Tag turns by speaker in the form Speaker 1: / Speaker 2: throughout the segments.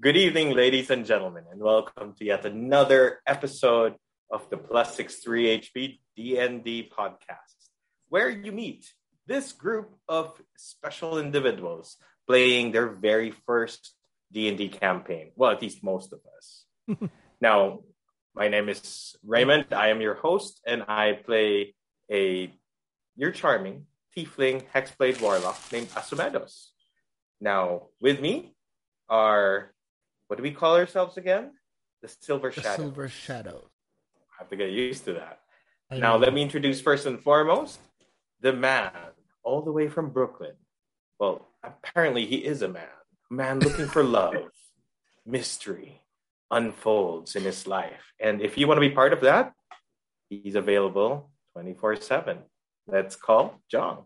Speaker 1: Good evening, ladies and gentlemen, and welcome to yet another episode of the Plus Six Three HP D&D podcast, where you meet this group of special individuals playing their very first D&D campaign. Well, at least most of us. now, my name is Raymond. I am your host, and I play a your charming tiefling hexblade warlock named Asumedos. Now, with me are what do we call ourselves again? The Silver
Speaker 2: The
Speaker 1: Shadow.
Speaker 2: Silver Shadow.
Speaker 1: I have to get used to that.
Speaker 2: I
Speaker 1: Now,
Speaker 2: know.
Speaker 1: let me introduce first and foremost the man, all the way from Brooklyn. Well, apparently he is a man, a man looking for love, mystery unfolds in his life. And if you want to be part of that, he's available 24 7. Let's call John.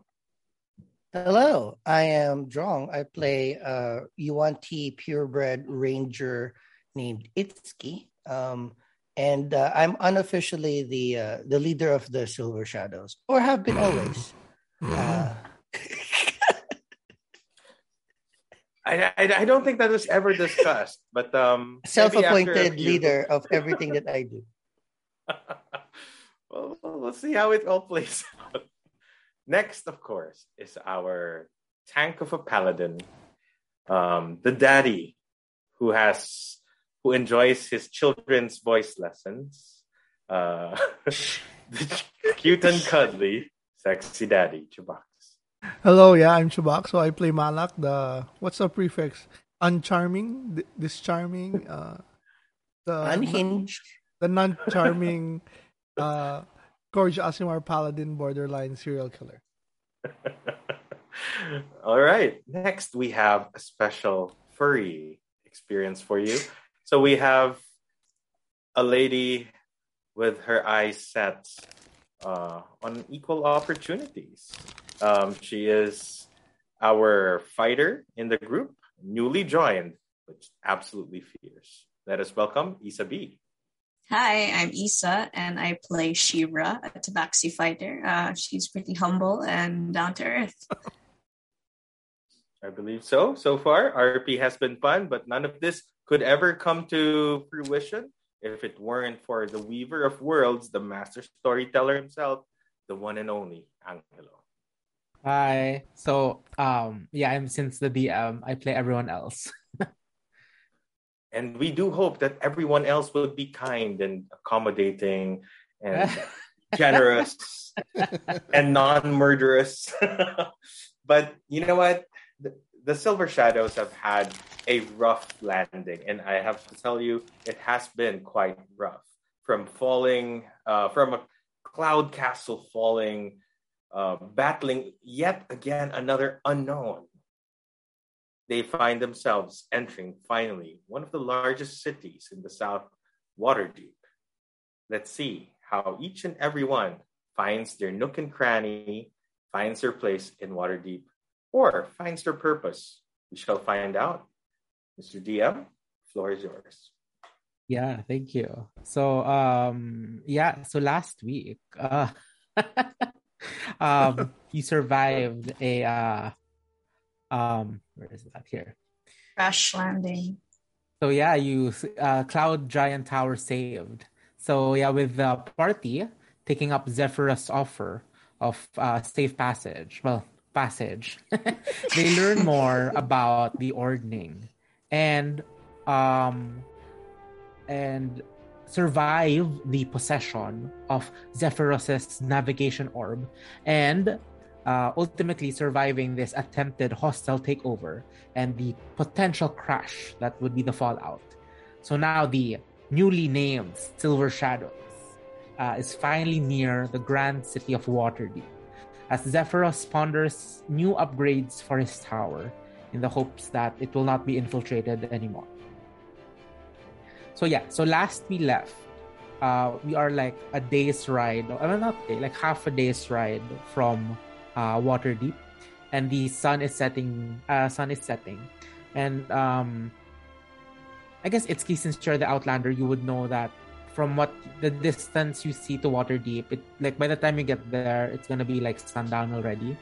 Speaker 2: Hello, I am Drong. I play a UNT purebred ranger named Itsuki. Um, and uh, I'm unofficially the uh, the leader of the Silver Shadows, or have been always. Uh,
Speaker 1: I, I, I don't think that was ever discussed, but um, maybe after a
Speaker 2: self-appointed
Speaker 1: few-
Speaker 2: leader of everything that I do.
Speaker 1: well, well, let's see how it all plays out. Next, of course, is our tank of a paladin, um, the daddy who has who enjoys his children's voice lessons. Uh, the cute and cuddly, sexy daddy, Chubax.
Speaker 3: Hello, yeah, I'm Chubak. So I play Malak, the what's the prefix? Uncharming, d- discharming, uh, the
Speaker 2: Unhinged.
Speaker 3: the non-charming, uh, Gorge Aasimar Paladin borderline serial killer.
Speaker 1: All right. Next, we have a special furry experience for you. So we have a lady with her eyes set uh, on equal opportunities. Um, she is our fighter in the group, newly joined, but absolutely fierce. Let us welcome Isa B.
Speaker 4: Hi, I'm Isa, and I play Shira, a tabaxi fighter. Uh, she's pretty humble and down to earth.
Speaker 1: I believe so. So far, RP has been fun, but none of this could ever come to fruition if it weren't for the weaver of worlds, the master storyteller himself, the one and only Angelo.
Speaker 5: Hi. So, um, yeah, I'm since the DM, I play everyone else.
Speaker 1: And we do hope that everyone else will be kind and accommodating and generous and non-murderous. but you know what? The, the Silver Shadows have had a rough landing, and I have to tell you, it has been quite rough. From falling, uh, from a cloud castle falling, uh, battling yet again another unknown. They find themselves entering finally one of the largest cities in the South, Waterdeep. Let's see how each and every one finds their nook and cranny, finds their place in Waterdeep, or finds their purpose. We shall find out. Mr. DM, floor is yours.
Speaker 5: Yeah, thank you. So, um, yeah, so last week, uh, um, you survived a, uh, um, where is that here?
Speaker 4: Crash landing.
Speaker 5: So yeah, you uh, Cloud Giant Tower saved. So yeah, with the party taking up Zephyrus' offer of uh, safe passage, well, passage, they learn more about the ordning and um and survive the possession of Zephyrus's navigation orb and uh, ultimately surviving this attempted hostile takeover and the potential crash that would be the fallout. So now the newly named Silver Shadows uh, is finally near the grand city of Waterdeep as Zephyrus ponders new upgrades for his tower in the hopes that it will not be infiltrated anymore. So yeah, so last we left, uh, we are like a day's ride, mean not day, like half a day's ride from uh, Waterdeep, and the sun is setting. Uh, sun is setting, and um, I guess Itsuki, since you're the Outlander, you would know that from what the distance you see to Waterdeep, it like by the time you get there, it's gonna be like sundown already.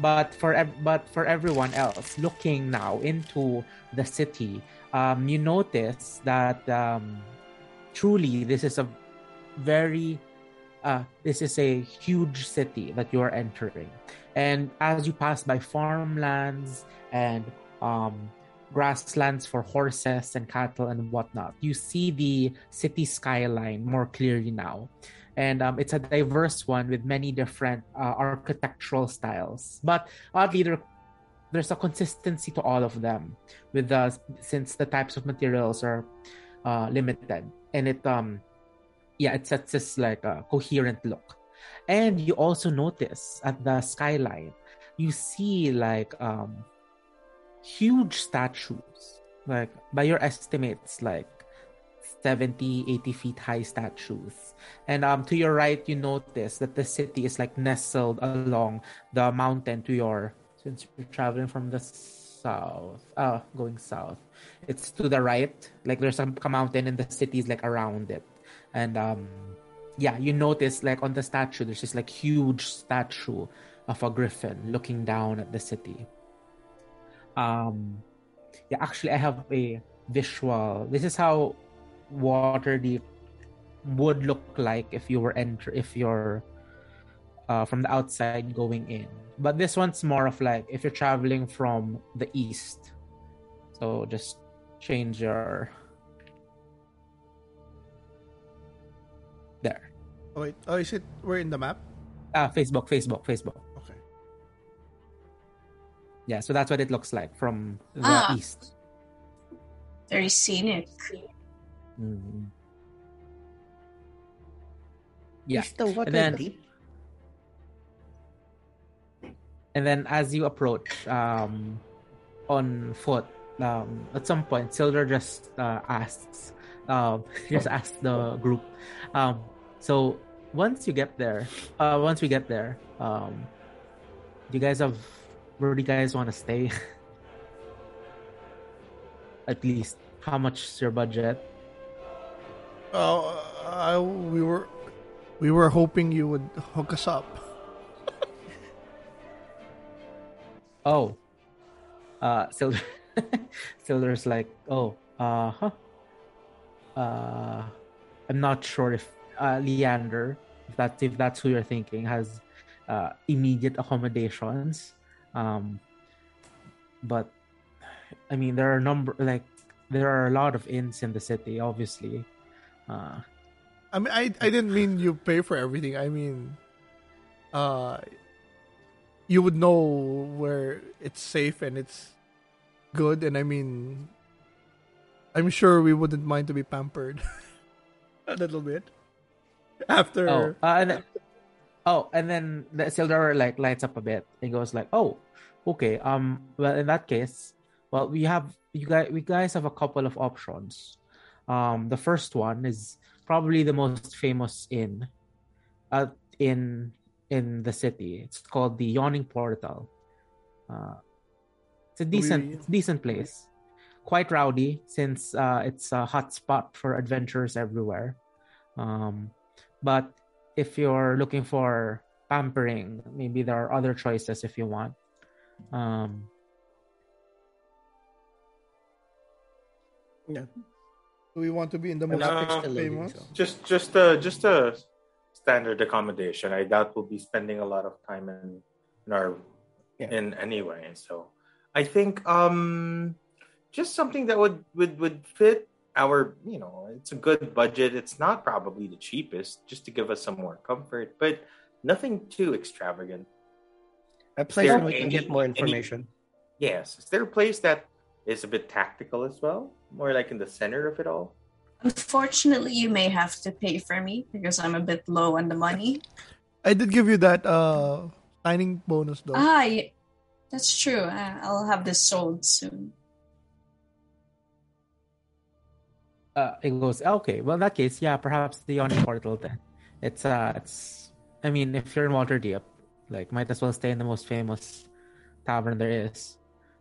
Speaker 5: But for ev- but for everyone else looking now into the city, um, you notice that um, truly this is a very uh, this is a huge city that you are entering. And as you pass by farmlands and um, grasslands for horses and cattle and whatnot you see the city skyline more clearly now. And um, it's a diverse one with many different uh, architectural styles. But oddly there there's a consistency to all of them with the since the types of materials are uh, limited. And it um yeah it sets this like a coherent look. And you also notice at the skyline you see like um huge statues. Like by your estimates like 70 80 feet high statues. And um to your right you notice that the city is like nestled along the mountain to your since you're traveling from the south uh going south it's to the right. Like there's a mountain and the city is like around it and um yeah you notice like on the statue there's this like huge statue of a griffin looking down at the city. Um yeah actually i have a visual. This is how waterdeep would look like if you were enter if you're uh, from the outside going in. But this one's more of like if you're traveling from the east. So just change your there
Speaker 3: Oh, wait. Oh, is it? We're in the map.
Speaker 5: ah facebook facebook facebook
Speaker 3: Okay.
Speaker 5: yeah so that's what it looks like from the
Speaker 4: Ah.
Speaker 5: east
Speaker 4: Very scenic.
Speaker 5: Mhm. yeah
Speaker 2: Is the water
Speaker 5: And then-
Speaker 2: deep?
Speaker 5: and then as you approach um on foot um at some point Sildar just uh, asks um just asks the group um so once you get there uh once we get there um do you guys have where do you guys want to stay at least how much is your budget
Speaker 3: Oh, uh, we were, we were hoping you would hook us up.
Speaker 5: Oh. Uh Sildar Sildar's like, oh, uh huh. Uh I'm not sure if uh Leander, if that's if that's who you're thinking, has uh immediate accommodations. Um but I mean there are number like there are a lot of inns in the city, obviously. Uh
Speaker 3: I mean, I, I didn't mean you pay for everything. I mean, uh, you would know where it's safe and it's good. And I mean, I'm sure we wouldn't mind to be pampered a little bit after.
Speaker 5: Oh, uh, and then, oh, and then the Sildar like lights up a bit and goes like, "Oh, okay. Um, well, in that case, well, we have you guys. We guys have a couple of options. Um, the first one is probably the most famous inn, uh, in in the city. It's called the Yawning Portal. Uh, it's a decent,
Speaker 3: We-
Speaker 5: it's a decent place. Quite rowdy since uh, it's a hot spot for adventurers everywhere. Um, but if you're looking for pampering, maybe there are other choices if you want. Um, yeah.
Speaker 3: Do we want to be in the most
Speaker 2: not
Speaker 1: No.
Speaker 2: crystal
Speaker 3: famous?
Speaker 1: Just just a just a standard accommodation. I doubt we'll be spending a lot of time in in our
Speaker 2: Yeah.
Speaker 1: in anyway. So I think um just something that would would would fit our you know it's a good budget. It's not probably the cheapest, just to give us some more comfort, but nothing too extravagant.
Speaker 2: A place where we can get more
Speaker 1: any-
Speaker 2: information.
Speaker 1: Yes, is there a place that is a bit tactical as well, more like in the center of it all?
Speaker 4: Unfortunately, you may have to pay for me because I'm a bit low on the money.
Speaker 3: I did give you that uh signing bonus though.
Speaker 4: Ah, yeah, that's true. Uh, I'll have this sold soon.
Speaker 5: Uh, it goes okay. Well, in that case, yeah, perhaps the Yawning Portal then. It's uh, it's. I mean, if you're in Walter Waterdeep, like, might as well stay in the most famous tavern there is.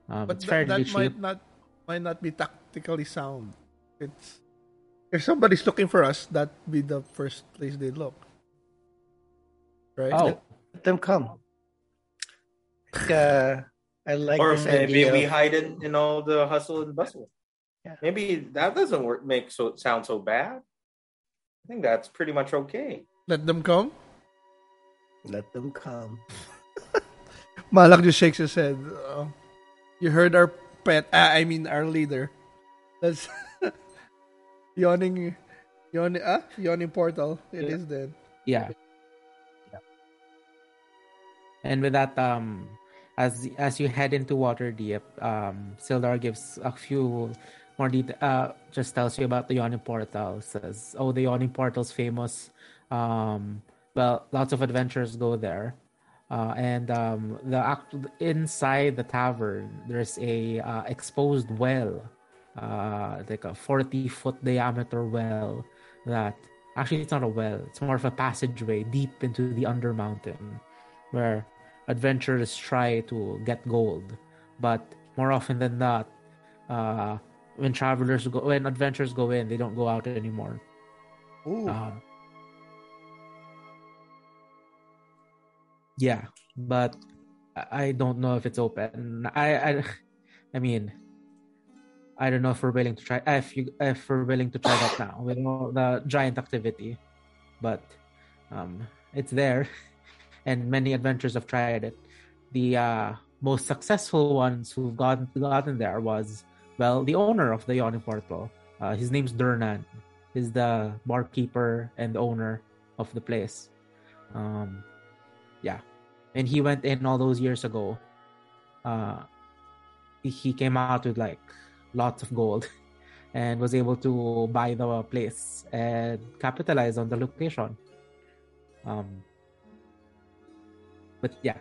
Speaker 5: Um,
Speaker 3: but
Speaker 5: it's
Speaker 3: tha-
Speaker 5: fairly
Speaker 3: that
Speaker 5: cheap.
Speaker 3: might not might not be tactically sound. It's if somebody's looking for us, that'd be the first place they'd look. Right?
Speaker 5: Oh,
Speaker 2: Let them come. Like, uh, I like
Speaker 1: or
Speaker 2: this
Speaker 1: maybe
Speaker 2: idea.
Speaker 1: we hide it in all the hustle and bustle.
Speaker 2: Yeah.
Speaker 1: Maybe that doesn't work. Make so sound so bad. I think that's pretty much okay.
Speaker 3: Let them come.
Speaker 2: Let them come.
Speaker 3: Malak just shakes his head. Uh, you heard our pet. ah, I mean, our leader. That's yawning, yawning. Ah, yawning portal. It is
Speaker 1: Yeah.
Speaker 3: then.
Speaker 5: Yeah. And with that, um, as as you head into Waterdeep, um, Sildar gives a few more detail. Uh, just tells you about the Yawning Portal. Says, "Oh, the Yawning Portal's famous. Um, well, lots of adventurers go there, uh, and um, the act inside the tavern there's a uh, exposed well, uh, like a forty foot diameter well that actually it's not a well. It's more of a passageway deep into the Undermountain, where adventurers try to get gold, but more often than not, uh, when travelers go, when adventurers go in, they don't go out anymore.
Speaker 3: Ooh.
Speaker 5: Um, yeah, but I don't know if it's open. I I, I mean, I don't know if we're willing to try if you if we're willing to try that now with all the giant activity, but um, it's there, and many adventurers have tried it. The uh, most successful ones who've gotten gotten there was well the owner of the Yawning Portal. Uh, his name's Durnan. He's the barkeeper and owner of the place. Um, yeah, and he went in all those years ago. Uh, he- came out with like lots of gold and was able to buy the place and capitalize on the location. Um, but yeah,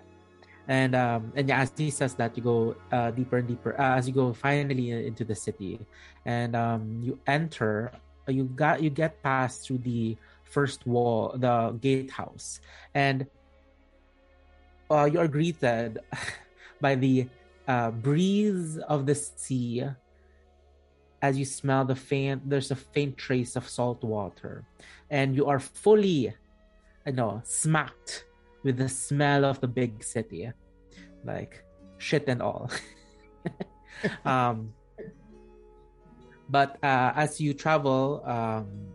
Speaker 5: and um, and yeah, as he says that, you go uh, deeper and deeper uh, as you go finally into the city, and um, you enter. You got you get past through the first wall, the gatehouse, and uh, you are greeted by the uh, breeze of the sea as you smell the faint there's a faint trace of salt water and you are fully you know smacked with the smell of the big city like shit and all. Um but uh, as you travel um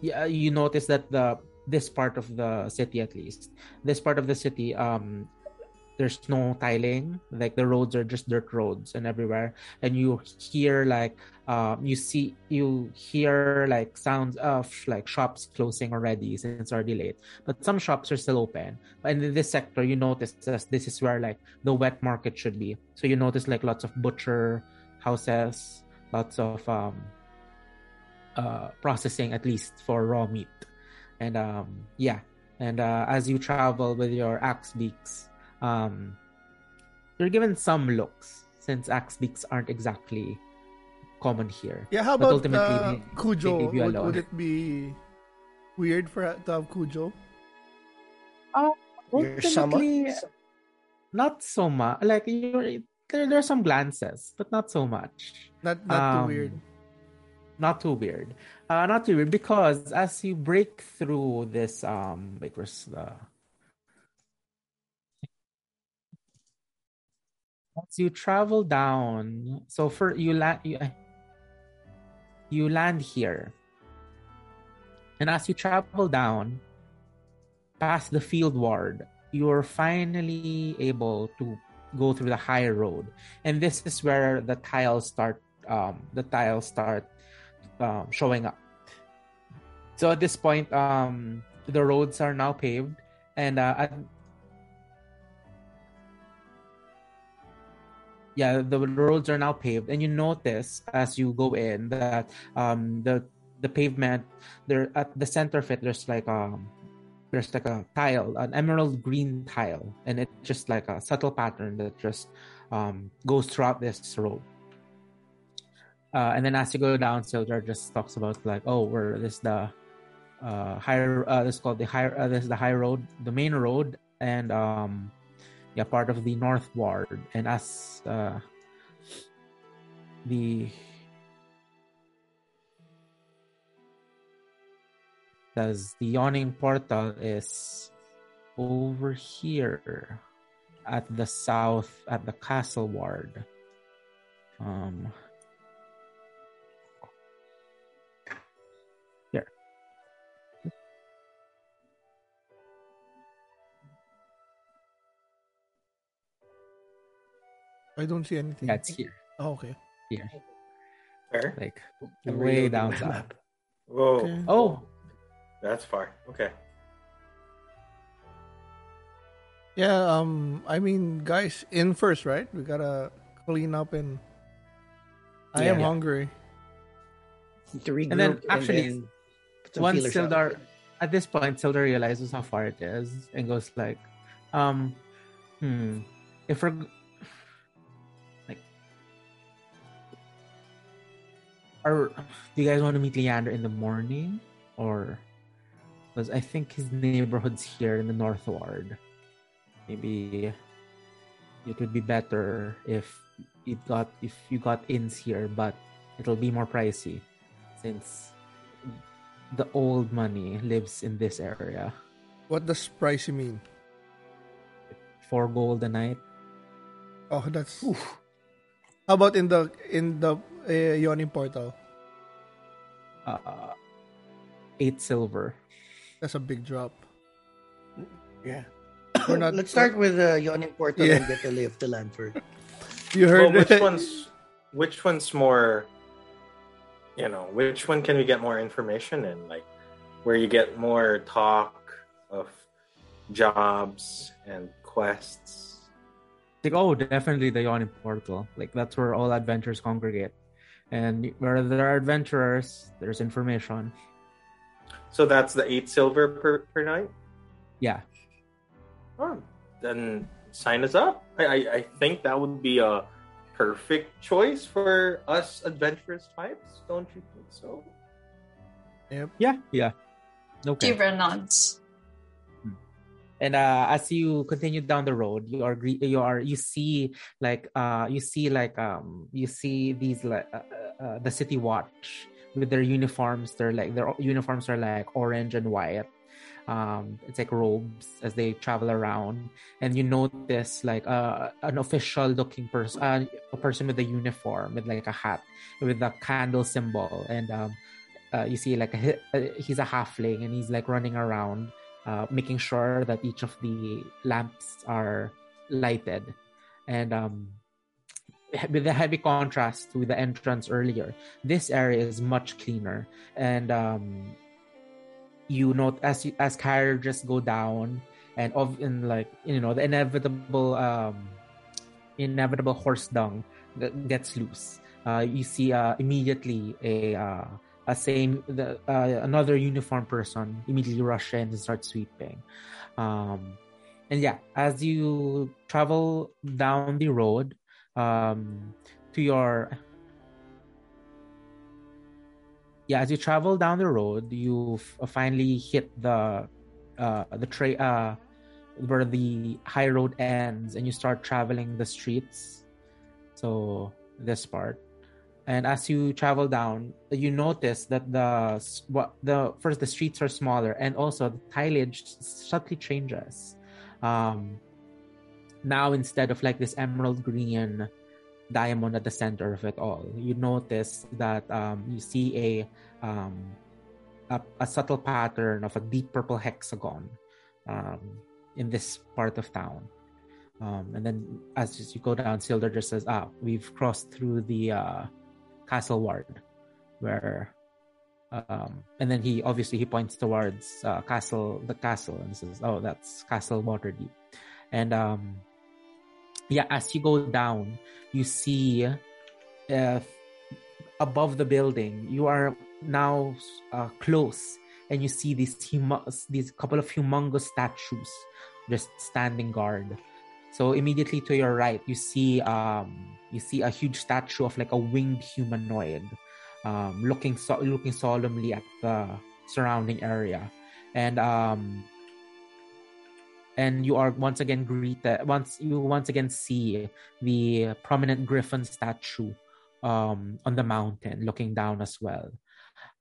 Speaker 5: yeah, you notice that the this part of the city at least this part of the city um there's no tiling. Like the roads are just dirt roads and everywhere. And you hear like um you see you hear like sounds of like shops closing already since it's already late but some shops are still open. And in this sector you notice that this is where like the wet market should be. So you notice like lots of butcher houses lots of um uh processing at least for raw meat. And um yeah. And uh, as you travel with your axe beaks um you're given some looks since axe beaks aren't exactly common here
Speaker 3: Yeah, how
Speaker 5: But
Speaker 3: about
Speaker 5: ultimately,
Speaker 3: uh,
Speaker 5: they-
Speaker 3: Cujo?
Speaker 5: they
Speaker 3: would, would it be weird for to have Cujo?
Speaker 2: You're someone.
Speaker 5: Ultimately, not so much like you're there, there are some glances but not so much
Speaker 3: Not not
Speaker 5: Um,
Speaker 3: too weird.
Speaker 5: not too weird uh not too weird because as you break through this um wait where's the as you travel down so for you land you, you land here. And as you travel down past the field ward you're finally able to go through the high road. And this is where the tiles start um the tiles start um, showing up. So at this point um the roads are now paved. And uh, yeah the roads are now paved. And you notice as you go in that um the the pavement there at the center of it there's like um there's like a tile an emerald green tile. And it's just like a subtle pattern that just um goes throughout this road. Uh, and then as you go down, Sildar just talks about like, oh, we're this the uh higher uh this is called the higher uh, this is the high road, the main road, and um yeah, part of the north ward. And as uh the the yawning portal is over here at the south at the castle ward. Um
Speaker 3: I don't see anything.
Speaker 5: Yeah, it's here.
Speaker 3: Oh, okay.
Speaker 5: Here.
Speaker 1: Fair.
Speaker 5: Like
Speaker 2: I'm
Speaker 5: way down
Speaker 2: my
Speaker 5: south.
Speaker 1: Whoa.
Speaker 3: Okay.
Speaker 5: Oh,
Speaker 1: That's far. Okay.
Speaker 3: Yeah, um I mean guys, in first, right? We gotta clean up and I am
Speaker 5: Yeah.
Speaker 3: hungry.
Speaker 2: To regroup
Speaker 5: And then, actually,
Speaker 2: then
Speaker 5: once
Speaker 2: feelers out.
Speaker 5: Sildar at this point Sildar realizes how far it is and goes like, um, hmm, if we're are do you guys want to meet Leander in the morning or? Because I think his neighborhood's here in the North Ward. Maybe it would be better if it got if you got ins here, but it'll be more pricey since the old money lives in this area.
Speaker 3: What does pricey mean?
Speaker 5: Four gold a night.
Speaker 3: Oh, that's. How about in the in the uh, yawning portal?
Speaker 5: Uh, eight silver.
Speaker 3: That's a big drop.
Speaker 2: Yeah.
Speaker 3: We're not-
Speaker 2: Let's start with the uh, yawning portal
Speaker 3: Yeah.
Speaker 2: and get the lay of the land first.
Speaker 3: You
Speaker 1: Well,
Speaker 3: heard
Speaker 1: which one's which one's more you know, which one can we get more information in? Like where you get more talk of jobs and quests.
Speaker 5: Like, oh, definitely the yawning portal. Like that's where all adventurers congregate, and where there are adventurers, there's information.
Speaker 1: So that's the eight silver per, per night?
Speaker 5: Yeah,
Speaker 1: Oh, then sign us up. I, I, I think that would be a perfect choice for us adventurous types, don't you think so? Yep.
Speaker 5: yeah, yeah. Okay.
Speaker 4: Shivra nods.
Speaker 5: And uh, as you continue down the road you are you are you see like uh you see like um you see these like uh, uh, uh, the city watch with their uniforms. They're like their uniforms are like orange and white. Um it's like robes as they travel around. And you notice like uh, an official looking person uh, a person with a uniform with like a hat with a candle symbol. And um uh, you see like a, uh, he's a halfling and he's like running around uh, making sure that each of the lamps are lighted. And um, with the heavy contrast to the entrance earlier, this area is much cleaner. And um, you note as you, as carriages go down, and of in like you know the inevitable um, inevitable horse dung that gets loose. Uh, you see uh, immediately a uh, a same the, uh, another uniform person immediately rush in and start sweeping. Um and yeah as you travel down the road um to your yeah as you travel down the road you finally hit the uh the tra- uh where the high road ends and you start traveling the streets. So this part and as you travel down you notice that the what the first the streets are smaller and also the tillage subtly changes. Um now instead of like this emerald green diamond at the center of it all you notice that um you see a um a, a subtle pattern of a deep purple hexagon um in this part of town. Um and then as you go down Sildar just says ah we've crossed through the uh castle ward where um and then he obviously he points towards uh, castle the castle and says oh that's castle waterdeep. And um yeah as you go down you see uh, above the building you are now uh, close and you see these humo- these couple of humongous statues just standing guard so immediately to your right you see um you see a huge statue of like a winged humanoid um looking so looking solemnly at the surrounding area. And um and you are once again greeted once you once again see the prominent griffin statue um on the mountain looking down as well.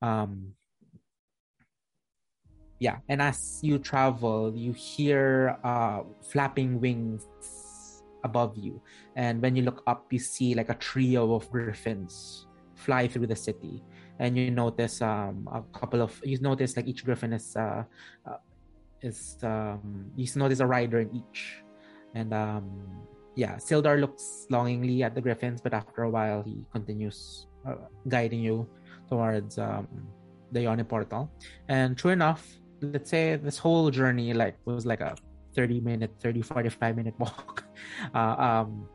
Speaker 5: Um yeah and as you travel you hear uh flapping wings above you. And when you look up you see like a trio of griffins fly through the city. And you notice um a couple of you notice like each griffin is uh, uh is um you notice a rider in each. And um yeah, Sildar looks longingly at the griffins, but after a while, he continues uh, guiding you towards um, the Yawning portal. And true enough, let's say this whole journey like was like a 30 minute, 30, 45 minute walk. Uh, um,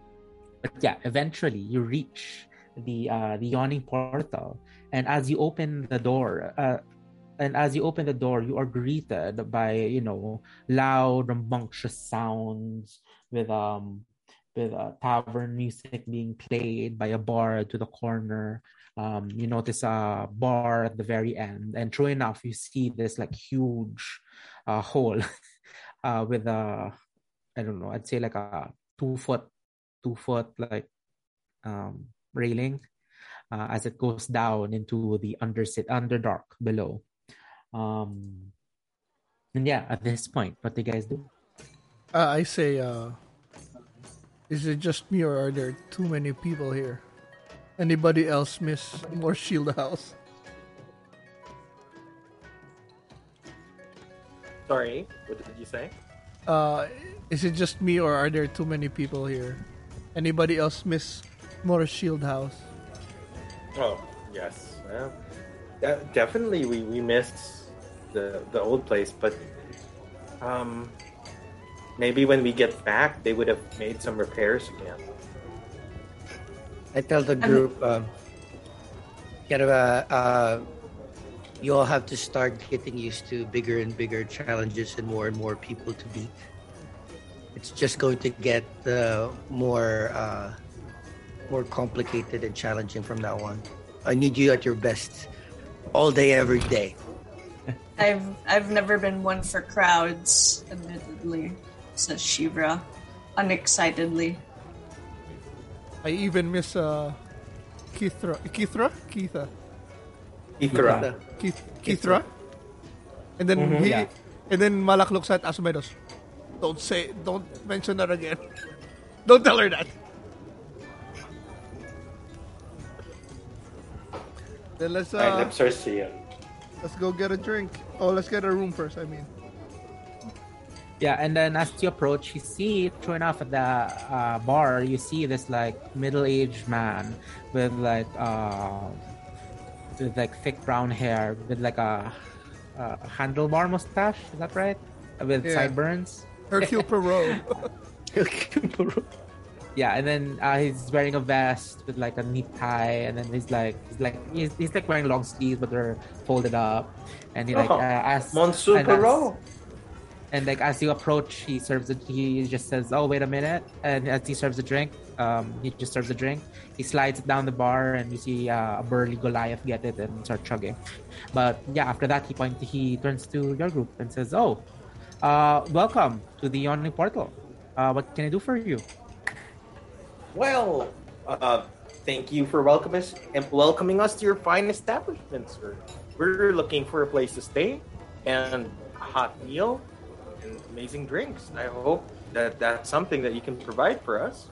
Speaker 5: but yeah, eventually you reach the uh, the yawning portal, and as you open the door, uh, and as you open the door, you are greeted by you know loud, rambunctious sounds with um with uh, tavern music being played by a bar to the corner. Um, you notice a bar at the very end, and true enough, you see this like huge uh, hole uh, with a I don't know, I'd say like a two foot, two foot like um, railing uh, as it goes down into the undersit underdark below. Um, and yeah, at this point, what do you guys do?
Speaker 3: Uh, I say, uh, is it just me or are there too many people here? Anybody else miss more Shield House?
Speaker 1: Sorry, what did you say?
Speaker 3: Uh, is it just me or are there too many people here? Anybody else miss more Shield House?
Speaker 1: Oh, yes. Well, de- definitely we, we missed the, the old place, but um, maybe when we get back, they would have made some repairs again.
Speaker 2: I tell the group, um, of, uh, uh, you all have to start getting used to bigger and bigger challenges and more and more people to beat. It's just going to get uh, more uh, more complicated and challenging from now on. I need you at your best all day, every day.
Speaker 4: I've I've never been one for crowds, admittedly, says Shivra, unexcitedly.
Speaker 3: I even miss uh, Kithra. Kithra? Keitha.
Speaker 1: Ithra.
Speaker 3: Keith, Kithra. And then
Speaker 1: Mhm.
Speaker 3: he,
Speaker 5: Yeah.
Speaker 3: and then Malak looks at Asumedos. Don't say, don't mention that again. don't tell her that. Then let's
Speaker 1: My
Speaker 3: uh,
Speaker 1: lips are sealed.
Speaker 3: let's go get a drink. Oh, let's get a room first. I mean,
Speaker 5: Yeah, and then as you approach, you see, true enough, at the uh, bar, you see this like middle-aged man with like uh, with like thick brown hair, with like a, a handlebar mustache. Is that right? With
Speaker 3: Yeah.
Speaker 5: sideburns.
Speaker 3: Hercule Poirot.
Speaker 5: Yeah, and then uh, he's wearing a vest with like a neat tie, and then he's like he's like he's, he's like wearing long sleeves, but they're folded up, and he like
Speaker 1: Oh,
Speaker 5: uh, as
Speaker 1: Monsieur
Speaker 5: and as-
Speaker 1: Poirot.
Speaker 5: And like as you approach he serves it he just says oh wait a minute and as he serves the drink um he just serves the drink. He slides it down the bar and you see uh, a burly goliath get it and start chugging. But yeah after that he point he turns to your group and says oh uh welcome to the yawning portal. Uh what can i do for you?
Speaker 1: Well, uh, thank you for welcoming us and welcoming us to your fine establishment, sir. We're looking for a place to stay and a hot meal and amazing drinks. I hope that that's something that you can provide for us.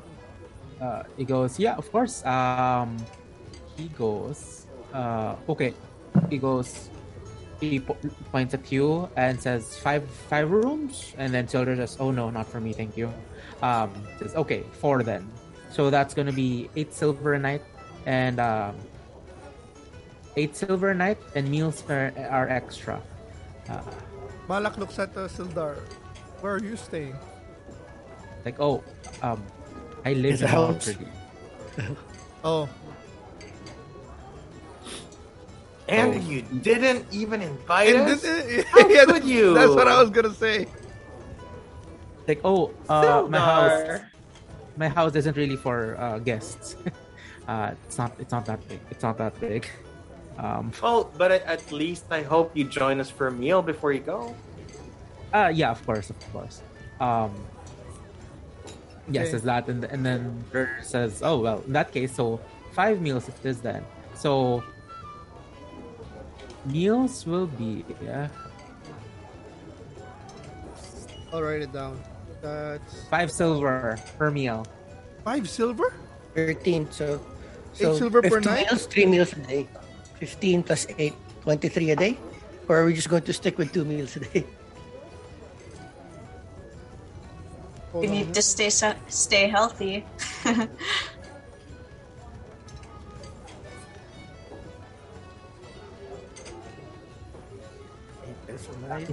Speaker 5: uh he goes yeah of course. Um he goes uh okay. He goes he po- points at you and says five five rooms? And then Sildar says oh no not for me thank you. Um says okay four then. So that's gonna be eight silver a night and um eight silver a night and meals are, are extra. Uh,
Speaker 3: Malak looks at uh, Sildar. Where are you staying?
Speaker 5: like oh um I live
Speaker 2: His
Speaker 5: in
Speaker 2: house.
Speaker 5: Waterdeep.
Speaker 3: Oh,
Speaker 1: And
Speaker 5: Oh.
Speaker 1: you didn't even invite
Speaker 3: and
Speaker 1: us?
Speaker 3: this-
Speaker 1: How
Speaker 3: yeah,
Speaker 1: could you?
Speaker 3: That's what I was gonna say.
Speaker 5: like oh uh, my house my house isn't really for uh, guests. uh, it's not. It's not that big. It's not that big. Um,
Speaker 1: Well, but at, at least I hope you join us for a meal before you go.
Speaker 5: uh, yeah, of course, of course. Um, yes,
Speaker 3: Okay.
Speaker 5: says that, and and then Rur says, "Oh well, in that case, so five meals it is then. So meals will be yeah,
Speaker 3: I'll write it down. That's
Speaker 5: five silver per meal.
Speaker 3: five silver.
Speaker 2: 13, so.
Speaker 3: Eight silver per
Speaker 2: 50
Speaker 3: night?
Speaker 2: Meals, 3 meals a day. 15 plus 8, 23 a day? Or are we just going to stick with 2 meals a day?
Speaker 3: Hold
Speaker 4: We
Speaker 3: on.
Speaker 4: need to stay stay healthy.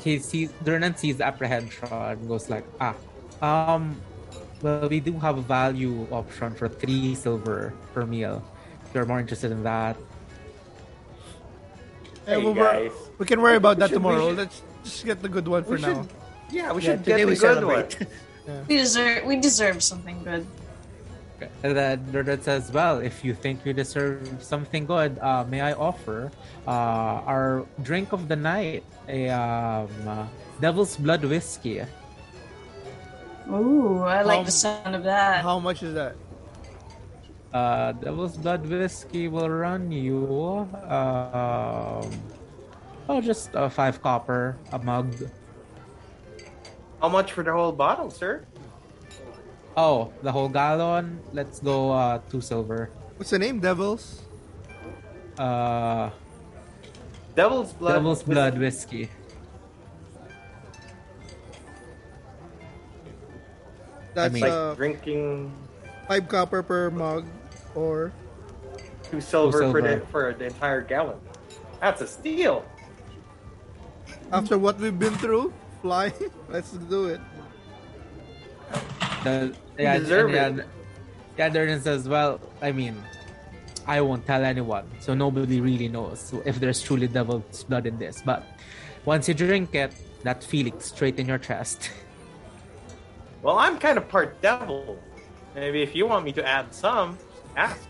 Speaker 5: he sees Durnan sees apprehension and goes like, ah, um, well, we do have a value option for three silver per meal. If you're more interested in that,
Speaker 3: Eh,
Speaker 1: Hey,
Speaker 3: we'll wor- we can worry about that
Speaker 1: should-
Speaker 3: tomorrow.
Speaker 1: should-
Speaker 3: Let's just get the good one for
Speaker 1: We
Speaker 3: now.
Speaker 1: yeah, we
Speaker 2: Yeah,
Speaker 1: should get the
Speaker 2: we
Speaker 1: good one.
Speaker 2: celebrate.
Speaker 4: We deserve we deserve something good.
Speaker 5: and then Durnan says, well, if you think you deserve something good, uh, may I offer uh, our drink of the night, a um, uh, Devil's Blood whiskey.
Speaker 4: Ooh, I like
Speaker 3: Um,
Speaker 4: the sound of that.
Speaker 3: How much is that?
Speaker 5: Uh, Devil's Blood whiskey will run you, um, oh, just uh, five copper a mug.
Speaker 1: How much for the whole bottle, sir?
Speaker 5: Oh, the whole gallon. Let's go uh, two silver.
Speaker 3: What's the name? Devils.
Speaker 5: Uh,
Speaker 1: Devil's blood.
Speaker 5: Devil's Blood whiskey.
Speaker 3: That's
Speaker 5: mean-
Speaker 1: Like
Speaker 3: uh,
Speaker 1: drinking
Speaker 3: five copper per mug, or
Speaker 1: two silver, for the for the entire gallon. That's a steal.
Speaker 3: after what we've been through, fly. Let's do it.
Speaker 5: The, yeah,
Speaker 1: deserve
Speaker 5: and,
Speaker 1: it.
Speaker 5: yeah, yeah, Durnan says, well, I mean, I won't tell anyone, so nobody really knows if there's truly devil's blood in this. But once you drink it, that feeling straight in your chest.
Speaker 1: Well, I'm kind of part devil. Maybe if you want me to add some, ask.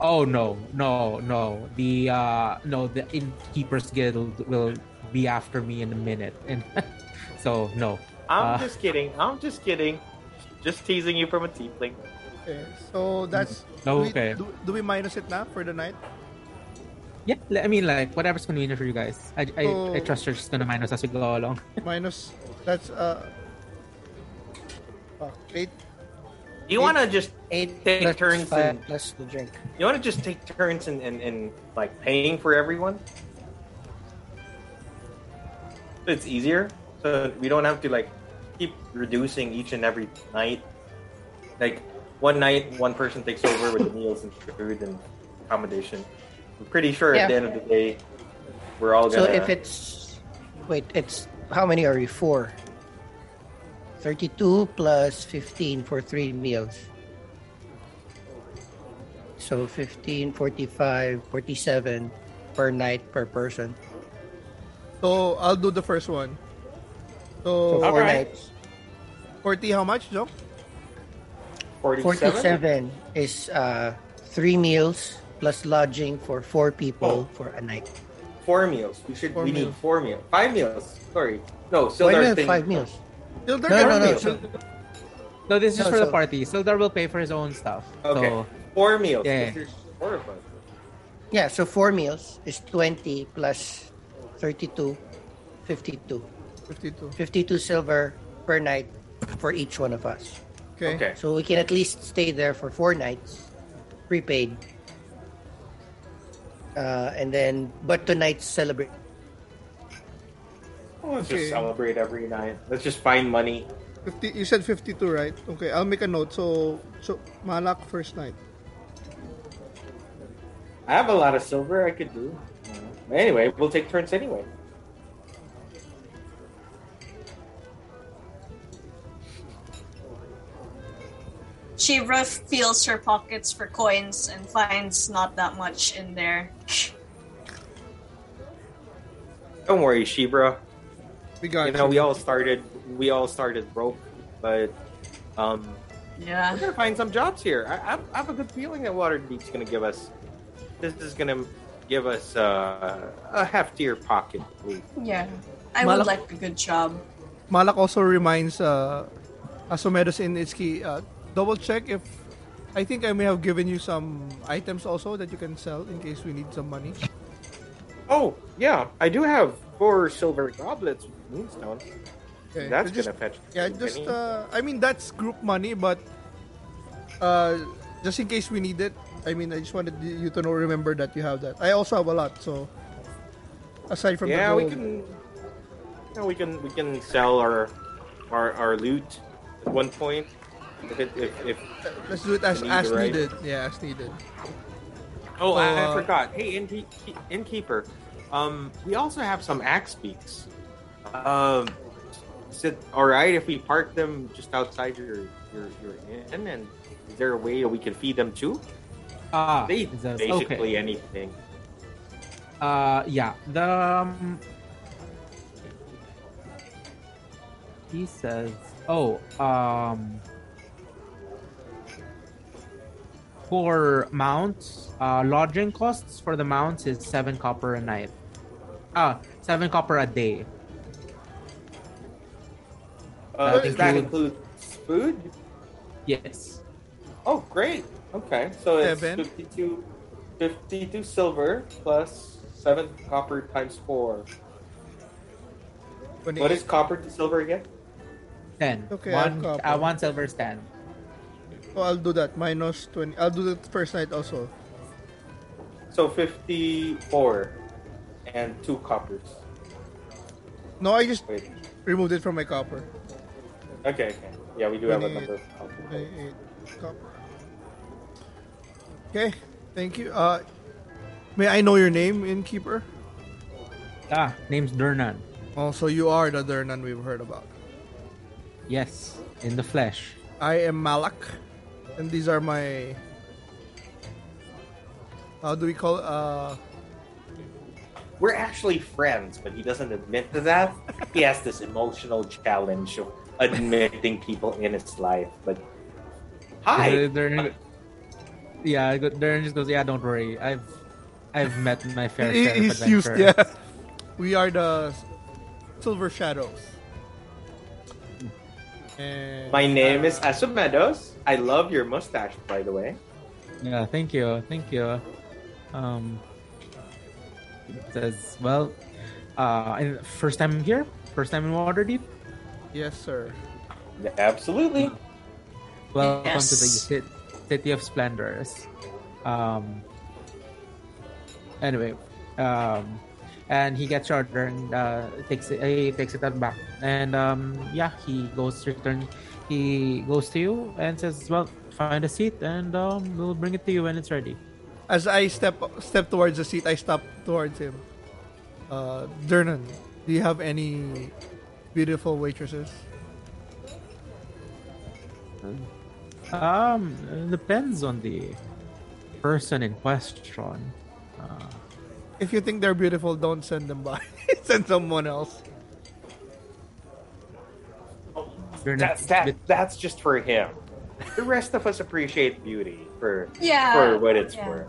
Speaker 5: Oh no, no, no. The uh no, the innkeepers guild will be after me in a minute. And so no.
Speaker 1: I'm
Speaker 5: Uh,
Speaker 1: just kidding. I'm just kidding. Just teasing you from a tiefling.
Speaker 3: Okay, so that's do we-
Speaker 5: Okay.
Speaker 3: Do, do we minus it now for the night?
Speaker 5: Yeah, li- I mean like whatever's convenient for you guys. I I, I trust you're just gonna minus as we go along.
Speaker 3: Minus that's uh, fuck, eight.
Speaker 1: Do you want to just
Speaker 2: Eight
Speaker 1: Take
Speaker 2: plus
Speaker 1: turns
Speaker 2: five
Speaker 1: and-
Speaker 2: plus the drink.
Speaker 1: you want to just take turns in, in, in like paying for everyone? It's easier. So we don't have to like keep reducing each and every night. Like one night, one person takes over with the meals and food and accommodation. I'm pretty sure
Speaker 2: Yeah.
Speaker 1: at the end of the day, we're all
Speaker 2: So
Speaker 1: gonna.
Speaker 2: So if it's wait, it's how many are you? Four. 32 plus 15 for three meals. So 15, 45, 47 per night per person.
Speaker 3: So I'll do the first one.
Speaker 2: So
Speaker 3: So
Speaker 2: four
Speaker 1: Alright.
Speaker 2: nights.
Speaker 3: forty. How much, Joe?
Speaker 1: 47?
Speaker 2: 47 is uh, three meals plus lodging for four people
Speaker 1: Oh.
Speaker 2: for a night.
Speaker 1: Four meals. We should.
Speaker 3: Four
Speaker 1: we need four meals. Five meals. Sorry. No,
Speaker 2: Why
Speaker 1: Sildar
Speaker 2: do you five meals?
Speaker 3: Still
Speaker 2: No, no, no.
Speaker 1: meals.
Speaker 5: No, this is
Speaker 2: No,
Speaker 5: for the party. Sildar will pay for his own stuff.
Speaker 1: Okay.
Speaker 5: So
Speaker 1: Four meals.
Speaker 5: Yeah.
Speaker 1: Four of us.
Speaker 2: yeah, so four meals is 20 plus 32, 52.
Speaker 3: Fifty-two.
Speaker 2: 52 silver per night for each one of us.
Speaker 3: Okay.
Speaker 1: Okay.
Speaker 2: So we can at least stay there for four nights, prepaid. Uh, and then, but tonight's celebrate.
Speaker 1: Let's
Speaker 3: Okay.
Speaker 1: just celebrate every night. Let's just find money.
Speaker 3: 50, you said 52, right? Okay, I'll make a note. So, so Malak first night.
Speaker 1: I have a lot of silver I could do. Uh, Anyway, we'll take turns anyway.
Speaker 4: Shivra feels her pockets for coins and finds not that much in there.
Speaker 1: Don't worry, Shibra.
Speaker 3: We got
Speaker 1: You know, we all started. We all started broke, but um,
Speaker 4: Yeah.
Speaker 1: we're gonna find some jobs here. I, I, I have a good feeling that Waterdeep's gonna give us. This is gonna give us uh, a heftier pocket. Ooh.
Speaker 4: Yeah. I
Speaker 3: Malak-
Speaker 4: would like a good job.
Speaker 3: Malak also reminds uh, Asomedos and Itsuki, uh, double check if I think I may have given you some items also that you can sell in case we need some money.
Speaker 1: Oh yeah, I do have four silver goblets with moonstones.
Speaker 3: Okay,
Speaker 1: That's
Speaker 3: just,
Speaker 1: gonna fetch.
Speaker 3: yeah, just uh, I mean that's group money, but uh, just in case we need it. I mean, I just wanted you to know, remember that you have that. I also have a lot, so aside from
Speaker 1: yeah,
Speaker 3: the
Speaker 1: we can. You know, we can we can sell our our our loot at one point. If it, if, if
Speaker 3: Let's do it as
Speaker 1: Need
Speaker 3: as
Speaker 1: to write.
Speaker 3: needed. Yeah, as needed.
Speaker 1: oh, I, I
Speaker 3: Uh,
Speaker 1: forgot. Hey, innkeep, innkeeper. Um, we also have some axe beaks. Um, is it all right if we park them just outside your your your inn? And is there a way we can feed them too?
Speaker 5: Ah,
Speaker 1: They eat
Speaker 5: is
Speaker 1: basically
Speaker 5: okay.
Speaker 1: anything.
Speaker 5: Uh, yeah. The um, he says, "Oh, um, for mounts, uh, lodging costs for the mounts is seven copper a night. Ah, seven copper a day.
Speaker 1: Uh,
Speaker 5: That
Speaker 1: does that
Speaker 5: includes-
Speaker 1: include food?
Speaker 5: Yes.
Speaker 1: Oh, great. Okay, so it's
Speaker 3: Seven.
Speaker 1: 52, 52 silver plus 7 copper times 4. What is copper to silver again?
Speaker 5: Ten.
Speaker 3: Okay, I have
Speaker 5: one,
Speaker 3: copper.
Speaker 5: uh, one silver is ten.
Speaker 3: Oh, I'll do that. Minus 20. I'll do the first night also.
Speaker 1: So 54 and 2 coppers.
Speaker 3: No, I just
Speaker 1: Wait.
Speaker 3: removed it from my copper.
Speaker 1: Okay, okay. Yeah, we do have a
Speaker 3: 28.
Speaker 1: number of copper.
Speaker 3: 28 copper. Okay, thank you. Uh, may I know your name, innkeeper?
Speaker 5: Ah, name's Durnan.
Speaker 3: Oh, so you are the Durnan we've heard about.
Speaker 5: Yes, in the flesh.
Speaker 3: I am Malak, and these are my. How do we call it? Uh,
Speaker 1: We're actually friends, but he doesn't admit to that. he has this emotional challenge of admitting people in his life. But hi,
Speaker 5: Durnan- yeah, I go- Durnan just goes, yeah, don't worry. I've I've met my fair
Speaker 3: he-
Speaker 5: share of
Speaker 3: he's used. Yeah, we are the Silver Shadows. And,
Speaker 1: my name is
Speaker 3: uh,
Speaker 1: Asu Meadows. I love your mustache, by the way.
Speaker 5: Yeah, thank you, thank you. Um, it says, well, uh, first time here, first time in Waterdeep.
Speaker 3: Yes, sir.
Speaker 1: Absolutely.
Speaker 5: Welcome to the city of splendors. Um. Anyway, um, and he gets your order and uh, takes it. He takes it back, and um, yeah, he goes return. He goes to you and says, "Well, find a seat, and um, we'll bring it to you when it's ready."
Speaker 3: As I step step towards the seat, I stop towards him. Uh, Durnan, do you have any beautiful waitresses?
Speaker 5: Um, it depends on the person in question. Uh,
Speaker 3: If you think they're beautiful, don't send them by. send someone else.
Speaker 5: you're
Speaker 1: That's that. That's just for him. The rest of us appreciate beauty for
Speaker 4: Yeah.
Speaker 1: for what it's
Speaker 4: yeah.
Speaker 1: worth.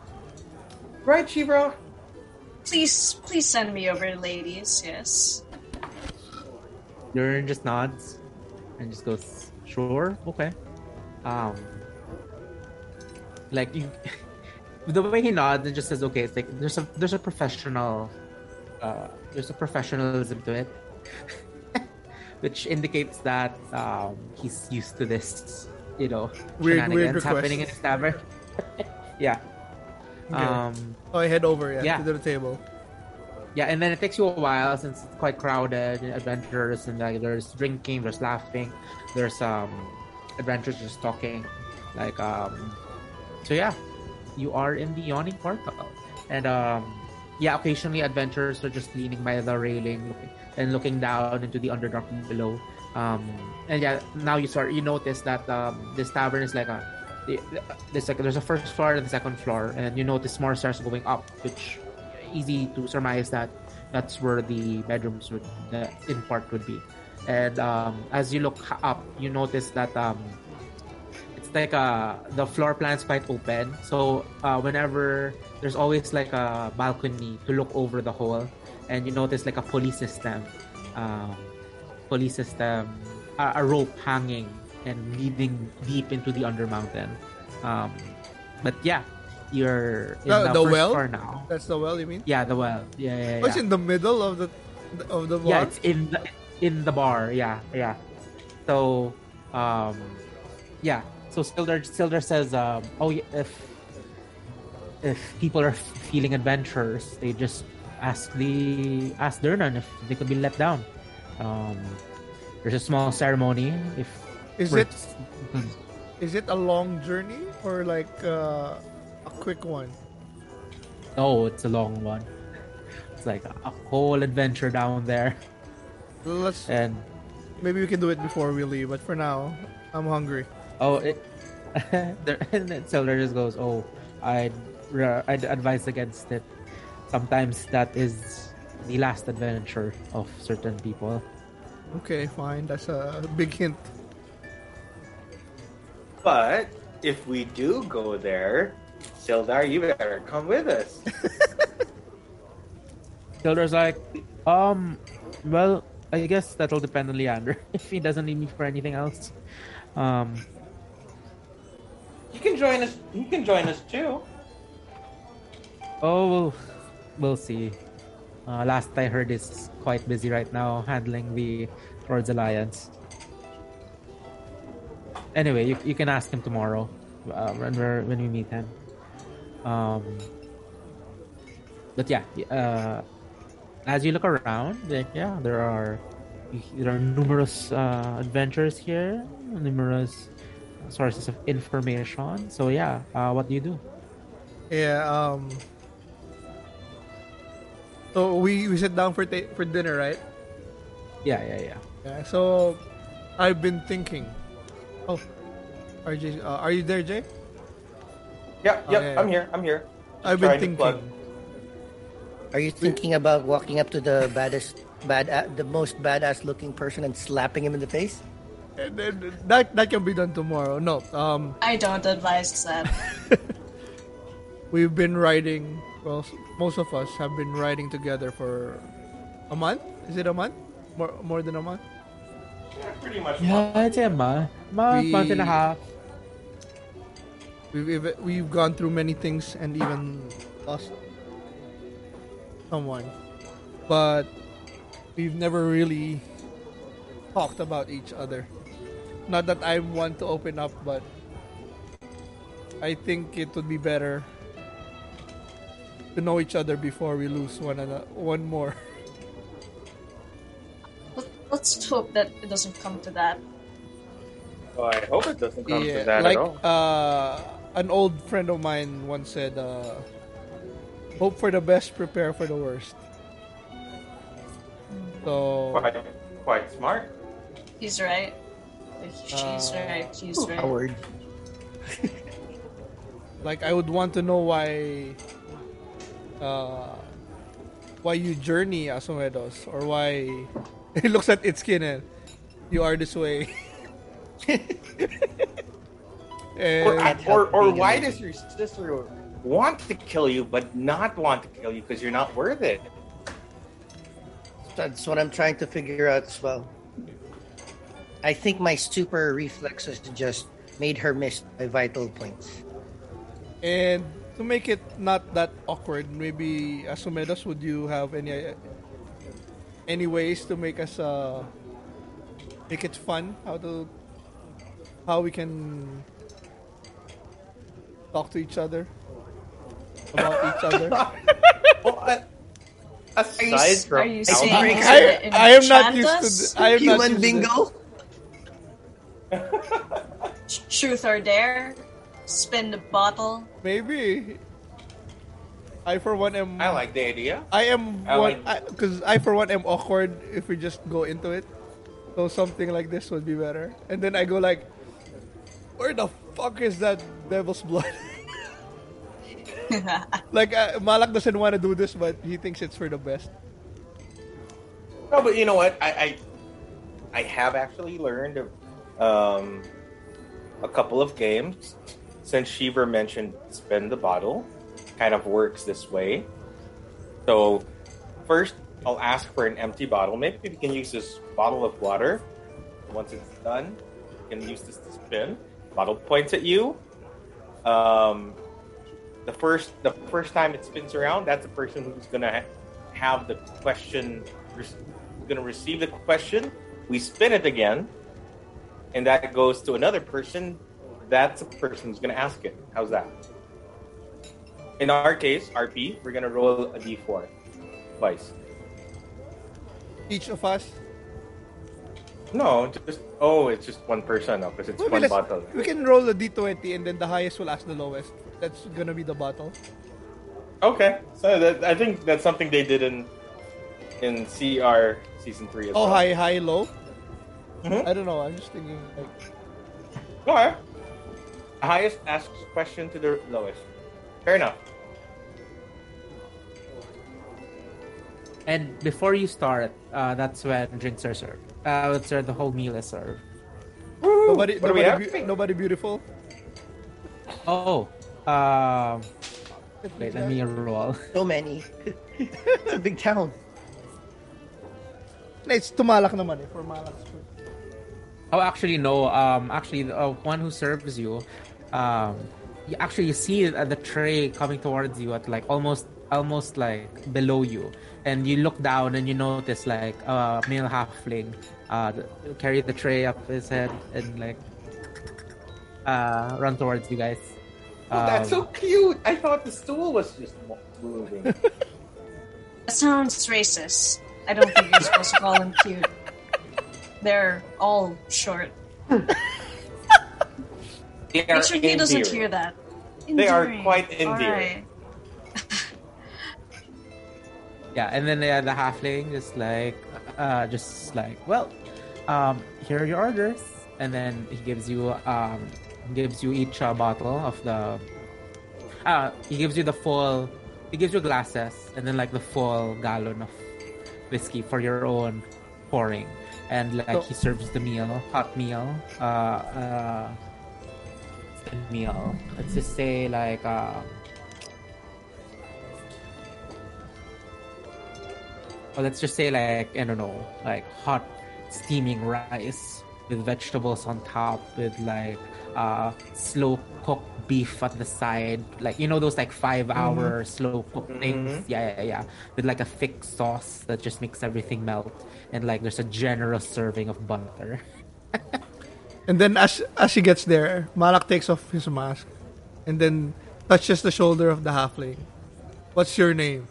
Speaker 1: Right, Shibro?
Speaker 4: Please, please send me over, ladies. Yes.
Speaker 5: Durnan just nods and just goes, "Sure, okay." Um, like you, the way he nods and just says, "Okay," it's like there's a there's a professional, uh, there's a professionalism to it, which indicates that um, he's used to this, you know,
Speaker 3: Weird- weird
Speaker 5: happening in his tavern. yeah.
Speaker 3: Okay.
Speaker 5: Um,
Speaker 3: Oh, I head over yeah,
Speaker 5: Yeah.
Speaker 3: to the table.
Speaker 5: Yeah, and then it takes you a while since it's quite crowded, and adventurers, and like there's drinking, there's laughing, there's um adventurers just talking, like um. So yeah, you are in the yawning portal, and um, yeah, occasionally adventurers are just leaning by the railing looking, and looking down into the underdark below. Um, and yeah, now you start you notice that um this tavern is like a there's like there's a first floor and the second floor, and you notice more stairs going up, which easy to surmise that that's where the bedrooms would the in part would be. And um, as you look up, you notice that um, it's like uh, the floor plan's quite open. So uh, whenever there's always like a balcony to look over the whole, and you notice like a pulley system, um, pulley system, a, a rope hanging and leading deep into the undermountain. Um, but yeah, you're in
Speaker 3: The-
Speaker 5: the,
Speaker 3: the well?
Speaker 5: floor now.
Speaker 3: That's the well, you mean?
Speaker 5: Yeah, the well. Yeah, yeah, yeah.
Speaker 3: Oh, it's in the middle of the of the bar.
Speaker 5: yeah, it's in the in the bar. Yeah, yeah. So, um, yeah. So Sildar Sildar says, um, oh, if if people are feeling adventurous, they just ask the ask Durnan if they could be let down. Um, there's a small ceremony if
Speaker 3: Is it is it a long journey or like uh, quick one?
Speaker 5: Oh, it's a long one. It's like a whole adventure down there,
Speaker 3: Let's
Speaker 5: and
Speaker 3: maybe we can do it before we leave. But for now, I'm hungry.
Speaker 5: oh, it. there, and then Sildar just goes, "Oh, I'd I'd advise against it. Sometimes that is the last adventure of certain people."
Speaker 3: Okay, fine. That's a big hint.
Speaker 1: But if we do go there, Sildar, you better come with us.
Speaker 5: Sildar's like, um, well, I guess that'll depend on Leander if he doesn't need me for anything else. Um,
Speaker 1: You can join us. You can join us too.
Speaker 5: oh, we'll, we'll see. Uh, last I heard, is quite busy right now handling the Lord's Alliance. Anyway, you, you can ask him tomorrow uh, when we're, when we meet him. Um, but yeah, uh, as you look around, like, yeah, there are there are numerous uh, adventures here, numerous sources of information. So yeah, uh, what do you do?
Speaker 3: Yeah. Um. So we we sit down for ta- for dinner, right?
Speaker 5: Yeah, yeah, yeah.
Speaker 3: Yeah. So I've been thinking. Oh, RJ, uh, are you there, Jay?
Speaker 1: Yeah,
Speaker 3: Oh,
Speaker 1: yep.
Speaker 3: yeah,
Speaker 1: I'm here. I'm here.
Speaker 3: I've been thinking.
Speaker 2: Are you thinking about walking up to the baddest, bad, uh, the most badass looking person and slapping him in the face?
Speaker 3: Eh, eh, eh, that that can be done tomorrow. No. Um.
Speaker 4: I don't advise that.
Speaker 3: We've been riding. Well, most of us have been riding together for a month. Is it a month? More more than a month.
Speaker 1: Yeah, pretty much.
Speaker 5: Yeah, it's a month, month,
Speaker 3: We-
Speaker 5: month and a half.
Speaker 3: We've we've, we've gone through many things and even lost someone, but we've never really talked about each other. Not that I want to open up, but I think it would be better to know each other before we lose one another, one more.
Speaker 4: Let- Let's hope that it doesn't come to that.
Speaker 1: Oh, I hope it doesn't come
Speaker 3: Yeah,
Speaker 1: to that
Speaker 3: like
Speaker 1: at all.
Speaker 3: uh, an old friend of mine once said, uh, "Hope for the best, prepare for the worst." So
Speaker 1: Quite, quite smart.
Speaker 4: He's right. She's
Speaker 3: Uh,
Speaker 4: right. She's right.
Speaker 2: Howard.
Speaker 3: like I would want to know why uh why you journey Asomedos or why it looks at Itsuki and you are this way. and
Speaker 1: Or, or, or why does your sister want to kill you but not want to kill you because you're not worth it?
Speaker 2: That's what I'm trying to figure out as well. I think my super reflexes just made her miss my vital points.
Speaker 3: and to make it not that awkward, maybe Asomedos, would you have any any ways to make us uh make it fun? How to how we can talk to each other about each other?
Speaker 1: Well,
Speaker 4: Are you,
Speaker 1: from
Speaker 4: are you
Speaker 1: alcohol-
Speaker 2: I-
Speaker 3: I, am not used
Speaker 4: us?
Speaker 3: to. th- I am not
Speaker 2: Human
Speaker 3: used to
Speaker 2: bingo?
Speaker 4: Truth or dare? Spin the bottle.
Speaker 3: Maybe. I for one am.
Speaker 1: I like the idea.
Speaker 3: I am
Speaker 1: I
Speaker 3: one
Speaker 1: like-
Speaker 3: because I, for one am awkward if we just go into it. So something like this would be better. And then I go like, where the fuck is that devil's blood? like uh, Malak doesn't want to do this, but he thinks it's for the best.
Speaker 1: No, but you know what? I I, I have actually learned um, a couple of games since Shiva mentioned spend the bottle. Kind of works this way. So first, I'll ask for an empty bottle. Maybe we can use this bottle of water. Once it's done, you can use this to spin. Bottle points at you. Um, the first the first time it spins around, that's the person who's gonna ha- have the question. Re- gonna receive the question. We spin it again, and that goes to another person. That's the person who's gonna ask it. How's that? In our case, RP, we're gonna roll a d4 twice.
Speaker 3: Each of us.
Speaker 1: No, just oh, it's just one person now because it's
Speaker 3: Okay,
Speaker 1: one bottle.
Speaker 3: We can roll the d20 and then the highest will ask the lowest. That's gonna be the bottle.
Speaker 1: Okay, so that, I think that's something they did in in CR season three as
Speaker 3: Oh,
Speaker 1: well.
Speaker 3: high, high, low.
Speaker 1: Mhm.
Speaker 3: I don't know. I'm just thinking like
Speaker 1: Okay. Highest asks question to the lowest. Fair enough.
Speaker 5: And before you start, uh, that's when drinks are served. Uh, that's where the whole meal is served.
Speaker 3: nobody,
Speaker 1: What do we
Speaker 3: nobody,
Speaker 1: have?
Speaker 3: nobody beautiful.
Speaker 5: Oh, um, wait, let me roll.
Speaker 2: So many. it's a big town.
Speaker 3: It's tumalak naman eh for malak.
Speaker 5: Oh, actually, no. Um, actually, the uh, one who serves you, um, you actually you see uh, the tray coming towards you at like almost, almost like below you, and you look down and you notice like a male halfling, uh, carry the tray up his head and like, uh, run towards you guys.
Speaker 1: Oh, that's so
Speaker 5: Um,
Speaker 1: cute. I thought the stool was just moving.
Speaker 4: That sounds racist. I don't think you're supposed to call them cute. They're all short.
Speaker 1: They are
Speaker 4: Make sure he doesn't hear that.
Speaker 1: They are quite
Speaker 4: All
Speaker 1: endearing.
Speaker 5: Yeah, and then uh, the halfling just like, uh, just like, well, um, here are your orders, and then he gives you, um, gives you each a bottle of the, uh, he gives you the full, he gives you glasses, and then like the full gallon of whiskey for your own pouring, and like
Speaker 3: So-
Speaker 5: he serves the meal, hot meal, uh, uh, meal. Let's just say like, uh. Or let's just say like I don't know, like hot steaming rice with vegetables on top, with like uh slow cooked beef at the side, like you know those like five hour slow cooked things. Yeah, yeah, yeah. With like a thick sauce that just makes everything melt, and like there's a generous serving of butter.
Speaker 3: And then as as she gets there, Malak takes off his mask, and then touches the shoulder of the halfling. What's your name?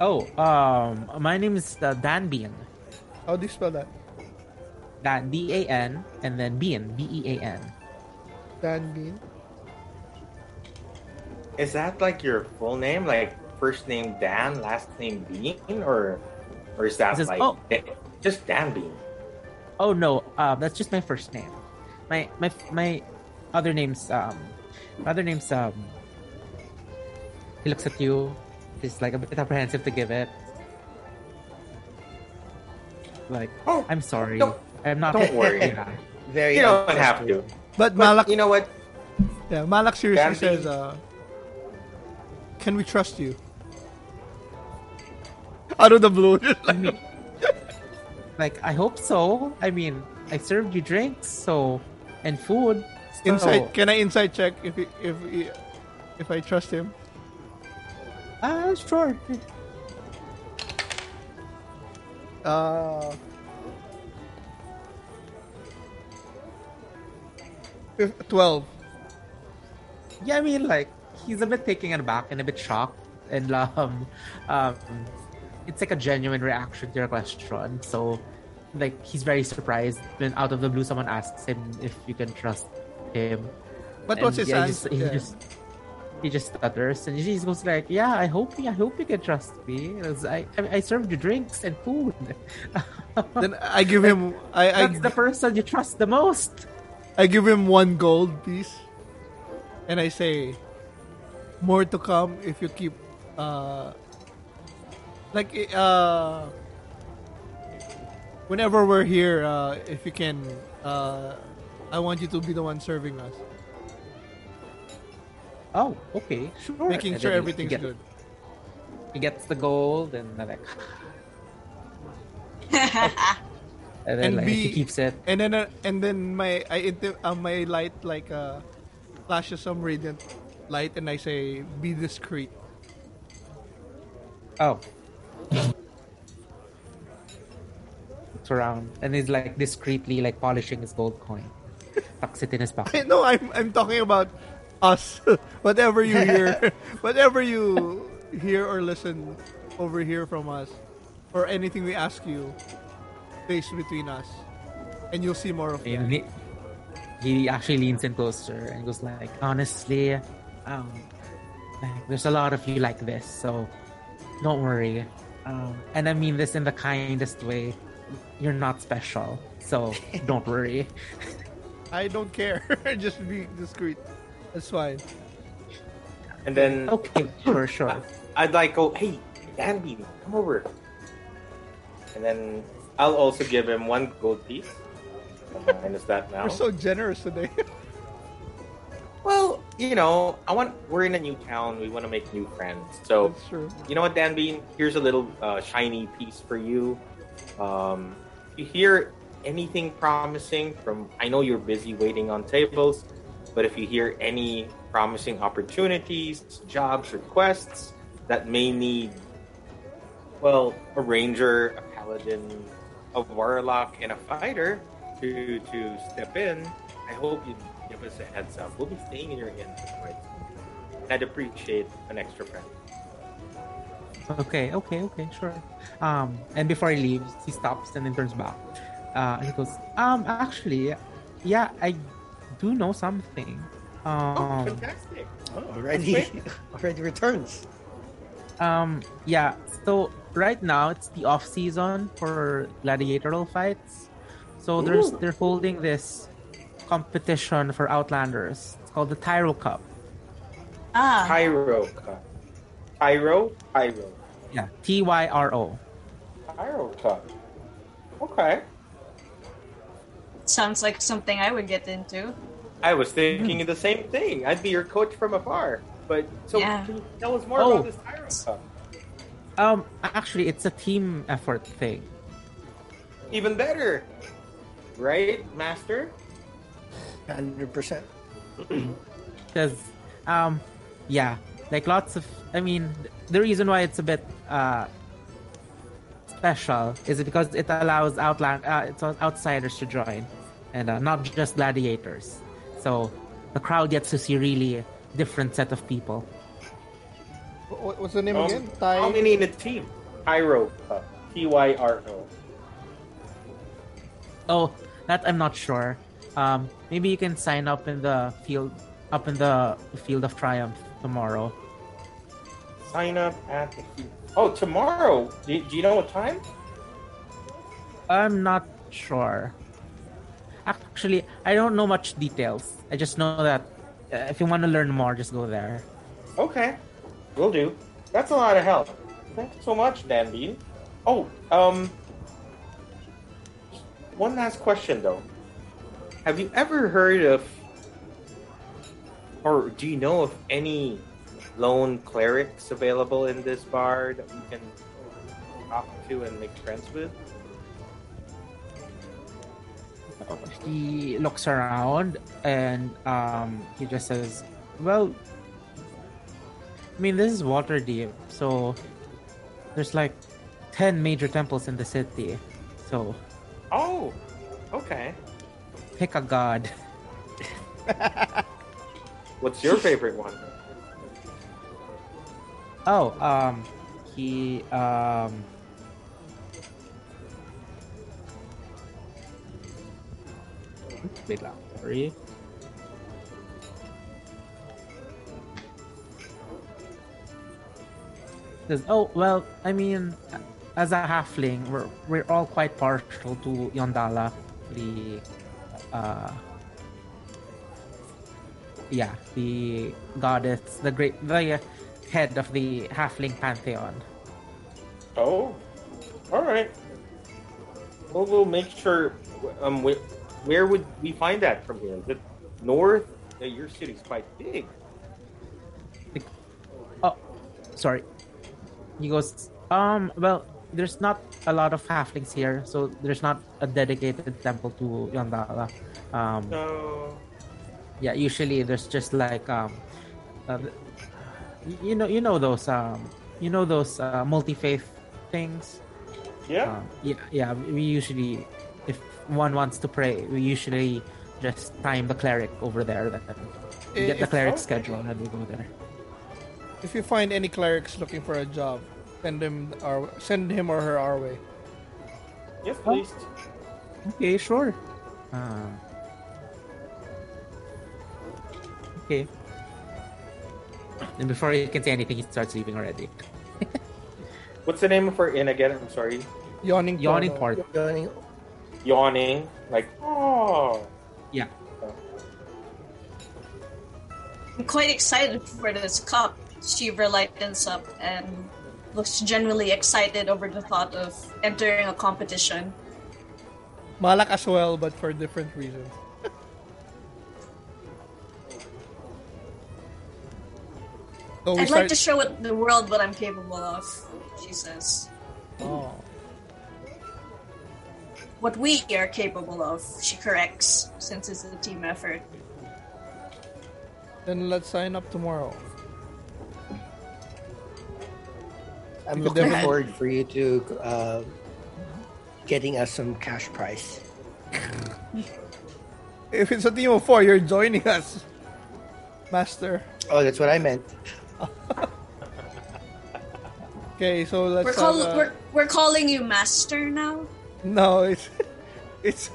Speaker 5: Oh, um, my name is uh, Dan Bean.
Speaker 3: How do you spell that?
Speaker 5: Dan D A N and then Bean B E A N.
Speaker 3: Dan Bean.
Speaker 1: Is that like your full name, like first name Dan, last name Bean, or or is that
Speaker 5: says-
Speaker 1: like
Speaker 5: oh.
Speaker 1: just Dan Bean?
Speaker 5: Oh no, uh, that's just my first name. My my my other name's um, my other name's um. He looks at you. He's like a bit apprehensive to give it. Like,
Speaker 1: Oh,
Speaker 5: I'm sorry.
Speaker 1: don't-
Speaker 5: I'm not.
Speaker 1: don't worry.
Speaker 5: Yeah.
Speaker 2: Very.
Speaker 1: You don't have to.
Speaker 3: But
Speaker 1: But
Speaker 3: Malak,
Speaker 1: you know what?
Speaker 3: yeah, Malak seriously
Speaker 1: Dan
Speaker 3: says, uh, "Can we trust you?" Out of the blue,
Speaker 5: I
Speaker 3: like,
Speaker 5: mean, like I hope so. I mean, I served you drinks, so and food. So,
Speaker 3: inside. Can I inside check if he, if he, if I trust him?
Speaker 5: Ah, sure.
Speaker 3: Uh, twelve.
Speaker 5: Yeah, I mean, like he's a bit taken aback and a bit shocked, and um, um, it's like a genuine reaction to your question. So, like, he's very surprised when out of the blue someone asks him if you can trust him.
Speaker 3: But
Speaker 5: And
Speaker 3: what's his
Speaker 5: yeah, he
Speaker 3: answer?
Speaker 5: just, he
Speaker 3: Yeah.
Speaker 5: just he just stutters and he just goes like, "Yeah, I hope I hope you can trust me. I I, I served you drinks and food.
Speaker 3: Then I give him. I I,
Speaker 5: That's the person you trust the most."
Speaker 3: I give him one gold piece, and I say, "More to come if you keep." Uh, like uh, whenever we're here, uh, if you can, uh, I want you to be the one serving us,
Speaker 5: Oh, okay, sure.
Speaker 3: making
Speaker 5: And
Speaker 3: sure
Speaker 5: then he-
Speaker 3: everything's
Speaker 5: get-
Speaker 3: good.
Speaker 5: He gets the gold and then like, and then
Speaker 3: And
Speaker 5: like,
Speaker 3: be-
Speaker 5: he keeps it.
Speaker 3: And then uh, and then my I inter- uh, my light like uh, flashes some radiant light, and I say, "Be discreet."
Speaker 5: Oh. Looks around and he's like discreetly like polishing his gold coin. Tucks it in his pocket.
Speaker 3: No, I'm I'm talking about us. whatever you hear, whatever you hear or listen over here from us, or anything we ask you, space between us, and you'll see more of that.
Speaker 5: he, he actually leans in closer and goes like, honestly, um, like, there's a lot of you like this, so don't worry. Um, and I mean this in the kindest way. You're not special, so don't worry.
Speaker 3: I don't care. Just be discreet. That's fine.
Speaker 1: And then
Speaker 5: Okay, sure, sure.
Speaker 1: I'd like go, hey, Danby, come over. And then I'll also give him one gold piece. Minus that now.
Speaker 3: We're so generous today.
Speaker 1: Well, you know, I want we're in a new town. We want to make new friends. So
Speaker 3: That's true.
Speaker 1: you know what, Dan Bean? Here's a little uh, shiny piece for you. Um, if you hear anything promising from, I know you're busy waiting on tables, but if you hear any promising opportunities, jobs, requests that may need, well, a ranger, a paladin, a warlock, and a fighter to to step in, I hope you give us a heads up. We'll be staying in your inn. I'd appreciate an extra friend.
Speaker 5: Okay, okay, okay, sure. Um, and before he leaves, he stops and then turns back. Uh, he goes, um, actually, yeah, I do know something.
Speaker 1: Oh,
Speaker 5: Um,
Speaker 1: fantastic!
Speaker 2: Oh, already, already returns.
Speaker 5: um, yeah. So right now it's the off season for gladiatorial fights. So there's
Speaker 1: Ooh.
Speaker 5: they're holding this competition for Outlanders. It's called the Tyro Cup.
Speaker 4: Ah,
Speaker 1: Tyro Cup. Tyro? Tyro.
Speaker 5: Yeah, T Y R O.
Speaker 1: Tyro Cup. Okay.
Speaker 4: sounds like something I would get into.
Speaker 1: I was thinking the same thing. I'd be your coach from afar. But so
Speaker 4: Yeah.
Speaker 1: can you tell us more
Speaker 5: Oh.
Speaker 1: about this Tyro Cup?
Speaker 5: Um, actually, it's a team effort thing.
Speaker 1: Even better. Right, Master?
Speaker 2: Hundred percent.
Speaker 5: because um yeah like lots of i mean the reason why it's a bit uh special is because it allows outland uh, it's outsiders to join and uh, not just gladiators so the crowd gets to see really different set of people
Speaker 3: what's the name
Speaker 1: Um,
Speaker 3: again?
Speaker 1: How many in a team? Tyro Cup. T Y R O.
Speaker 5: oh that i'm not sure um maybe you can sign up in the field up in the field of triumph tomorrow
Speaker 1: Sign up at the. field. Oh, tomorrow. Do, do you know what time?
Speaker 5: I'm not sure. Actually, I don't know much details. I just know that uh, if you want to learn more, just go there.
Speaker 1: Okay, will do. That's a lot of help. Thanks so much, Dan Bean. Oh, um, one last question though. Have you ever heard of, or do you know of any lone clerics available in this bar that we can talk to and make friends with?
Speaker 5: He looks around and um, he just says, "Well, I mean, this is Waterdeep, so there's like ten major temples in the city. So
Speaker 1: Oh, okay.
Speaker 5: pick a god."
Speaker 1: What's your favorite one?
Speaker 5: Oh, um, he um. Sorry. Says, oh well, I mean, as a halfling, we're we're all quite partial to Yondalla, the uh, yeah, the goddess, the great, the head of the halfling pantheon.
Speaker 1: Oh, all right. Well, make sure. Um, where, where would we find that from here? Is it north? Uh, your city's quite big.
Speaker 5: Oh, sorry. He goes, um, well, there's not a lot of halflings here, so there's not a dedicated temple to Yondalla. Um,
Speaker 1: No.
Speaker 5: yeah, usually there's just like um, uh, you know, you know those um, you know those uh, multi-faith things.
Speaker 1: Yeah.
Speaker 5: Um, yeah, yeah. We usually, one wants to pray, we usually just time the cleric over there. Then we get the cleric
Speaker 1: okay.
Speaker 5: schedule and we go there.
Speaker 3: If you find any clerics looking for a job, send him our send him or her our way.
Speaker 1: Yes, please.
Speaker 5: Okay, sure. Uh, okay. And before he can say anything, he starts leaving already.
Speaker 1: What's the name of her inn again? I'm sorry.
Speaker 3: Yawning.
Speaker 5: Yawning
Speaker 3: portal.
Speaker 5: port.
Speaker 2: Yawning.
Speaker 1: Yawning. Like, oh.
Speaker 5: Yeah.
Speaker 4: I'm quite excited for this cup. Shiva lightens up and looks genuinely excited over the thought of entering a competition.
Speaker 3: Malak as well, but for different reasons. so
Speaker 4: I'd
Speaker 3: start.
Speaker 4: like to show what the world what I'm capable of, she says.
Speaker 3: oh.
Speaker 4: What we are capable of, she corrects, since it's a team effort.
Speaker 3: Then let's sign up tomorrow.
Speaker 2: I'm looking
Speaker 3: definitely-
Speaker 2: forward for you to uh, getting us some cash prize.
Speaker 3: If it's a team of four, you're joining us, Master.
Speaker 2: Oh, that's what I meant.
Speaker 3: Okay, so let's.
Speaker 4: We're,
Speaker 3: have,
Speaker 4: call-
Speaker 3: uh,
Speaker 4: we're, we're calling you master now?
Speaker 3: No, it's it's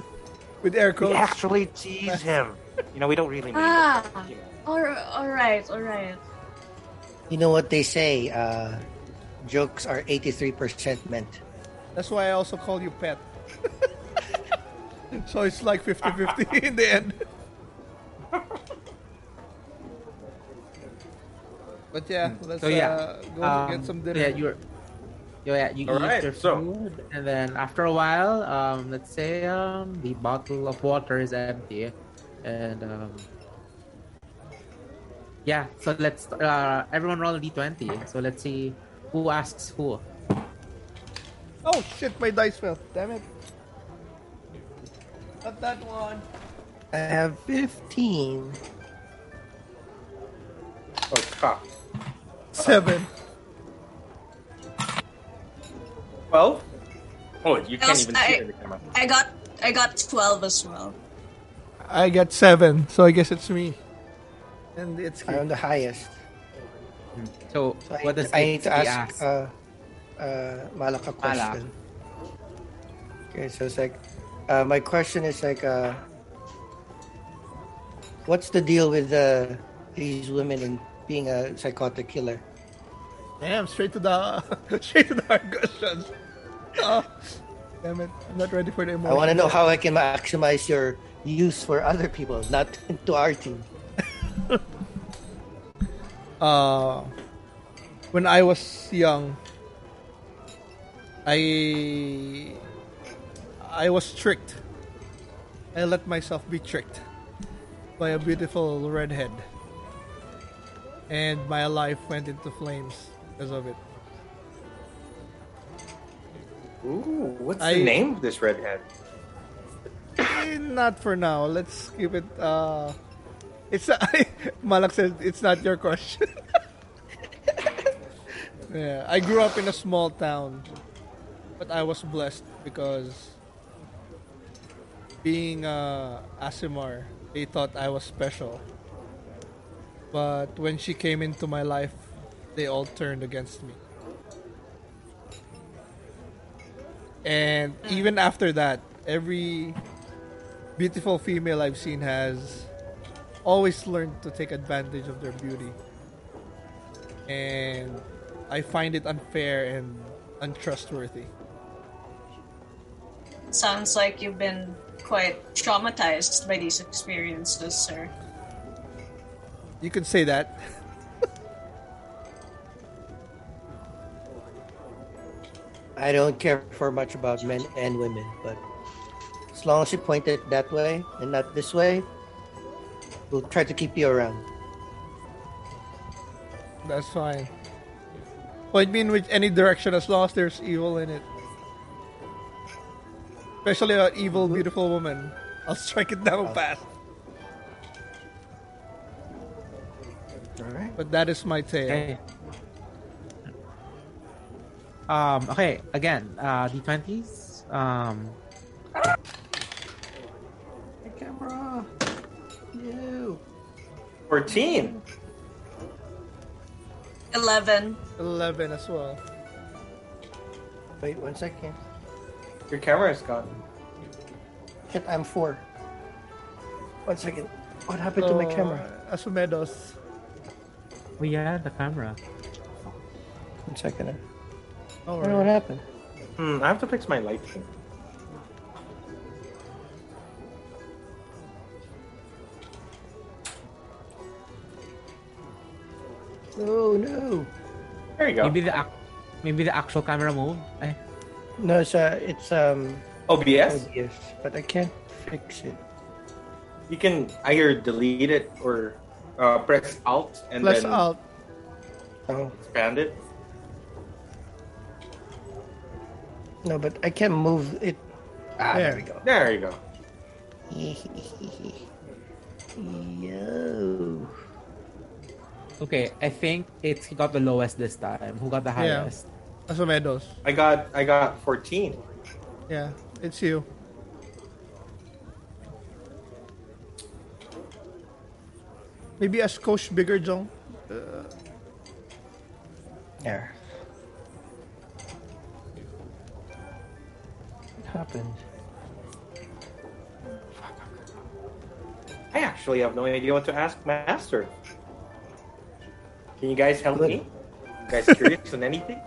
Speaker 3: with air quotes.
Speaker 1: We actually tease him. You know, we don't really mean
Speaker 4: Ah.
Speaker 1: it. You know.
Speaker 4: All, all right, all right.
Speaker 2: You know what they say? Uh, jokes are 83% meant.
Speaker 3: That's why I also call you pet. so it's like 50-50 in the end. But yeah, let's
Speaker 5: So yeah,
Speaker 3: uh, go
Speaker 5: Um,
Speaker 3: get some dinner.
Speaker 5: Yeah, you're. Yeah, you
Speaker 1: All
Speaker 5: eat
Speaker 1: right,
Speaker 5: your
Speaker 1: so-
Speaker 5: food, and then after a while, um, let's say um, the bottle of water is empty, and um, yeah. So let's uh, everyone roll a d20. So let's see who asks who.
Speaker 3: Oh shit, my dice fell. Damn it. Not that one.
Speaker 2: I have 15.
Speaker 1: Oh, it's cocked.
Speaker 3: Seven.
Speaker 1: 12? Oh, you can't
Speaker 4: Else
Speaker 1: even
Speaker 4: I-
Speaker 1: see it in the camera.
Speaker 4: I got I got 12 as well.
Speaker 3: I got seven, so I guess it's me. And it's
Speaker 2: I'm the highest.
Speaker 5: So,
Speaker 2: So I,
Speaker 5: what does
Speaker 2: I need to
Speaker 5: Itsuki
Speaker 2: ask uh, uh, Malak a question. Okay, so it's like, uh, my question is like, uh, what's the deal with uh, these women and being a psychotic killer?
Speaker 3: Damn, straight to the straight to the hard questions. Oh, damn it, I'm not ready for the
Speaker 2: I want to know how I can maximize your use for other people, not to our team.
Speaker 3: uh, when I was young, I I was tricked. I let myself be tricked by a beautiful redhead, and my life went into flames because of it.
Speaker 1: Ooh, what's
Speaker 3: I-
Speaker 1: the name of this redhead?
Speaker 3: Eh, not for now. Let's keep it. Uh, it's Malak said it's not your question. yeah, I grew up in a small town, but I was blessed because being uh, Aasimar, they thought I was special. But when she came into my life, they all turned against me. And mm. even after that, every beautiful female I've seen has always learned to take advantage of their beauty. And I find it unfair and untrustworthy.
Speaker 4: Sounds like you've been quite traumatized by these experiences, sir.
Speaker 3: You could say that.
Speaker 2: I don't care for much about men and women, but as long as you point it that way and not this way, we'll try to keep you around.
Speaker 3: That's fine. Point me in which any direction as long as there's evil in it. Especially an evil, mm-hmm. beautiful woman. I'll strike it down oh. fast.
Speaker 2: All right.
Speaker 3: But that is my tale.
Speaker 5: Okay. Um. Okay. Again, uh, d20s. Um.
Speaker 2: Camera. You.
Speaker 1: 14.
Speaker 4: 11.
Speaker 3: 11 as well.
Speaker 2: Wait one second.
Speaker 1: Your camera is gone.
Speaker 2: Shit, I'm four. One second. What happened to my
Speaker 3: So,
Speaker 2: camera?
Speaker 3: Asumedos.
Speaker 5: Oh yeah, the camera.
Speaker 2: One second. I
Speaker 3: Oh,
Speaker 2: don't know what happened.
Speaker 1: Hmm, I have to fix my lighting.
Speaker 2: Oh no.
Speaker 1: There you go.
Speaker 5: Maybe the maybe the actual camera moved. Eh,
Speaker 2: No, it's uh, it's um,
Speaker 1: OBS.
Speaker 2: OBS, but I can't fix it.
Speaker 1: You can either delete it or uh, press Alt and
Speaker 3: Plus
Speaker 1: then
Speaker 3: out.
Speaker 2: Oh
Speaker 1: expand it.
Speaker 2: No, but I can move it. Ah, there we go.
Speaker 1: There you go.
Speaker 2: Yo.
Speaker 5: Okay, I think it's got the lowest this time. Who got the highest?
Speaker 3: Yeah.
Speaker 5: highest?
Speaker 1: I got I got 14.
Speaker 3: Yeah, it's you. Maybe a skosh bigger, Jong.
Speaker 2: There. Happened?
Speaker 1: I actually have no idea what to ask Master. Can you guys help
Speaker 2: Good.
Speaker 1: me? You guys curious on anything?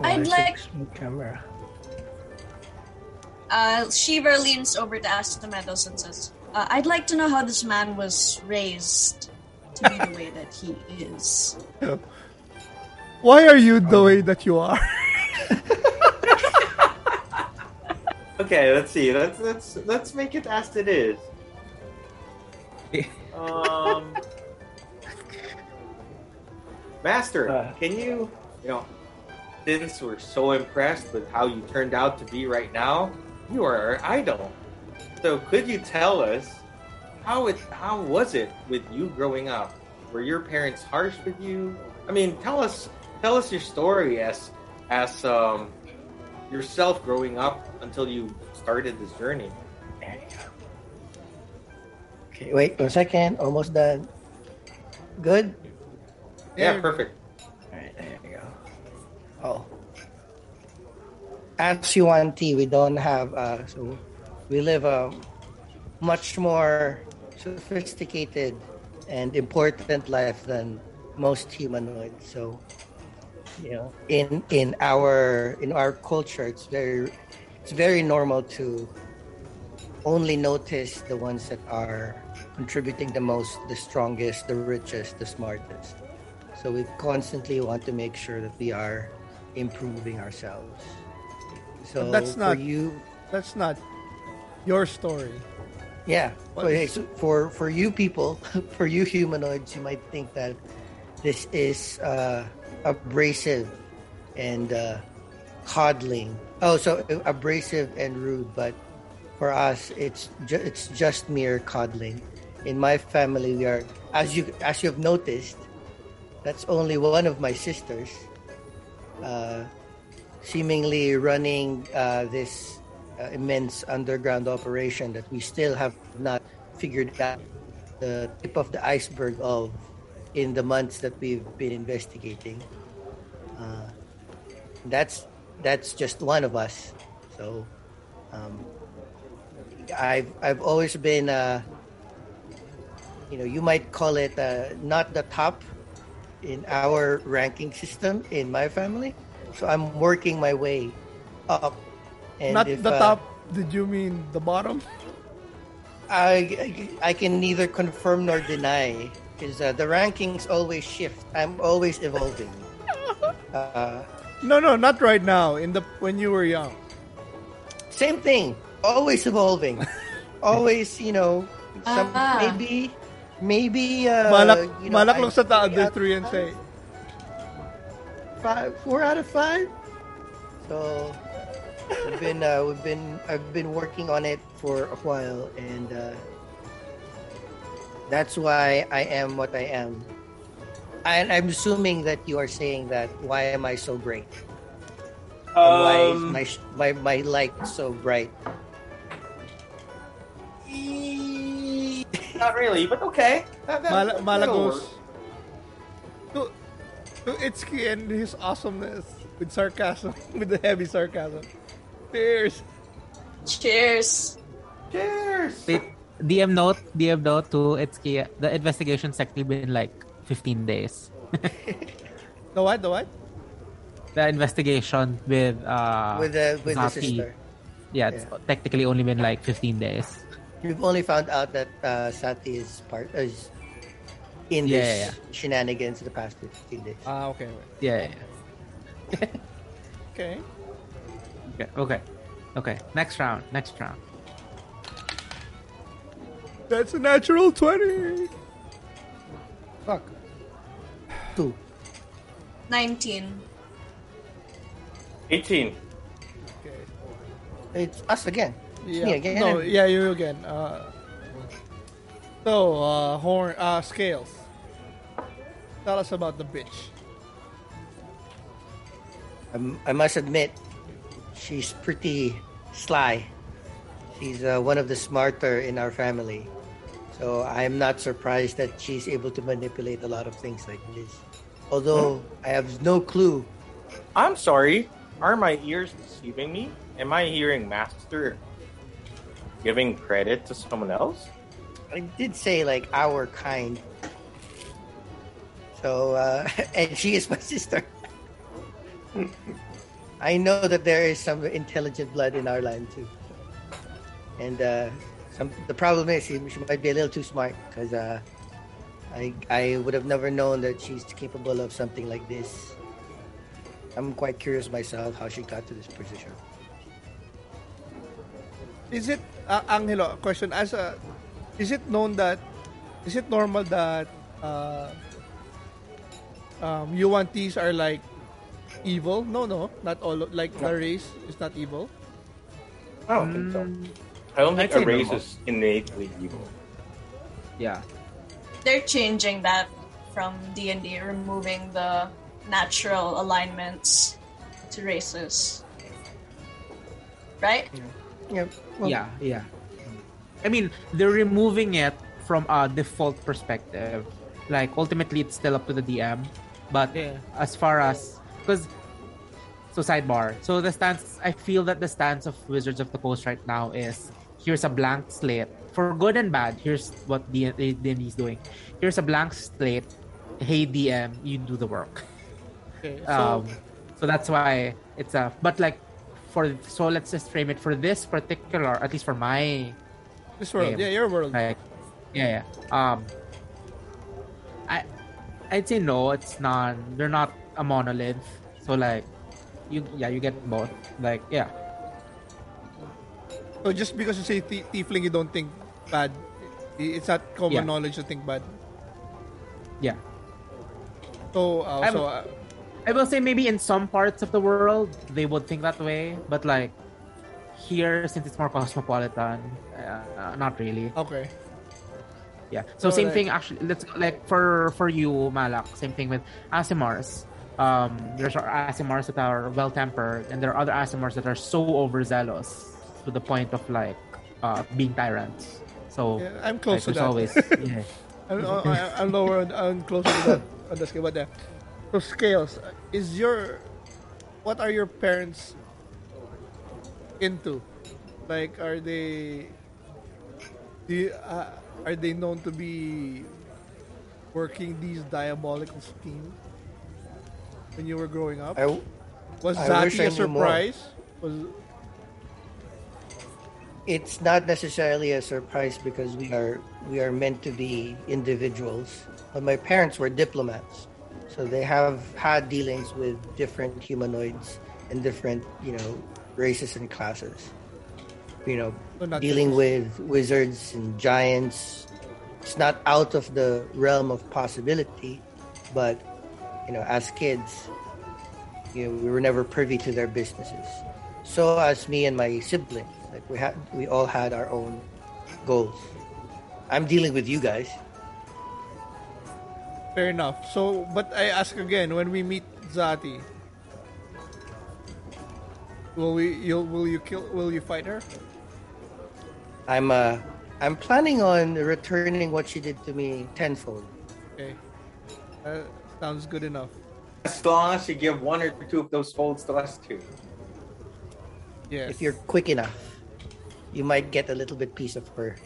Speaker 4: I'd like-
Speaker 2: camera.
Speaker 4: Uh, Shiva leans over to Astamedos and says, uh, I'd like to know how this man was raised to be the way that he is.
Speaker 3: Why are you the way that you are?
Speaker 1: Okay, let's see. Let's let's let's make it as it is. Um, Master,
Speaker 2: Uh.
Speaker 1: can you, you know, since we're so impressed with how you turned out to be right now, you are our idol. So could you tell us how it how was it with you growing up? Were your parents harsh with you? I mean, tell us tell us your story as as um yourself growing up until you started this journey.
Speaker 2: There you go. Okay, wait one second. Almost done. Good.
Speaker 1: Yeah,
Speaker 3: Yeah.
Speaker 1: perfect.
Speaker 2: All right, there you go. Oh. As Yuan-Ti, we don't have, uh, so we live a much more sophisticated and important life than most humanoids. So, you know, in in our in our culture, it's very it's very normal to only notice the ones that are contributing the most, the strongest, the richest, the smartest. So we constantly want to make sure that we are improving ourselves. So
Speaker 3: But that's
Speaker 2: for
Speaker 3: not-
Speaker 2: you,
Speaker 3: That's not your story.
Speaker 2: yeah.
Speaker 3: What
Speaker 2: Okay, so for for you people, for you humanoids, you might think that this is uh, abrasive and uh, coddling. Oh, so abrasive and rude, but for us, it's ju- it's just mere coddling. In my family, we are as you as you have noticed. That's only one of my sisters, uh, seemingly running uh, this uh, immense underground operation that we still have not figured out the tip of the iceberg of in the months that we've been investigating. Uh, that's that's just one of us. So um, I've I've always been uh, you know you might call it uh, not the top in our ranking system in my family. So I'm working my way up. And
Speaker 3: not
Speaker 2: if,
Speaker 3: the
Speaker 2: uh,
Speaker 3: top. Did you mean the bottom?
Speaker 2: I, I can neither confirm nor deny because uh, the rankings always shift. I'm always evolving. Uh,
Speaker 3: No, no, not right now. In the when you were young.
Speaker 2: same thing, always evolving. always, you know, some,
Speaker 4: Ah.
Speaker 2: maybe, maybe, uh,
Speaker 3: malak,
Speaker 2: you know,
Speaker 3: malak
Speaker 2: I-
Speaker 3: lang sa taas,
Speaker 2: three
Speaker 3: three and say.
Speaker 2: five, four out of five. So we've been, uh, we've been, I've been working on it for a while, and uh, that's why I am what I am. And I'm assuming that you are saying that. Why am I so great? And why is
Speaker 1: Um,
Speaker 2: my my my light so bright?
Speaker 1: not really, but okay. That, that,
Speaker 3: Mal- Malagos.
Speaker 1: work.
Speaker 3: To, to Itsuki and his awesomeness with sarcasm, with the heavy sarcasm. Cheers.
Speaker 4: Cheers.
Speaker 1: Cheers.
Speaker 5: Wait, DM note, DM note to Itsuki. The investigation's actually been like 15 days.
Speaker 3: The what? The what?
Speaker 5: The investigation with uh
Speaker 2: with the with the sister.
Speaker 5: Yeah, it's
Speaker 2: Yeah.
Speaker 5: technically only been like 15 days.
Speaker 2: We've only found out that uh, Sati is part is in
Speaker 5: Yeah,
Speaker 2: this
Speaker 5: yeah, yeah.
Speaker 2: shenanigans the past 15 days.
Speaker 3: Ah, okay. wait.
Speaker 5: Yeah, yeah,
Speaker 3: Okay.
Speaker 5: yeah. Okay, okay, okay. Next round. Next round.
Speaker 3: That's a natural 20.
Speaker 2: Fuck. Two.
Speaker 4: 19.
Speaker 1: 18.
Speaker 3: Okay.
Speaker 2: It's us again. It's
Speaker 3: Yeah.
Speaker 2: me again.
Speaker 3: No, yeah, you again. Uh, so, uh, horn, uh, scales. Tell us about the bitch.
Speaker 2: Um, I must admit, she's pretty sly. She's uh, one of the smarter in our family. So I'm not surprised that she's able to manipulate a lot of things like this. Although I have no clue.
Speaker 1: I'm sorry. Are my ears deceiving me? Am I hearing Master giving credit to someone else?
Speaker 2: I did say like our kind. So, uh, and she is my sister. I know that there is some intelligent blood in our line too. And uh, some, the problem is she, she might be a little too smart because uh, I I would have never known that she's capable of something like this. I'm quite curious myself how she got to this position.
Speaker 3: Is it, uh, Angelo, question, as a, is it known that, is it normal that, uh, um, U1Ts are like evil? No, no, not all, like the race is not evil.
Speaker 1: I don't think so. I don't think
Speaker 5: I'd say
Speaker 1: a race
Speaker 5: no.
Speaker 1: is innately evil.
Speaker 5: Yeah.
Speaker 4: They're changing that from D&D, removing the natural alignments to races. Right?
Speaker 2: Yeah. well,
Speaker 5: yeah, yeah. I mean, they're removing it from a default perspective. Like ultimately, it's still up to the DM. But
Speaker 3: Yeah.
Speaker 5: as far as because so sidebar. So the stance, I feel that the stance of Wizards of the Coast right now is here's a blank slate for good and bad. Here's what D D&D is doing. Here's a blank slate. Hey DM, you do the work.
Speaker 3: Okay, so,
Speaker 5: Um, so that's why it's a. But like for so let's just frame it for this particular, at least for my
Speaker 3: this world,
Speaker 5: game.
Speaker 3: yeah, your world.
Speaker 5: like, yeah, yeah. Um, I, I'd say no. It's not. They're not a monolith. So like, you yeah, you get both. Like yeah,
Speaker 3: So just because you say th- tiefling, you don't think bad. It's not common
Speaker 5: Yeah.
Speaker 3: knowledge to think bad.
Speaker 5: yeah.
Speaker 3: So, uh,
Speaker 5: I'm-
Speaker 3: so uh,
Speaker 5: I will say maybe in some parts of the world they would think that way, but like here, since it's more cosmopolitan, uh, not really.
Speaker 3: okay.
Speaker 5: Yeah. So,
Speaker 3: So,
Speaker 5: same
Speaker 3: like-
Speaker 5: thing actually. Let's like for for you, Malak. Same thing with Aasimars. Um, there's Aasimars that are well tempered, and there are other Aasimars that are so overzealous to the point of like uh, being tyrants. So
Speaker 3: Yeah, I'm close
Speaker 5: like,
Speaker 3: to that.
Speaker 5: always yeah.
Speaker 3: I'm, uh, I- I'm lower. on- I'm closer to that on the scale. But uh, so scales uh, is your what are your parents into? Like, are they? Do you, uh, are they known to be working these diabolical schemes when you were growing up?
Speaker 2: I,
Speaker 3: Was
Speaker 2: I wish
Speaker 3: Zati
Speaker 2: I
Speaker 3: a surprise? Was
Speaker 2: it's not necessarily a surprise because we are we are meant to be individuals. But my parents were diplomats so they have had dealings with different humanoids and different you know races and classes. You know dealing with wizards and giants. It's not out of the realm of possibility but you know as kids you know we were never privy to their businesses. So as me and my siblings like we had we all had our own goals i'm dealing with you guys
Speaker 3: fair enough. So, but I ask again: when we meet Zati, will we? You will you kill? Will you fight her?
Speaker 2: i'm uh i'm planning on returning what she did to me tenfold
Speaker 3: Okay, uh, sounds good enough.
Speaker 1: As long as you give one or two of those folds to us too.
Speaker 3: Yes.
Speaker 2: If you're quick enough, you might get a little bit piece of her.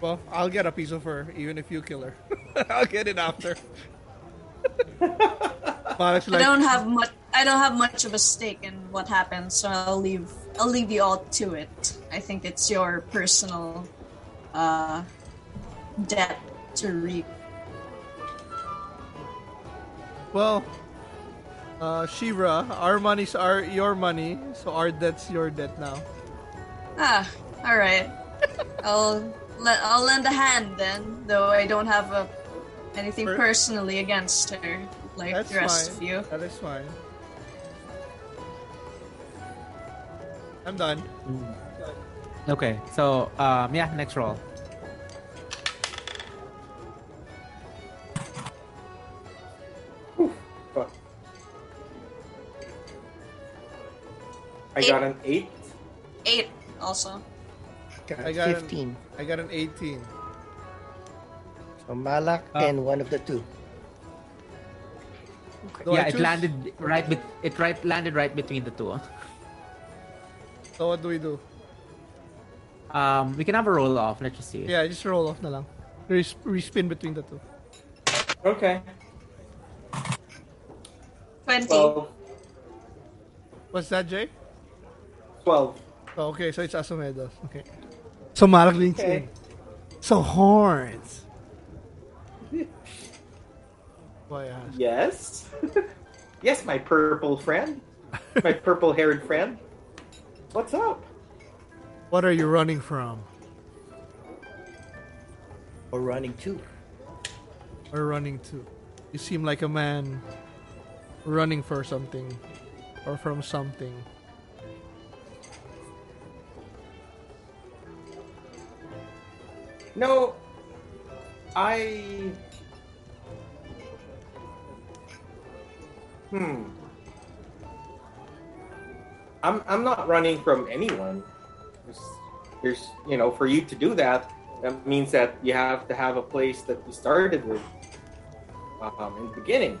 Speaker 3: Well, I'll get a piece of her, even if you kill her. I'll get it after. Malak's
Speaker 4: I don't have much. I don't have much of a stake in what happens, so I'll leave. I'll leave you all to it. I think it's your personal uh, debt to reap.
Speaker 3: well, uh, Shivra, our money's our your money, so our debt's your debt now.
Speaker 4: Ah, all right. I'll le- I'll lend a hand then, though I don't have a, anything
Speaker 3: Per-
Speaker 4: personally against her like
Speaker 3: That's
Speaker 4: the rest
Speaker 3: fine.
Speaker 4: of you.
Speaker 3: That is fine. I'm done.
Speaker 5: Okay, so um, yeah, next roll.
Speaker 1: Fuck. I got an eight.
Speaker 4: Eight also.
Speaker 2: Got
Speaker 3: I got
Speaker 2: 15.
Speaker 3: An, I got an 18.
Speaker 2: So Malak
Speaker 5: uh,
Speaker 2: and one of the two.
Speaker 3: Okay.
Speaker 5: Yeah, it landed right it right landed right between the two.
Speaker 3: So what do we do?
Speaker 5: Um, we can have a roll off. Let's just see.
Speaker 3: Yeah, just roll off na lang. Res- respin between the two.
Speaker 1: Okay.
Speaker 4: 20.
Speaker 1: 12.
Speaker 3: What's that,
Speaker 1: Jake?
Speaker 3: 12 okay, so it's Asumedos. Okay. So Malak leans
Speaker 1: Okay.
Speaker 3: So horns. Why ask?
Speaker 1: Yes. yes, my purple friend. My purple haired friend. What's up?
Speaker 3: What are you running from?
Speaker 2: Or running two.
Speaker 3: Or running to? You seem like a man running for something. Or from something.
Speaker 1: No, I. Hmm. I'm I'm not running from anyone. There's, there's you know for you to do that, that means that you have to have a place that you started with um, in the beginning.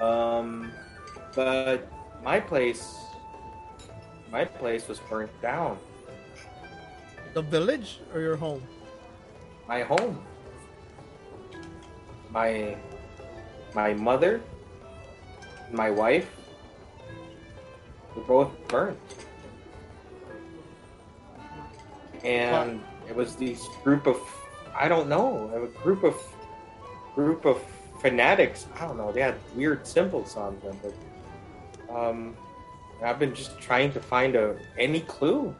Speaker 1: Um, but my place, my place was burnt down.
Speaker 3: The village or your home?
Speaker 1: my home. My my mother, my wife were both burnt. And it was these group of I don't know, a group of group of fanatics. I don't know, they had weird symbols on them, but um I've been just trying to find a any clue.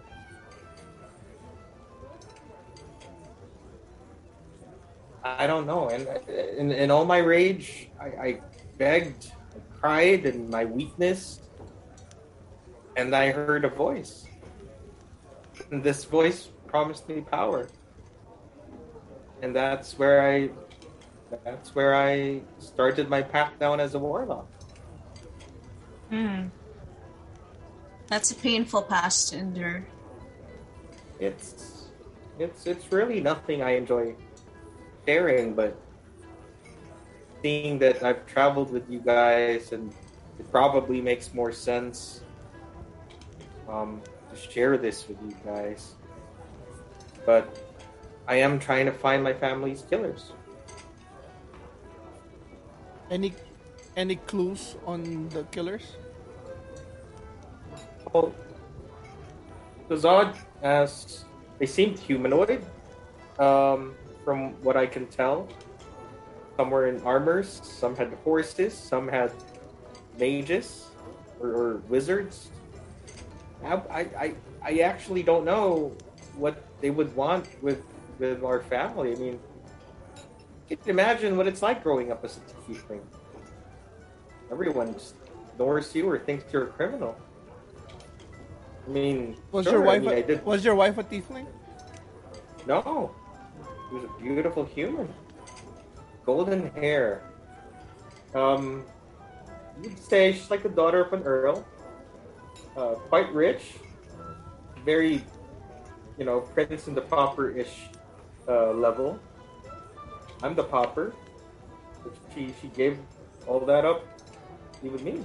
Speaker 1: I don't know. And in, in all my rage, I, I begged, I cried and my weakness, and I heard a voice. And this voice promised me power. And that's where I that's where I started my path down as a warlock.
Speaker 4: Hmm. That's a painful past to endure.
Speaker 1: It's it's it's really nothing I enjoy sharing, but seeing that I've traveled with you guys and it probably makes more sense um, to share this with you guys. But I am trying to find my family's killers.
Speaker 3: Any any clues on the killers?
Speaker 1: Well, it was odd as they seemed humanoid, um, from what I can tell. Some were in armors, some had horses, some had mages or, or wizards. I, I, I, actually don't know what they would want with with our family. I mean, you can imagine what it's like growing up as a tiefling. Everyone just ignores you or thinks you're a criminal. I mean,
Speaker 3: Was
Speaker 1: sure,
Speaker 3: your wife
Speaker 1: I mean,
Speaker 3: a, was your wife a tiefling?
Speaker 1: no. She was a beautiful human. Golden hair. Um, you'd say she's like the daughter of an earl. Uh, quite rich. Very, you know, prince in the pauper-ish uh, level. I'm the pauper. She she gave all that up. even me.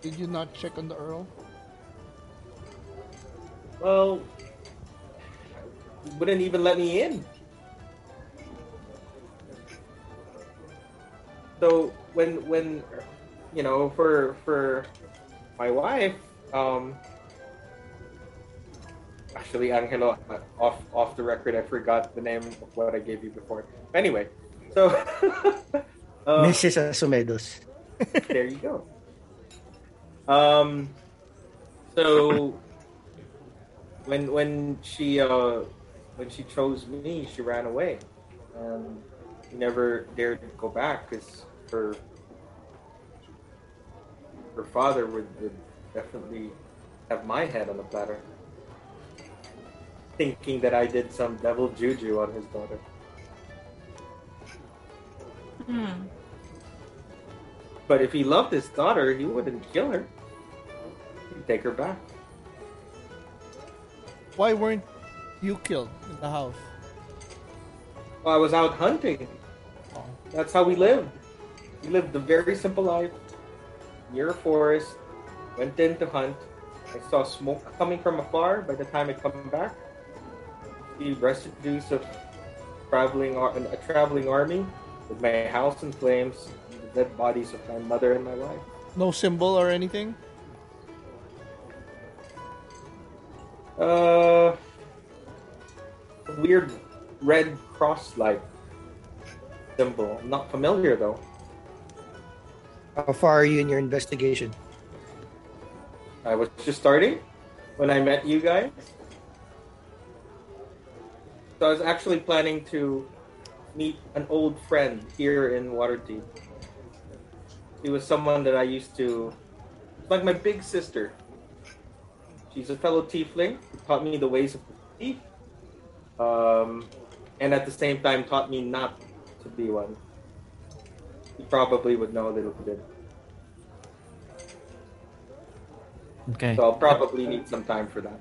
Speaker 3: Did you not check on the Earl?
Speaker 1: Well, he wouldn't even let me in. So when when you know for for my wife, um, actually Angelo, uh, off off the record, I forgot the name of what I gave you before. Anyway, so uh,
Speaker 2: Mrs. Asumedos.
Speaker 1: there you go. Um, so when when she uh when she chose me, she ran away, and never dared to go back because her her father would, would definitely have my head on the platter, thinking that I did some devil juju on his daughter.
Speaker 4: Hmm.
Speaker 1: But if he loved his daughter, he wouldn't kill her. He'd take her back.
Speaker 3: Why weren't you killed in the house?
Speaker 1: Well, I was out hunting. That's how we lived. We lived a very simple life. Near a forest. Went in to hunt. I saw smoke coming from afar. By the time I come back, the residues of traveling a traveling army with my house in flames, the dead bodies of my mother and my wife.
Speaker 3: No symbol or anything?
Speaker 1: Uh, weird red cross-like symbol. I'm not familiar though.
Speaker 2: How far are you in your investigation?
Speaker 1: I was just starting when I met you guys. So I was actually planning to meet an old friend here in Waterdeep. He was someone that I used to, like my big sister. She's a fellow tiefling who taught me the ways of the thief, um, and at the same time taught me not to be one. You probably would know a little bit.
Speaker 5: Okay.
Speaker 1: So I'll probably need some time for that.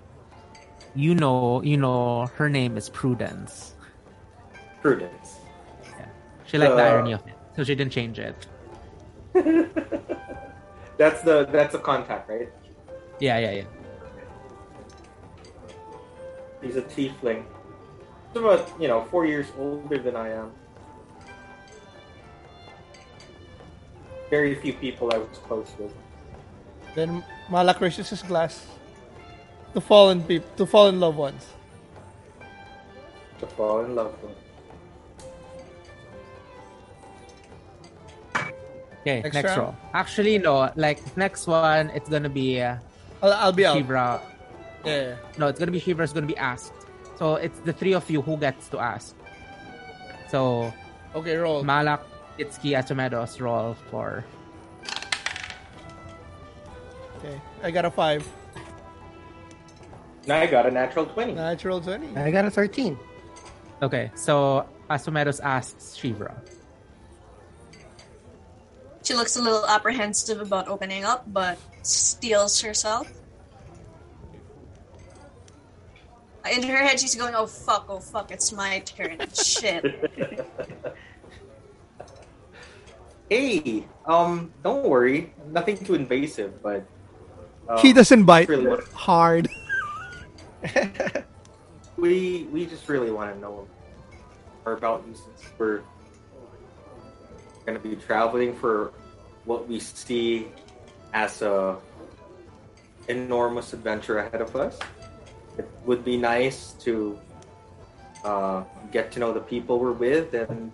Speaker 5: You know, you know, her name is Prudence.
Speaker 1: Prudence. Yeah.
Speaker 5: She liked the
Speaker 1: Uh,
Speaker 5: irony of it, so she didn't change it.
Speaker 1: that's the that's a contact, right?
Speaker 5: Yeah, yeah, yeah.
Speaker 1: He's a tiefling. He's about you know four years older than I am. Very few people I was close with.
Speaker 3: Then Malak raises his glass to fallen people, to fallen loved ones.
Speaker 1: To fall in love with.
Speaker 5: Okay,
Speaker 3: Next
Speaker 5: next,
Speaker 3: round?
Speaker 5: roll. Actually, no. Like next one, it's gonna be uh,
Speaker 3: I'll, I'll be out.
Speaker 5: Shivra.
Speaker 3: Yeah.
Speaker 5: No, it's gonna be Shivra. It's gonna be asked. So it's the three of you who gets to ask. So
Speaker 3: Okay, roll.
Speaker 5: Malak, Itsuki, Asumedos roll for.
Speaker 3: Okay, I got a five.
Speaker 1: Now I got a natural twenty.
Speaker 3: Natural twenty.
Speaker 2: I got a 13.
Speaker 5: Okay, so Asumedos asks Shivra.
Speaker 4: She looks a little apprehensive about opening up, but steels herself. In her head, she's going, "Oh fuck! Oh fuck! It's my turn! Shit!"
Speaker 1: hey, um, don't worry. Nothing too invasive, but um,
Speaker 3: He doesn't bite
Speaker 1: really want-
Speaker 3: hard.
Speaker 1: we we just really want to know more about you since we're going to be traveling for what we see as a enormous adventure ahead of us. It would be nice to uh, get to know the people we're with, and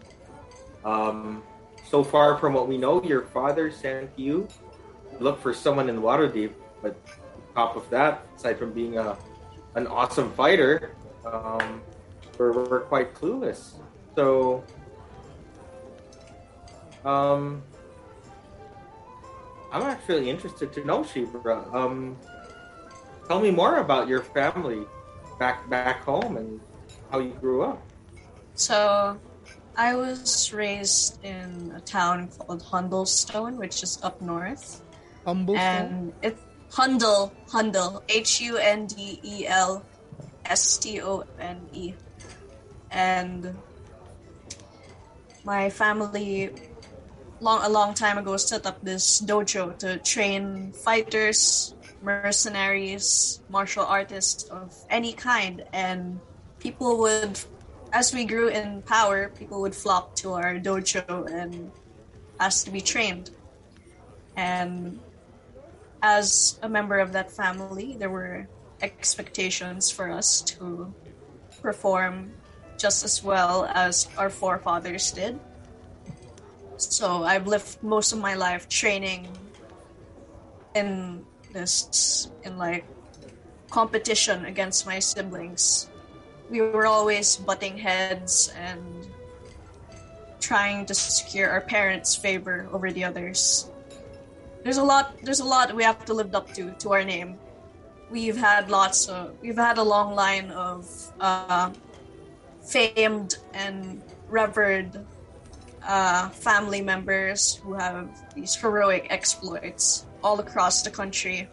Speaker 1: um, so far from what we know, your father sent you look for someone in Waterdeep. But top of that, aside from being a an awesome fighter, um, we're, we're quite clueless. So, um, I'm actually interested to know Shivra. Um, tell me more about your family back back home and how you grew up.
Speaker 4: So, I was raised in a town called Hundelstone, which is up north.
Speaker 3: Humble.
Speaker 4: and it's Hundle, Hundle, H U N D E L S T O N E, and my family long a long time ago set up this dojo to train fighters, mercenaries, martial artists of any kind, and people would, as we grew in power, people would flock to our dojo and ask to be trained. And as a member of that family, there were expectations for us to perform just as well as our forefathers did. So I've lived most of my life training in in like competition against my siblings. We were always butting heads and trying to secure our parents' favor over the others. There's a lot there's a lot we have to live up to to our name. We've had lots of we've had a long line of uh, famed and revered uh, family members who have these heroic exploits all across the country.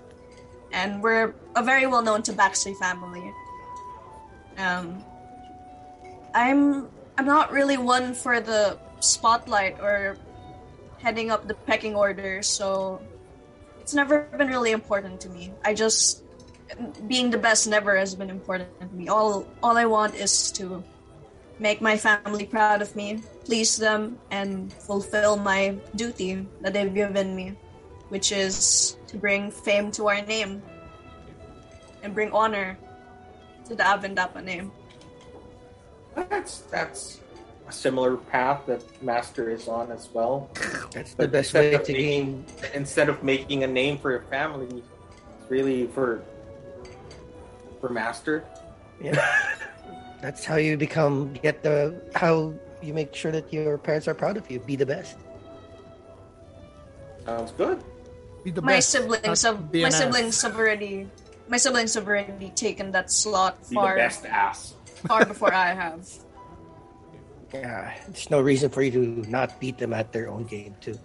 Speaker 4: And we're a very well known Tabaxi family. Um, I'm I'm not really one for the spotlight or heading up the pecking order, so it's never been really important to me. I just being the best never has been important to me. All all I want is to make my family proud of me, please them, and fulfill my duty that they've given me, which is to bring fame to our name and bring honor to the Avendapa name.
Speaker 1: That's that's a similar path that Master is on as well.
Speaker 2: That's the
Speaker 1: But
Speaker 2: best way to
Speaker 1: making-
Speaker 2: gain.
Speaker 1: Instead of making a name for your family, it's really for for Master.
Speaker 2: Yeah. That's how you become get the how you make sure that your parents are proud of you. Be the best.
Speaker 1: Sounds good.
Speaker 3: Be the
Speaker 4: my
Speaker 3: best,
Speaker 4: siblings have my siblings have already my siblings have already taken that slot
Speaker 1: Be
Speaker 4: far
Speaker 1: the best ass.
Speaker 4: far before I have.
Speaker 2: Yeah. There's no reason for you to not beat them at their own game too.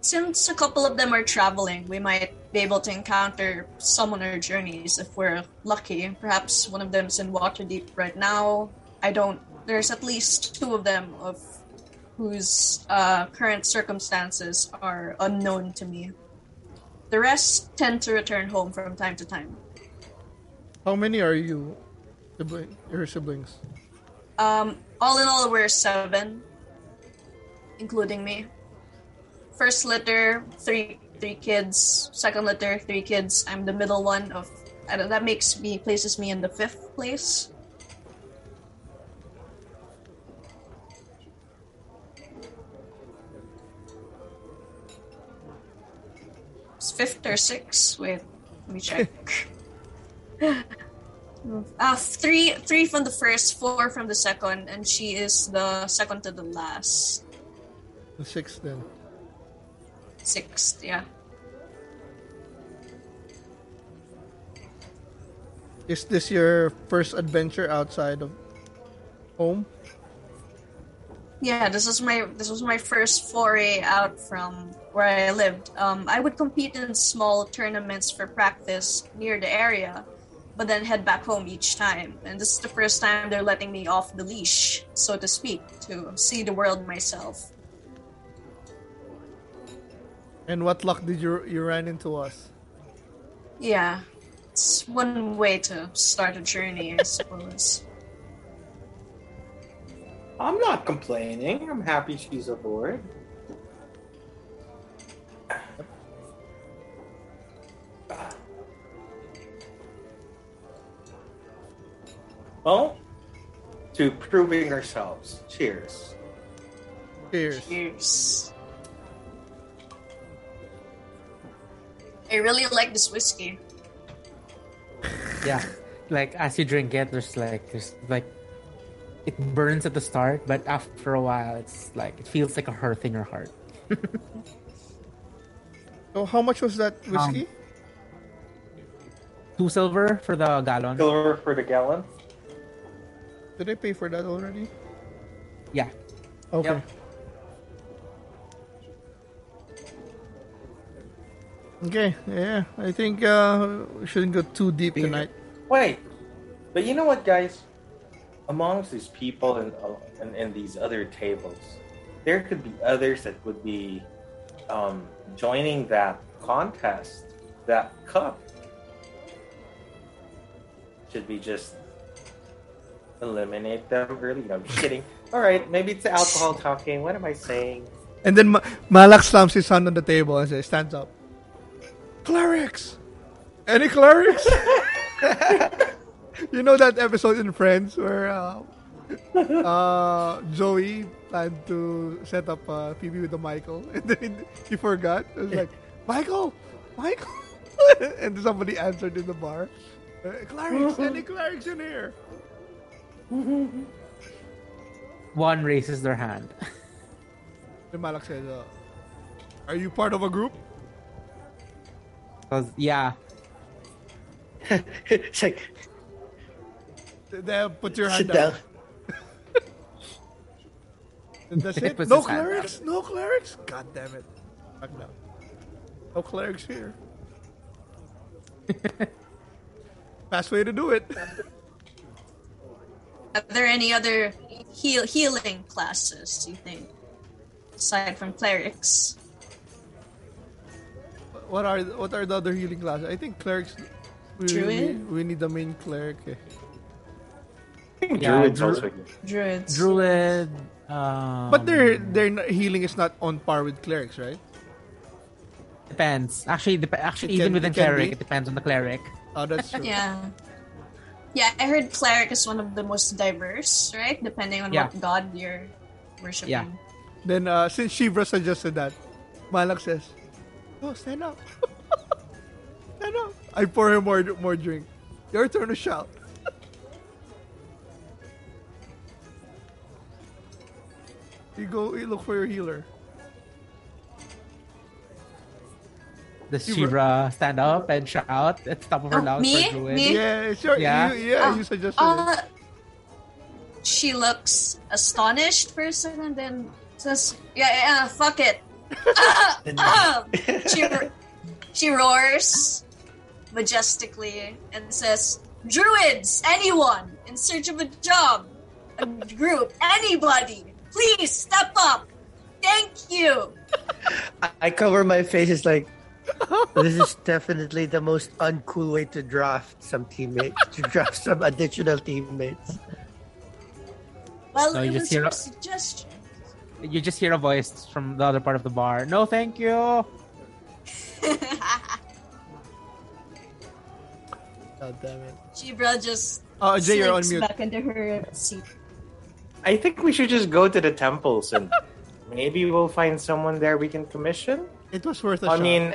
Speaker 4: Since a couple of them are traveling, we might be able to encounter some on our journeys if we're lucky. Perhaps one of them's in Waterdeep right now. I don't. There's at least two of them of whose uh, current circumstances are unknown to me. The rest tend to return home from time to time.
Speaker 3: How many are you? Sibling, your siblings.
Speaker 4: Um, all in all, we're seven, including me. First litter, three three kids. Second litter, three kids. I'm the middle one of. I don't, that makes me places me in the fifth place. It's fifth or sixth. Wait, let me check. Uh, three three from the first, four from the second, and she is the second to the last.
Speaker 3: The sixth then.
Speaker 4: Sixth, yeah.
Speaker 3: Is this your first adventure outside of home?
Speaker 4: Yeah, this was my this was my first foray out from where I lived. Um, I would compete in small tournaments for practice near the area, but then head back home each time. And this is the first time they're letting me off the leash, so to speak, to see the world myself.
Speaker 3: And what luck did you you ran into us?
Speaker 4: Yeah, it's one way to start a journey, I suppose.
Speaker 1: I'm not complaining. I'm happy she's aboard. Well, to proving ourselves. Cheers.
Speaker 3: Cheers.
Speaker 4: Cheers. I really like this whiskey.
Speaker 5: Yeah, like as you drink it, there's like there's like it burns at the start, but after a while, it's like it feels like a hearth in your heart.
Speaker 3: So how much was that whiskey?
Speaker 5: Um, Two silver for the gallon.
Speaker 1: Silver for the gallon.
Speaker 3: Did I pay for that already?
Speaker 5: Yeah,
Speaker 3: Okay.
Speaker 1: Yep.
Speaker 3: Okay, yeah. I think uh, we shouldn't go too deep tonight.
Speaker 1: Wait, but you know what, guys? Amongst these people and and, and these other tables, there could be others that would be um, joining that contest, that cup. Should we just eliminate them early? No, I'm kidding. All right, maybe it's alcohol talking. What am I saying?
Speaker 3: And then Ma- Malak slams his hand on the table and says, stands up. Clerics! Any clerics? you know that episode in Friends where uh, uh, Joey planned to set up uh, Phoebe with the Michael and then he forgot. It was like, Michael! Michael! and somebody answered in the bar. Uh, clerics! Any clerics in here?
Speaker 5: One raises their hand.
Speaker 3: Then Malak says, uh, Are you part of a group?
Speaker 5: Cause, yeah,
Speaker 2: it's like
Speaker 3: Then put your hand
Speaker 2: sit down.
Speaker 3: And that's
Speaker 5: He
Speaker 3: it.
Speaker 5: puts
Speaker 3: No
Speaker 5: his hand
Speaker 3: clerics. No clerics. God damn it. Fuck no. No clerics here. Fast way to do it.
Speaker 4: Are there any other heal healing classes? Do you think, aside from clerics?
Speaker 3: What are what are the other healing classes? I think clerics. We, we,
Speaker 4: Druid?
Speaker 3: we need the main cleric. eh.
Speaker 5: Yeah,
Speaker 1: Druid's
Speaker 5: Dru-
Speaker 1: also good.
Speaker 4: Druids.
Speaker 5: druid. Um,
Speaker 3: But their their healing is not on par with clerics, right?
Speaker 5: depends. Actually, dep- actually,
Speaker 3: It
Speaker 5: even
Speaker 3: can-
Speaker 5: within
Speaker 3: it
Speaker 5: cleric,
Speaker 3: be.
Speaker 5: it depends on the cleric.
Speaker 3: Oh, that's true.
Speaker 4: Yeah. Yeah, I heard cleric is one of the most diverse, right? Depending on
Speaker 5: Yeah.
Speaker 4: what god you're worshiping.
Speaker 5: Yeah.
Speaker 3: Then uh, since Shivra suggested that, Malak says, "Oh, stand up, stand up." I pour him more more drink. Your turn to shout. you go. You look for your healer.
Speaker 5: Does
Speaker 3: You
Speaker 5: Shira stand up and shout at the top of her
Speaker 4: Oh,
Speaker 5: lungs
Speaker 4: me?
Speaker 5: for?
Speaker 4: Me?
Speaker 3: Yeah, it's your,
Speaker 5: Yeah.
Speaker 3: You, yeah,
Speaker 4: Oh,
Speaker 3: you suggested.
Speaker 4: Uh, she looks astonished for a second, and then says, "Yeah, yeah, fuck it." Ah, ah. she she roars majestically and says, "Druids, anyone in search of a job, a group, anybody, please step up. Thank you."
Speaker 2: I cover my face. It's like this is definitely the most uncool way to draft some teammates. To draft some additional teammates.
Speaker 4: Well,
Speaker 5: So
Speaker 4: it
Speaker 5: you
Speaker 4: was
Speaker 5: just hear
Speaker 4: your
Speaker 5: a-
Speaker 4: suggestion.
Speaker 5: You just hear a voice from the other part of the bar. No, thank you.
Speaker 3: God damn it.
Speaker 4: Shivra just
Speaker 3: Oh, Jay, you're on
Speaker 4: slinks
Speaker 3: mute.
Speaker 4: back into her seat.
Speaker 1: I think we should just go to the temples and maybe we'll find someone there we can commission.
Speaker 3: It was worth a
Speaker 1: I
Speaker 3: shot.
Speaker 1: I mean,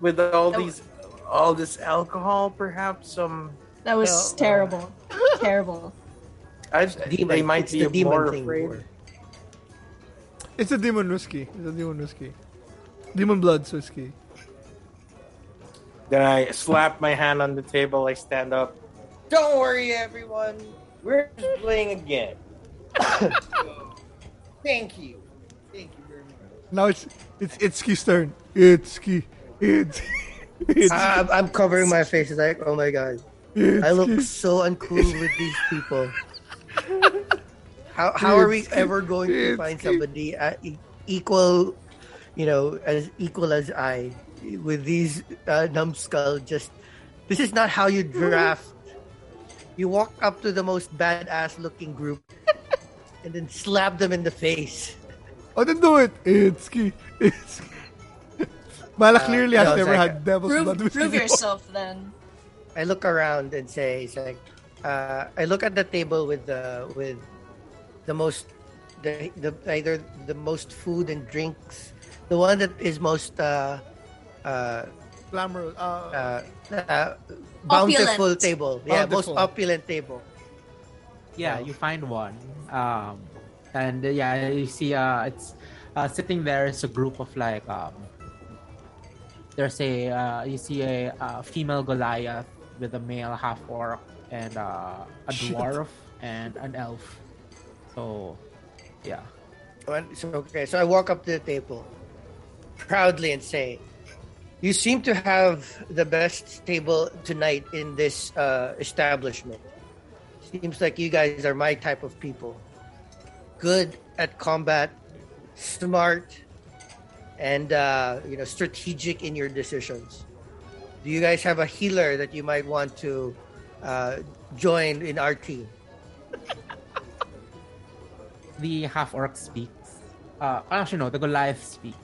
Speaker 1: with all these, all this alcohol, perhaps some.
Speaker 4: That was
Speaker 2: uh,
Speaker 4: terrible. terrible.
Speaker 1: I,
Speaker 2: Demon.
Speaker 1: they might
Speaker 2: it's
Speaker 1: be
Speaker 2: the demon
Speaker 1: more
Speaker 2: thing.
Speaker 1: afraid.
Speaker 2: more.
Speaker 3: it's a demon whiskey. It's a demon whiskey. Demon Bloods whiskey.
Speaker 1: Then I slap my hand on the table. I stand up. Don't worry, everyone. We're just playing again. Thank you. Thank you very much.
Speaker 3: Now it's it's Itsuki's turn. Itsuki. It's it's
Speaker 2: I- I'm, covering my face. It's like, oh my god, I look so uncool with these people. How how are we ever going to find somebody e- equal, you know, as equal as I with these uh, numbskull? Just this is not how you draft. You walk up to the most badass looking group and then slap them in the face.
Speaker 3: I didn't do it. Itsuki. Itsuki. Mala
Speaker 2: Uh,
Speaker 3: clearly
Speaker 2: no,
Speaker 3: has never
Speaker 2: like-
Speaker 3: had devil's
Speaker 4: Prove,
Speaker 3: blood whiskey
Speaker 4: prove
Speaker 3: before.
Speaker 4: yourself then.
Speaker 2: I look around and say, it's like, uh, I look at the table with the with the most, the, the either the most food and drinks, the one that is most uh, uh,
Speaker 3: Glamorous. Uh,
Speaker 2: uh, uh, bountiful
Speaker 4: Opulent.
Speaker 2: table, yeah, most opulent table.
Speaker 5: Yeah,
Speaker 2: Yeah.
Speaker 5: you find one. Um, and uh, yeah, you see, uh, it's uh, sitting there is a group of like, um, there's a, uh, you see a uh, female Goliath with a male half orc and uh, a dwarf and an elf. So, yeah.
Speaker 2: So okay, so I walk up to the table proudly and say, "You seem to have the best table tonight in this uh, establishment. Seems like you guys are my type of people. Good at combat, smart, and uh, you know strategic in your decisions. Do you guys have a healer that you might want to uh, join in our team?
Speaker 5: the half orc speaks. Uh, actually, no, the Goliath speaks,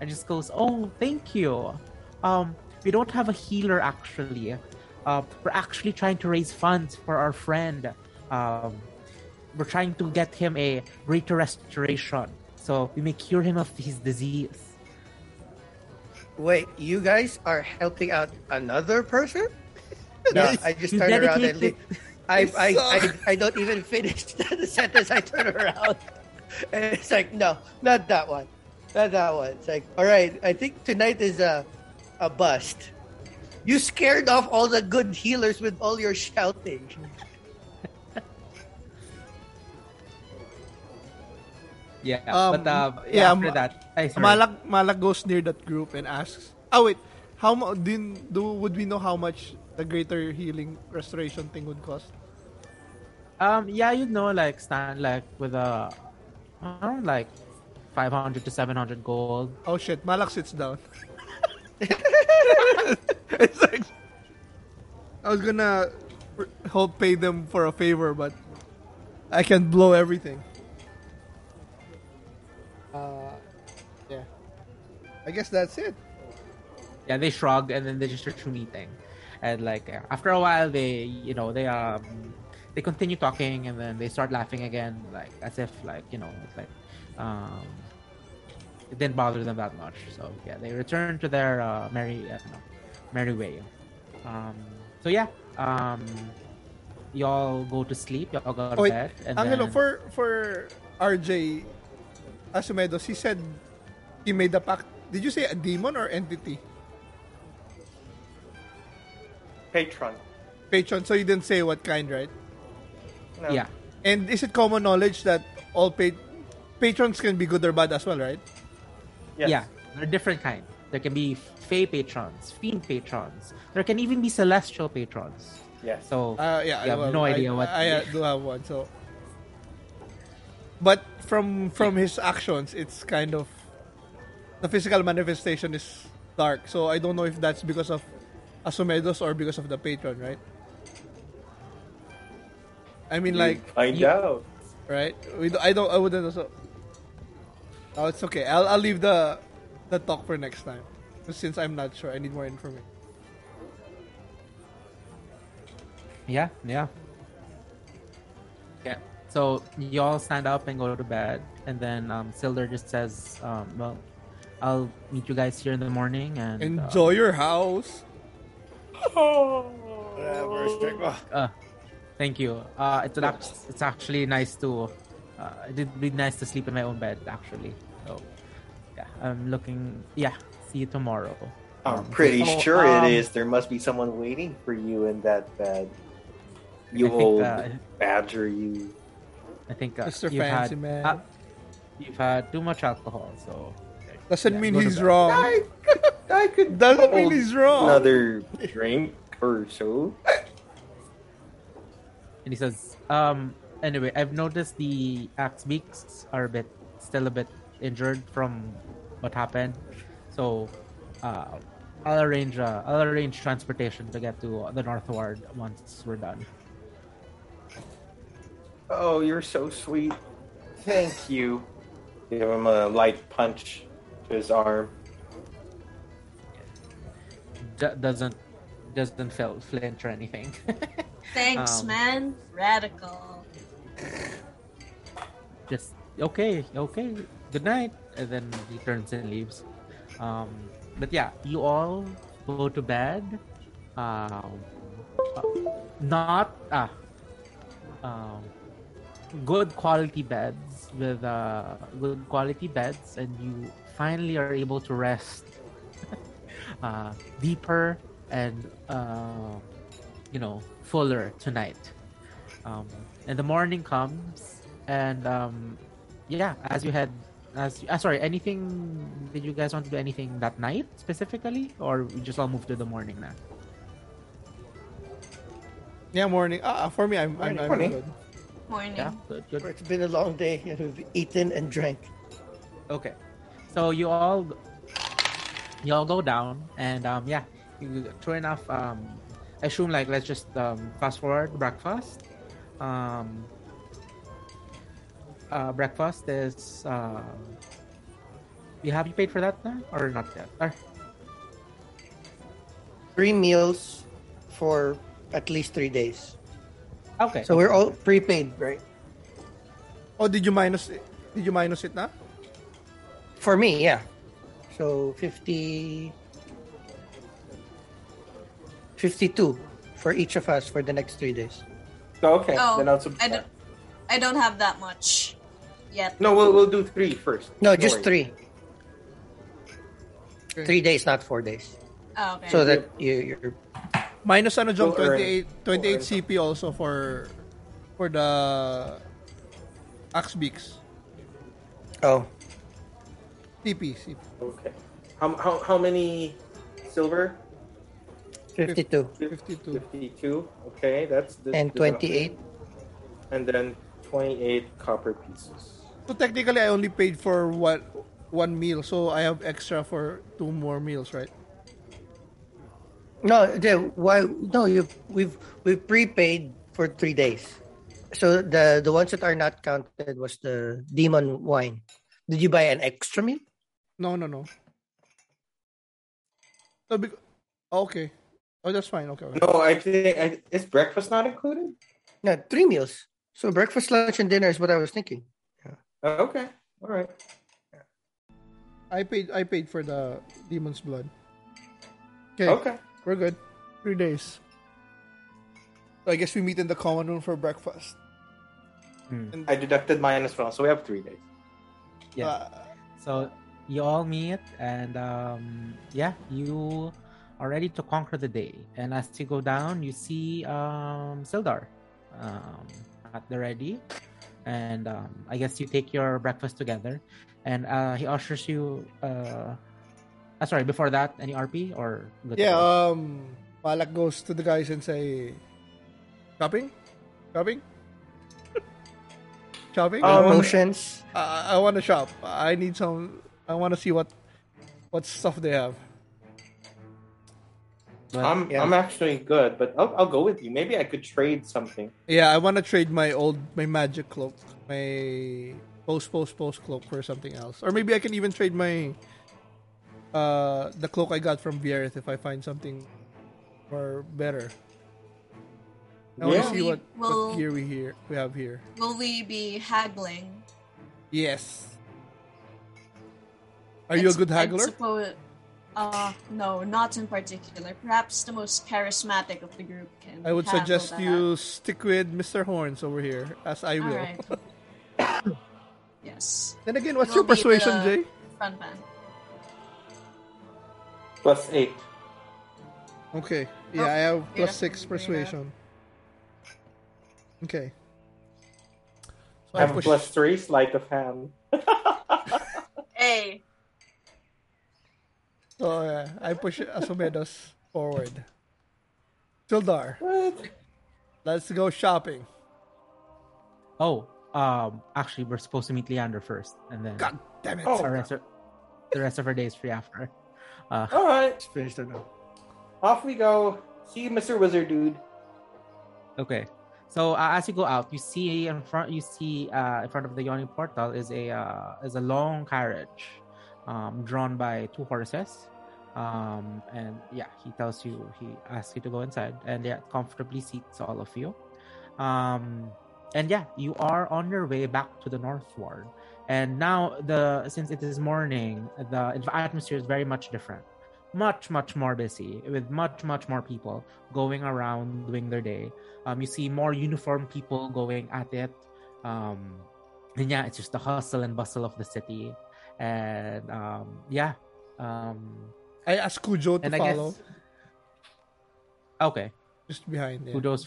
Speaker 5: and just goes, "Oh, thank you. Um, we don't have a healer actually. Uh, we're actually trying to raise funds for our friend. Um, we're trying to get him a greater restoration, so we may cure him of his disease."
Speaker 2: Wait, you guys are helping out another person? No,
Speaker 5: Yes,
Speaker 2: I just
Speaker 5: you
Speaker 2: turn around and
Speaker 5: dedicated-
Speaker 2: leave. I, I, I. I don't even finish the sentence. I turn around. And it's like, no, not that one. Not that one. It's like, all right, I think tonight is a, a bust. You scared off all the good healers with all your shouting.
Speaker 5: Yeah,
Speaker 3: Um,
Speaker 5: but uh,
Speaker 3: yeah,
Speaker 5: yeah, after
Speaker 3: Ma-
Speaker 5: that, ay, sorry.
Speaker 3: Malak Malak goes near that group and asks, "Oh wait, how mu- din do would we know how much the greater healing restoration thing would cost?"
Speaker 5: Um, yeah, you know, like stand like with a around like five hundred to seven hundred gold.
Speaker 3: Oh shit, Malak sits down. it's like I was gonna help pay them for a favor, but I can blow everything. I guess that's it.
Speaker 5: Yeah, they shrug and then they just start meeting, and like after a while, they you know they um they continue talking and then they start laughing again, like as if like you know it's like um it didn't bother them that much. So yeah, they return to their uh, merry uh, no, merry way. Um, so yeah, um, y'all go to sleep. Y'all go to
Speaker 3: wait,
Speaker 5: bed. And
Speaker 3: Angelo,
Speaker 5: then,
Speaker 3: for for RJ Asumedo, he said he made the pact. Did you say a demon or entity?
Speaker 1: Patron.
Speaker 3: Patron. So you didn't say what kind, right?
Speaker 1: No.
Speaker 5: yeah,
Speaker 3: And is it common knowledge that all pa- patrons can be good or bad as well, right?
Speaker 1: Yes.
Speaker 5: Yeah, they're different kind. There can be Fey patrons, Fiend patrons. There can even be Celestial patrons.
Speaker 1: Yes.
Speaker 5: So
Speaker 3: Uh, yeah,
Speaker 5: you have
Speaker 3: well,
Speaker 5: no
Speaker 3: I-
Speaker 5: idea what.
Speaker 3: I, uh, do have one. So, but from from his actions, it's kind of the physical manifestation is dark. So I don't know if that's because of Asumedos or because of the patron, right? I mean,
Speaker 1: You
Speaker 3: like,
Speaker 1: find
Speaker 5: you-
Speaker 1: out.
Speaker 3: right? We do, I don't. I wouldn't also. Oh, it's okay. I'll I'll leave the the talk for next time. Since I'm not sure, I need more information.
Speaker 5: yeah, yeah, yeah. So y'all stand up and go to bed, and then um, Sildar just says, um, "Well, I'll meet you guys here in the morning, and uh,
Speaker 3: Enjoy your house.
Speaker 2: Whatever. It's like, oh,
Speaker 5: Uh, thank you. Uh, it's act- it's actually nice to. Uh, it'd be nice to sleep in my own bed, actually. So, yeah, I'm looking. Yeah, see you tomorrow.
Speaker 1: I'm
Speaker 5: Um,
Speaker 1: pretty
Speaker 5: oh,
Speaker 1: sure
Speaker 5: um,
Speaker 1: it is. There must be someone waiting for you in that bed. You
Speaker 5: I think,
Speaker 1: old
Speaker 5: uh,
Speaker 1: badger, you.
Speaker 5: I think uh,
Speaker 3: Mr.
Speaker 5: you've
Speaker 3: Fancy
Speaker 5: had,
Speaker 3: Man.
Speaker 5: uh, you've had too much alcohol, so
Speaker 3: Doesn't
Speaker 5: Yeah,
Speaker 3: mean he's wrong.
Speaker 1: I could, I could
Speaker 3: Doesn't mean he's wrong.
Speaker 1: Another drink or so.
Speaker 5: and he says, um, anyway, I've noticed the axe beaks are a bit, still a bit injured from what happened, so uh, I'll arrange, uh, I'll arrange transportation to get to the North Ward once we're done.
Speaker 1: Oh, you're so sweet. Thank you. Give him a light punch to his arm.
Speaker 5: D- doesn't, doesn't feel flinch or anything.
Speaker 4: Thanks,
Speaker 5: Um,
Speaker 4: man. Radical.
Speaker 5: just okay, okay, good night, and then he turns and leaves. Um, but yeah, you all go to bed. Um, uh, not ah, um, good quality beds with uh, good quality beds, and you finally are able to rest uh, deeper and uh, you know fuller tonight. Um, and the morning comes, and um, yeah, as you had, as uh, sorry, anything? Did you guys want to do anything that night specifically, or we just all move to the morning now?
Speaker 3: Yeah, morning. Ah, for me, I'm I'm, I'm
Speaker 1: Morning.
Speaker 3: good.
Speaker 4: Morning.
Speaker 5: Yeah, good, good.
Speaker 2: it's been a long day. We've eaten and drank.
Speaker 5: Okay, so you all you all go down, and um, yeah, you, true enough. Um, I assume like let's just um, fast forward breakfast. Um, uh, breakfast is. Uh, you have you paid for that now or not yet? Or,
Speaker 2: Three meals for at least three days.
Speaker 5: okay.
Speaker 2: So we're all prepaid, right?
Speaker 3: Oh, did you minus it? Did you minus it na?
Speaker 2: For me, yeah. So 50 52 for each of us for the next three days.
Speaker 1: So, okay,
Speaker 4: Oh,
Speaker 1: then I'll
Speaker 4: I don't, I don't have that much yet.
Speaker 1: No, we'll, we'll do three first.
Speaker 2: No,
Speaker 1: Don't
Speaker 2: just
Speaker 1: worry.
Speaker 2: three. Three days, not four days.
Speaker 4: Oh, okay.
Speaker 2: So that you, you're
Speaker 3: Minus ano Jong,
Speaker 1: We'll earn-
Speaker 3: 28, 28
Speaker 1: we'll earn
Speaker 3: CP also for for the Axe Beaks.
Speaker 2: oh
Speaker 3: CP, CP.
Speaker 1: Okay. How, how, how many silver?
Speaker 2: 52
Speaker 3: 52.
Speaker 1: 52. Okay, that's the,
Speaker 2: and 28.
Speaker 1: And then 28 copper pieces.
Speaker 3: So technically, I only paid for one one meal, so I have extra for two more meals, right?
Speaker 2: No, the, why? No, you we've we've prepaid for three days. So the the ones that are not counted was the demon wine. Did you buy an extra meal?
Speaker 3: No, no, no. So bec- okay. Oh, that's fine. Okay. okay.
Speaker 1: No, I think I, is breakfast not included?
Speaker 2: No, three meals. So breakfast, lunch, and dinner is what I was thinking.
Speaker 1: Oh, okay, all right.
Speaker 3: I paid. I paid for the demon's blood. Okay,
Speaker 1: Okay.
Speaker 3: we're good. Three days. So I guess we meet in the common room for breakfast.
Speaker 5: Hmm.
Speaker 1: I deducted mine as well, so we have three days.
Speaker 5: Yeah.
Speaker 3: Uh,
Speaker 5: So you all meet, and um, yeah, you are ready to conquer the day. And as you go down, you see um, Sildar um, at the ready, and um, I guess you take your breakfast together, and uh, he ushers you. Uh, uh, sorry, before that, any RP or good
Speaker 3: yeah. Um, Palak goes to the guys and say, "Shopping, shopping, shopping."
Speaker 1: Um,
Speaker 2: Potions.
Speaker 3: I, I want to shop. I need some. I want to see what what stuff they have.
Speaker 5: But-
Speaker 1: I'm
Speaker 2: yeah.
Speaker 1: I'm actually good, but I'll, I'll go with you. Maybe I could trade something.
Speaker 3: Yeah, I want to trade my old my magic cloak, my post post post cloak for something else, or maybe I can even trade my uh the cloak I got from Vierith if I find something more better. I want
Speaker 1: Yeah.
Speaker 3: to see what,
Speaker 4: Well-
Speaker 3: what gear we here we have here.
Speaker 4: Will we be haggling?
Speaker 3: Yes. Are you a
Speaker 4: I'd-
Speaker 3: good
Speaker 4: I'd
Speaker 3: haggler?
Speaker 4: suppo- uh, no, not in particular. Perhaps the most charismatic of the group can.
Speaker 3: I would suggest
Speaker 4: that.
Speaker 3: you stick with Mr. Horns over here, as I will.
Speaker 4: right. yes,
Speaker 3: Then again, what's your persuasion,
Speaker 4: the-
Speaker 3: Jay?
Speaker 4: front man.
Speaker 1: Plus eight.
Speaker 3: Okay. Yeah,
Speaker 4: Oh,
Speaker 3: I have
Speaker 4: yeah,
Speaker 3: plus six
Speaker 4: yeah.
Speaker 3: persuasion. Okay. So
Speaker 1: I have a plus three, sleight of hand.
Speaker 4: Hey,
Speaker 3: So yeah, I push Asumedos forward. Sildar,
Speaker 1: What?
Speaker 3: let's go shopping.
Speaker 5: oh, um, actually, we're supposed to meet Leander first, and then
Speaker 3: God damn it.
Speaker 1: Oh.
Speaker 5: the rest of the rest of our days free after. Uh,
Speaker 1: All right,
Speaker 2: Finished it now.
Speaker 1: off we go. See you, Mr. Wizard Dude.
Speaker 5: Okay. So uh, as you go out, you see in front, you see uh, in front of the yawning portal is a uh, is a long carriage, um, drawn by two horses, um, and yeah, he tells you he asks you to go inside, and yeah, comfortably seats all of you, um, and yeah, you are on your way back to the northward, and now the since it is morning, the atmosphere is very much different much much more busy with much much more people going around doing their day um, you see more uniformed people going at it um, and yeah it's just the hustle and bustle of the city and um, yeah um,
Speaker 3: I asked Kujo to follow.
Speaker 5: guess okay
Speaker 3: Just behind. Yeah.
Speaker 5: Kujo's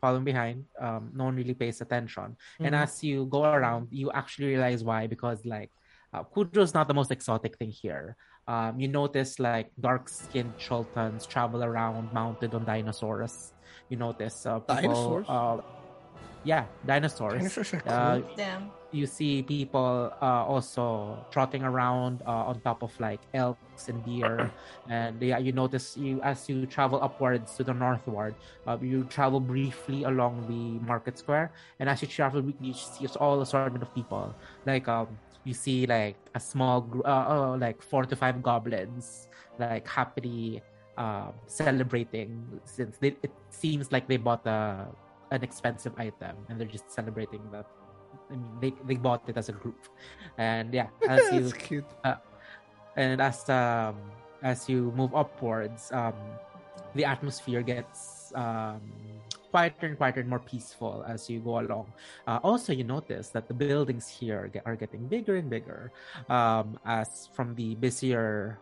Speaker 5: following behind um, no one really pays attention and
Speaker 3: Mhm.
Speaker 5: as you go around you actually realize why because like uh, Kujo's not the most exotic thing here um, you notice like dark-skinned Chultans travel around mounted on dinosaurs you notice uh, people,
Speaker 3: Dinosaurs?
Speaker 5: uh, yeah dinosaurs
Speaker 2: Dinosaurs are cool.
Speaker 5: uh,
Speaker 4: damn.
Speaker 5: you see people uh, also trotting around uh, on top of like elks and deer and yeah you notice you as you travel upwards to the northward uh, you travel briefly along the market square and as you travel you see all assortment of people like um you see like a small group uh, uh, like four to five goblins like happily uh, celebrating since they, it seems like they bought a an expensive item and they're just celebrating that I mean, they, they bought it as a group, and yeah, as you
Speaker 3: cute.
Speaker 5: uh, and as um as you move upwards, um, the atmosphere gets um quieter and quieter and more peaceful as you go along. Uh, also, you notice that the buildings here get, are getting bigger and bigger um, as from the busier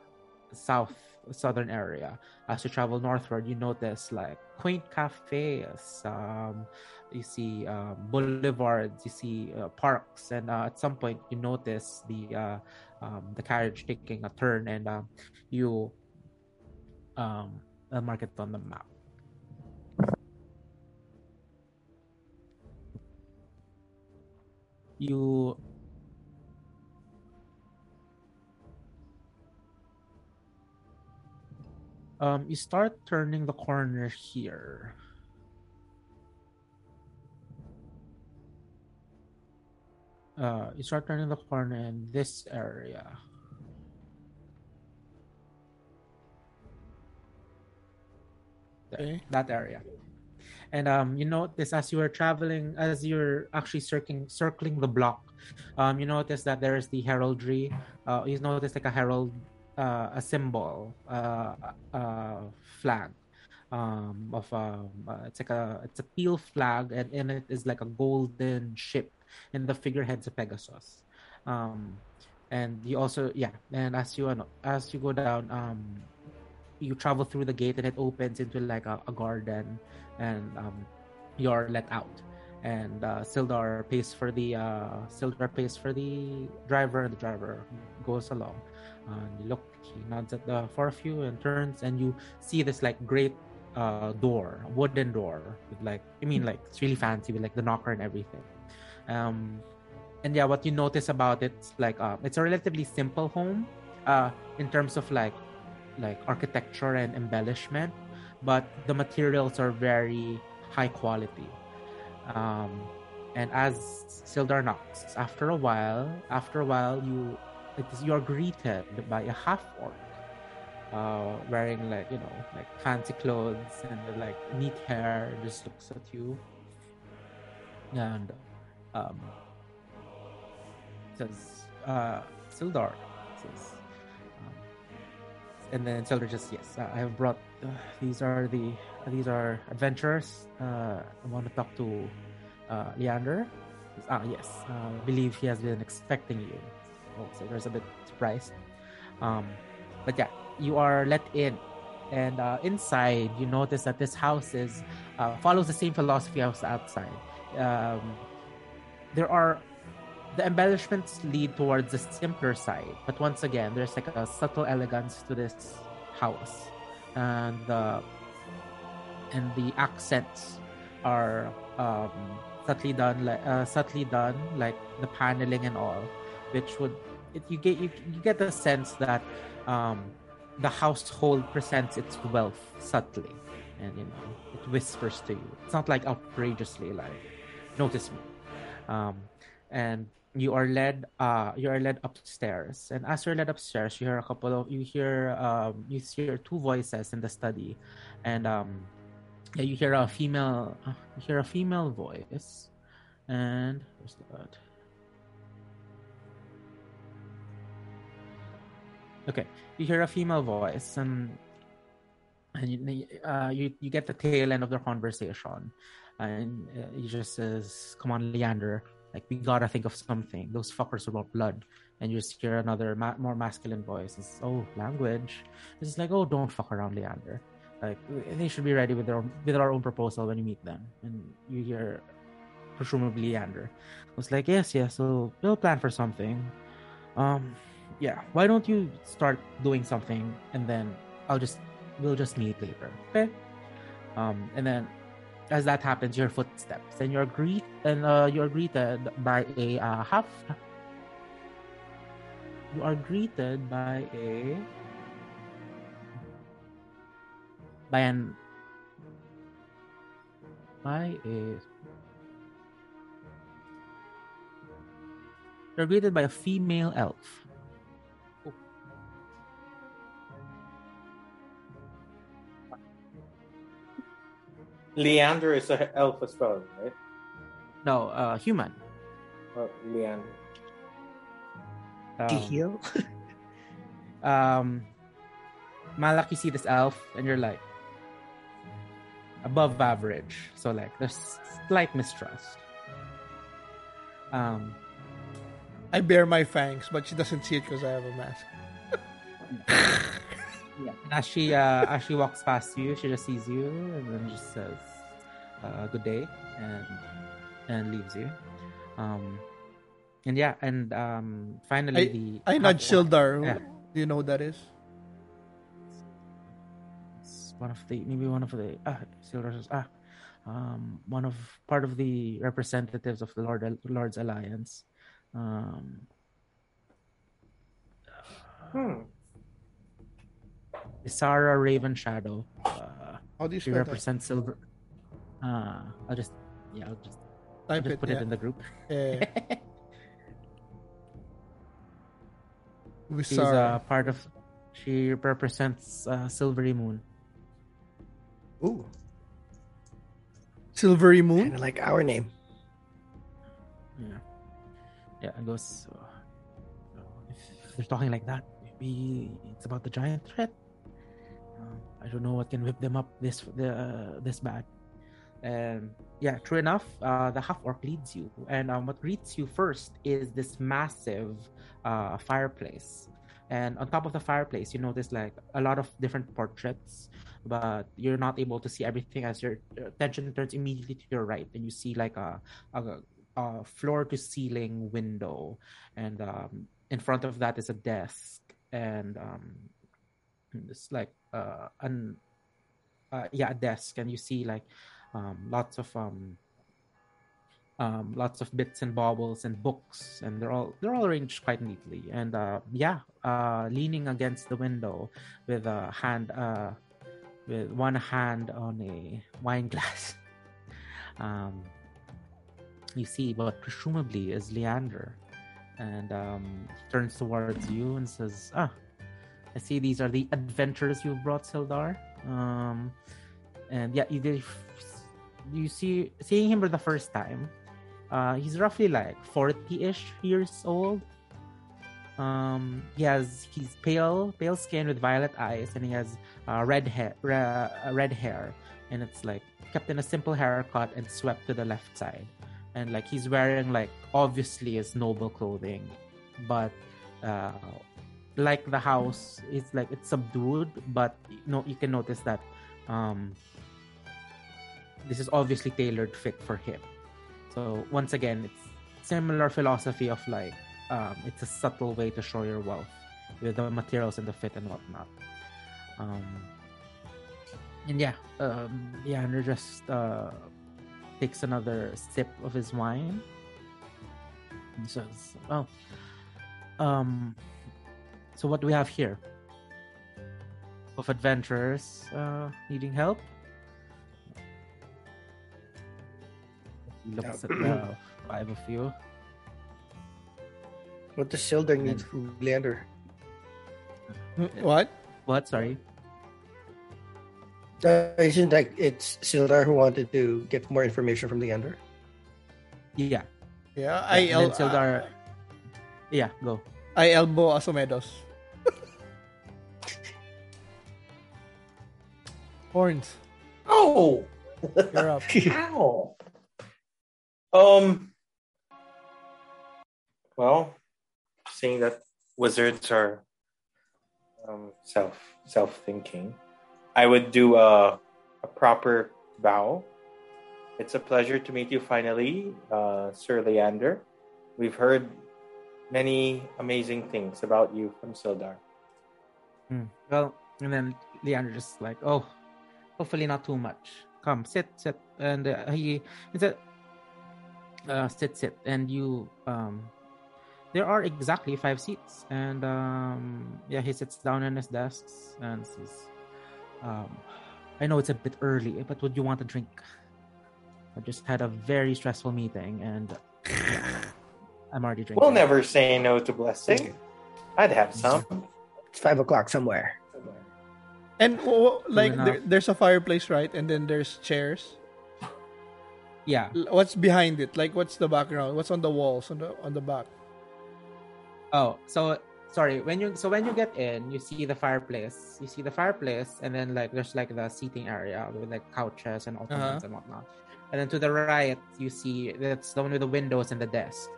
Speaker 5: south southern area. As you travel northward, you notice like quaint cafes. Um, you see um, boulevards. You see uh, parks, and uh, at some point you notice the uh, um, the carriage taking a turn, and um, you um, uh, mark it on the map. You um you start turning the corner here. Uh you start turning the corner in this area. There,
Speaker 3: Okay.
Speaker 5: that area and um you notice as you are traveling as you're actually circling circling the block um you notice that there's the heraldry uh you notice like a herald uh, a symbol uh, uh flag um of um uh, it's like a it's a teal flag and in it is like a golden ship and the figurehead's a pegasus. Um and you also yeah and as you ano, as you go down um you travel through the gate and it opens into like a, a garden and um you're let out. And uh, Sildar pays for the uh, Sildar pays for the driver and the driver goes along. And you look he nods at the four of you and turns and you see this like great uh, door wooden door with like I mean like it's really fancy with like the knocker and everything. Um and yeah what you notice about it it's like uh, it's a relatively simple home uh in terms of like like architecture and embellishment but the materials are very high quality. Um and as Sildar knocks after a while after a while you it is you are greeted by a half orc uh wearing like you know like fancy clothes and like neat hair just looks at you. And um says uh Sildar says and then Sildar just yes I have brought uh, these are the these are adventurers uh I want to talk to uh Leander. Ah yes uh, I believe he has been expecting you. Oh, there's a bit surprised. Um but yeah you are let in. And uh, inside you notice that this house is uh, follows the same philosophy as outside. Um, there are the embellishments lead towards the simpler side but once again there's like a subtle elegance to this house. And the and the accents are um, subtly done like uh, subtly done like the paneling and all which would it, you get you, you get the sense that um, the household presents its wealth subtly. And you know it whispers to you. It's not like outrageously like notice me. Um, and you are led uh you are led upstairs. And as you're led upstairs you hear a couple of you hear um you hear two voices in the study. And um yeah, you hear a female uh, you hear a female voice. And where's that okay you hear a female voice and and you, uh, you you get the tail end of their conversation. And uh, he just says come on leander like we gotta think of something. Those fuckers are want blood. And you just hear another ma- more masculine voice. It's oh language. It's like oh don't fuck around leander. Like they should be ready with their with our own proposal when you meet them. And you hear presumably leander. Was like yes yes so we'll plan for something. Um yeah. Why don't you start doing something and then i'll just we'll just meet later. Okay? Um and then as that happens, your footsteps, and you're greet and uh, you're greeted by a uh, half. You are greeted by a by an by a you're greeted by a female elf.
Speaker 1: Leander is an elf as well, right?
Speaker 5: No, uh, human.
Speaker 1: Oh, Leander.
Speaker 5: Um,
Speaker 2: Kihil?
Speaker 5: um, Malak, you see this elf, and you're like above average. So like, there's slight mistrust. Um,
Speaker 3: I bear my fangs, but she doesn't see it because I have a mask.
Speaker 5: yeah. And as she uh, as she walks past you, she just sees you and then just says, uh, "Good day," and and leaves you. Um, and yeah, and um, finally the
Speaker 3: I nudge Sildar.
Speaker 5: Yeah.
Speaker 3: Do you know what that is?
Speaker 5: It's one of the maybe one of the ah Sildar says ah um one of part of the representatives of the Lord Lord's Alliance. Um,
Speaker 1: Hmm.
Speaker 5: Isara Raven Shadow. Uh,
Speaker 3: How do you
Speaker 5: she
Speaker 3: spell that?
Speaker 5: represents silver. Uh, I'll just yeah, I'll just, I'll just
Speaker 3: it.
Speaker 5: put
Speaker 3: yeah.
Speaker 5: it in the group.
Speaker 3: Yeah.
Speaker 5: She's
Speaker 3: Visara.
Speaker 5: uh, part of. She represents uh, Silverymoon.
Speaker 2: Ooh,
Speaker 3: Silverymoon,
Speaker 2: kind
Speaker 3: Moon.
Speaker 2: of like our name.
Speaker 5: Yeah, yeah. It goes. Uh, if they're talking like that, maybe it's about the giant threat. I don't know what can whip them up this uh, this bad. And yeah, true enough, uh, the half orc leads you, and um, what greets you first is this massive uh, fireplace. And on top of the fireplace, you notice like a lot of different portraits, but you're not able to see everything as your attention turns immediately to your right, and you see like a, a, a floor to ceiling window, and um, in front of that is a desk, and um, it's like uh, an uh, yeah a desk, and you see like um, lots of um, um, lots of bits and baubles and books, and they're all they're all arranged quite neatly. And uh, yeah, uh, leaning against the window with a hand, uh, with one hand on a wine glass, um, you see what presumably is Leander, and um, he turns towards you and says, "Ah, I see these are the adventures you've brought, Sildar." Um, and yeah, you. You see, seeing him for the first time, uh, he's roughly like forty-ish years old. Um, he has he's pale, pale skin with violet eyes, and he has uh, red hair, uh, red hair, and it's like kept in a simple haircut and swept to the left side, and like he's wearing like obviously his noble clothing, but uh, like the house, it's like it's subdued, but you know you can notice that um, this is obviously tailored fit for him. So once again, it's similar philosophy of like um, it's a subtle way to show your wealth with the materials and the fit and whatnot. Um, and yeah, um, Leander just uh, takes another sip of his wine and says, "Oh, um, so what do we have here? Of adventurers uh, needing help." He looks at the five of you.
Speaker 2: What does Sildar need from Leander?
Speaker 3: What?
Speaker 5: What? Sorry.
Speaker 2: Uh, isn't like it's Sildar who wanted to get more information from Leander?
Speaker 5: Yeah.
Speaker 3: Yeah,
Speaker 5: I
Speaker 3: I el-
Speaker 5: then Sildar. Yeah, go.
Speaker 3: I elbow Asumedos. Horns,
Speaker 1: Oh,
Speaker 3: you're up.
Speaker 1: ow. Um. Well, seeing that wizards are um, self self thinking, I would do a a proper bow. It's a pleasure to meet you finally, uh, Sir Leander. We've heard many amazing things about you from Sildar.
Speaker 5: Hmm. Well, and then Leander just like, oh, hopefully not too much. come sit sit and uh, he he said uh, sit sit and you um there are exactly five seats and um yeah he sits down in his desk and says um i know it's a bit early but would you want a drink i just had a very stressful meeting and i'm already drinking
Speaker 1: We'll never say no to blessing. I'd have some.
Speaker 2: It's five o'clock somewhere.
Speaker 3: And oh, oh, w- w- like there, there's a fireplace, right? And then there's chairs.
Speaker 5: yeah
Speaker 3: What's behind it? Like what's the background? What's on the walls on the on the back?
Speaker 5: Oh, so sorry. When you so when you get in, you see the fireplace. You see the fireplace, and then like there's like the seating area with like couches and uh-huh. ottomans and whatnot. And then to the right, you see that's the one with the windows and the desk.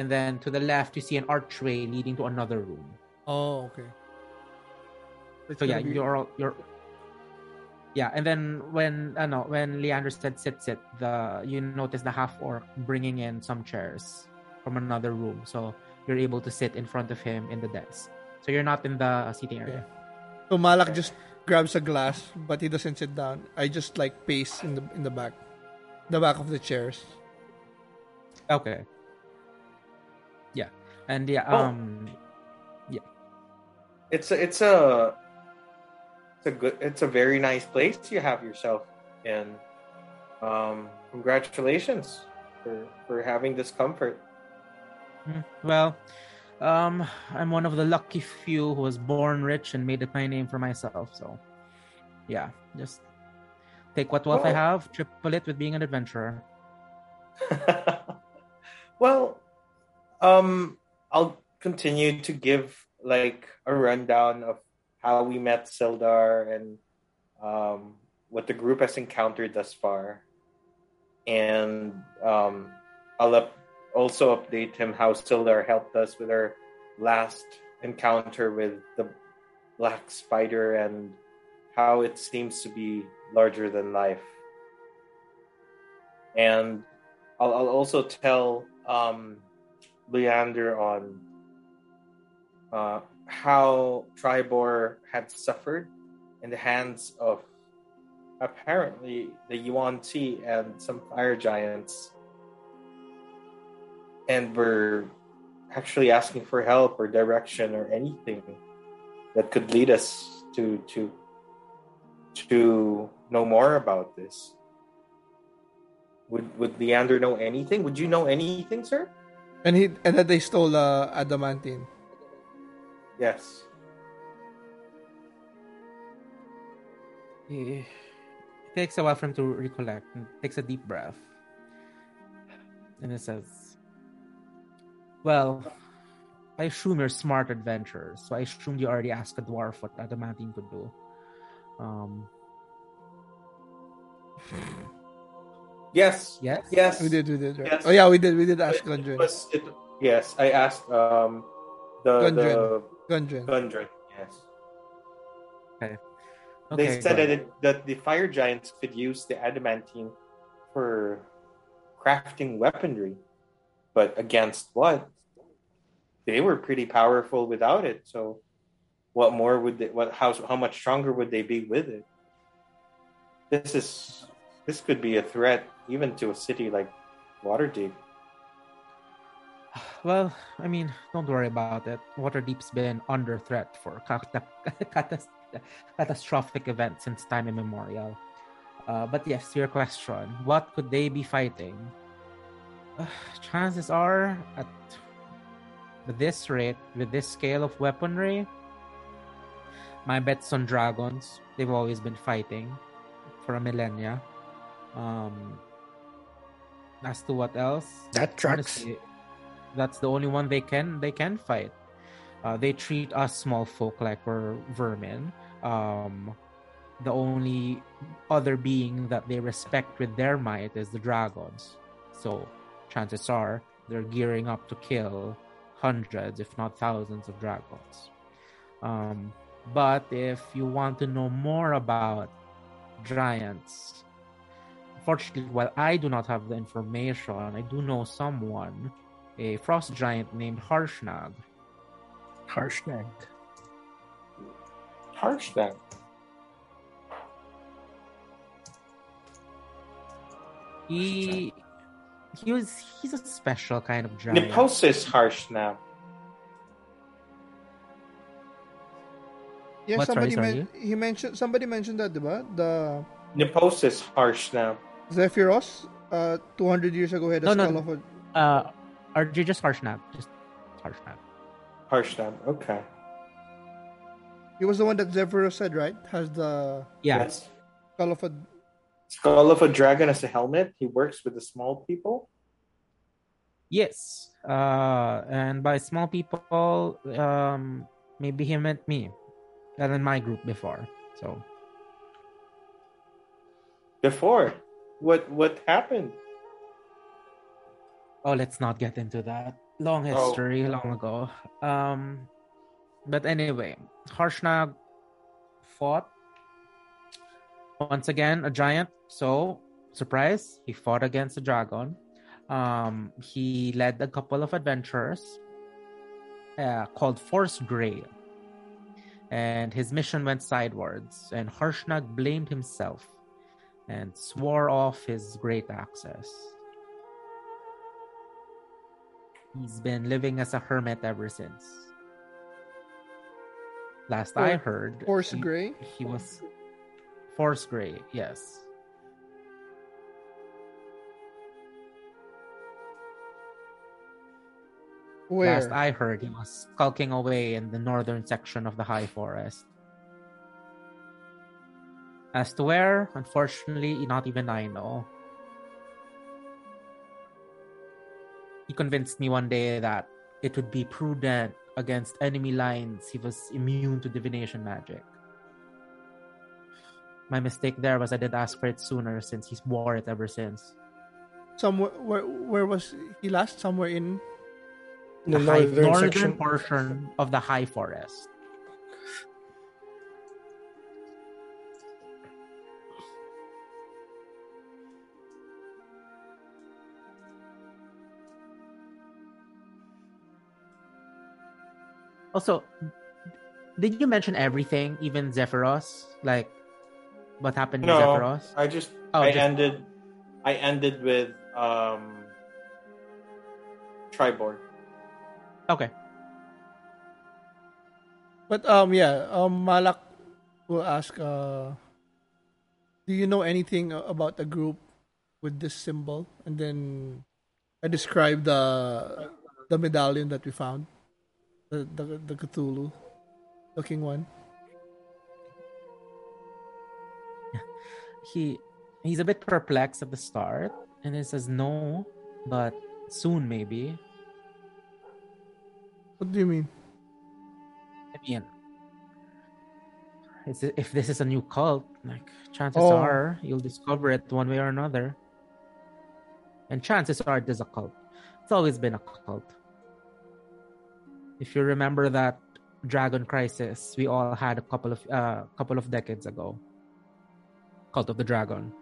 Speaker 5: And then to the left, you see an archway leading to another room.
Speaker 3: Oh, okay. It's
Speaker 5: So yeah,
Speaker 3: be-
Speaker 5: you're all- you're. Yeah, and then when I know when Leander said sit sit, the you notice the half orc bringing in some chairs from another room, so you're able to sit in front of him in the desk. So you're not in the seating area.
Speaker 3: So Malak just grabs a glass, but he doesn't sit down. I just like pace in the in the back, the back of the chairs.
Speaker 5: Okay. Yeah, and yeah,
Speaker 1: Oh.
Speaker 5: um, yeah.
Speaker 1: It's a, it's a it's a good it's a very nice place you have yourself in. Um, congratulations for for having this comfort.
Speaker 5: mm, well, um, I'm one of the lucky few who was born rich and made it my name for myself. So, yeah, just take what wealth I have, triple it with being an adventurer.
Speaker 1: well, um, I'll continue to give like a rundown of how we met Sildar and um, what the group has encountered thus far, and um, I'll up- also update him how Sildar helped us with our last encounter with the black spider and how it seems to be larger than life. And I'll, I'll also tell um, Leander on uh, how Triboar had suffered in the hands of apparently the yuan-ti and some fire giants, and were actually asking for help or direction or anything that could lead us to to to know more about this. Would would Leander know anything? Would you know anything, sir?
Speaker 3: And he and then they stole uh, adamantine.
Speaker 1: Yes.
Speaker 5: He it takes a while for him to recollect and takes a deep breath. And it says, Well, I assume you're smart adventurers, so I assumed you already asked a dwarf what adamantine could do. Um,
Speaker 1: Yes.
Speaker 5: yes?
Speaker 1: Yes.
Speaker 3: We did, we did. Right?
Speaker 1: Yes.
Speaker 3: Oh yeah, we did. We did ask
Speaker 1: It
Speaker 3: Gundren.
Speaker 1: was- it- yes, I asked um the the
Speaker 3: Gundren.
Speaker 1: Gundren. Yes.
Speaker 5: Okay,
Speaker 1: they said that it, that the fire giants could use the adamantine for crafting weaponry, but against what? They were pretty powerful without it. So, what more would they? What how how much stronger would they be with it? This is this could be a threat even to a city like Waterdeep.
Speaker 5: Well, I mean, don't worry about it. Waterdeep's been under threat for cata- catas- catastrophic events since time immemorial. Uh, but yes, to your question, what could they be fighting? Uh, chances are, at this rate, with this scale of weaponry, my bet's on dragons. They've always been fighting for a millennia. Um, as to what else,
Speaker 2: That tracks.
Speaker 5: honestly, that's the only one they can they can fight. Uh, they treat us small folk like we're vermin. Um, the only other being that they respect with their might is the dragons. So chances are they're gearing up to kill hundreds, if not thousands, of dragons. Um, but if you want to know more about giants, unfortunately, while I do not have the information, I do know someone, a frost giant named Harshnag.
Speaker 1: Harshnag. Harshnag.
Speaker 5: He he was he's a special kind of giant.
Speaker 1: Neposis Harshnag.
Speaker 3: Yeah,
Speaker 5: what,
Speaker 3: somebody
Speaker 5: sorry.
Speaker 3: Men- he mentioned somebody mentioned that, diba? The
Speaker 1: Neposis Harshnag.
Speaker 3: Zephyros, uh, 200 years ago, had a
Speaker 5: no,
Speaker 3: skull no. of a.
Speaker 5: Uh, RJ just Harshnag, just Harshnag.
Speaker 1: Harsh now. Okay.
Speaker 3: He was the one that Zephyros said, right? Has the
Speaker 5: Yeah,
Speaker 1: Yes.
Speaker 3: skull of a
Speaker 1: Skull of a dragon as a helmet. He works with the small people.
Speaker 5: yes. Uh, and by small people, um, maybe he meant me, and in my group before. So
Speaker 1: Before, what what happened?
Speaker 5: Oh, let's not get into that. Long
Speaker 1: Oh.
Speaker 5: history, long ago. Um, but anyway, Harshnag fought once again a giant. So, surprise, he fought against a dragon. Um, he led a couple of adventurers uh, called Force Grey. And his mission went sidewards, and Harshnag blamed himself and swore off his greataxes. He's been living as a hermit ever since. Last I heard,
Speaker 3: Force
Speaker 5: he,
Speaker 3: Grey.
Speaker 5: he was Force Grey, yes.
Speaker 3: Where?
Speaker 5: Last I heard, he was skulking away in the northern section of the high forest. As to where, unfortunately, not even I know. He convinced me one day that it would be prudent against enemy lines. He was immune to divination magic. My mistake there was I didn't ask for it sooner since he's wore it ever since.
Speaker 3: Somewhere where where was he last? Somewhere in
Speaker 2: The
Speaker 5: The high,
Speaker 2: northern,
Speaker 5: northern
Speaker 2: section.
Speaker 5: portion of the high forest. Also, did you mention everything, even Zephyros? Like, what happened to
Speaker 1: No,
Speaker 5: Zephyros?
Speaker 1: I just
Speaker 5: Oh,
Speaker 1: I
Speaker 5: just-
Speaker 1: ended I ended with um Triborn.
Speaker 5: Okay.
Speaker 3: But um yeah, um Malak will ask uh do you know anything about the group with this symbol? And then I describe the the medallion that we found. The the, the Cthulhu looking one.
Speaker 5: He he's a bit perplexed at the start, and he says no, but soon maybe.
Speaker 3: What do you mean?
Speaker 5: I mean, if this is a new cult, like chances
Speaker 3: Oh.
Speaker 5: are you'll discover it one way or another. And chances are it is a cult. It's always been a cult. If you remember that Dragon Crisis we all had a couple of uh, couple of decades ago, Cult of the Dragon.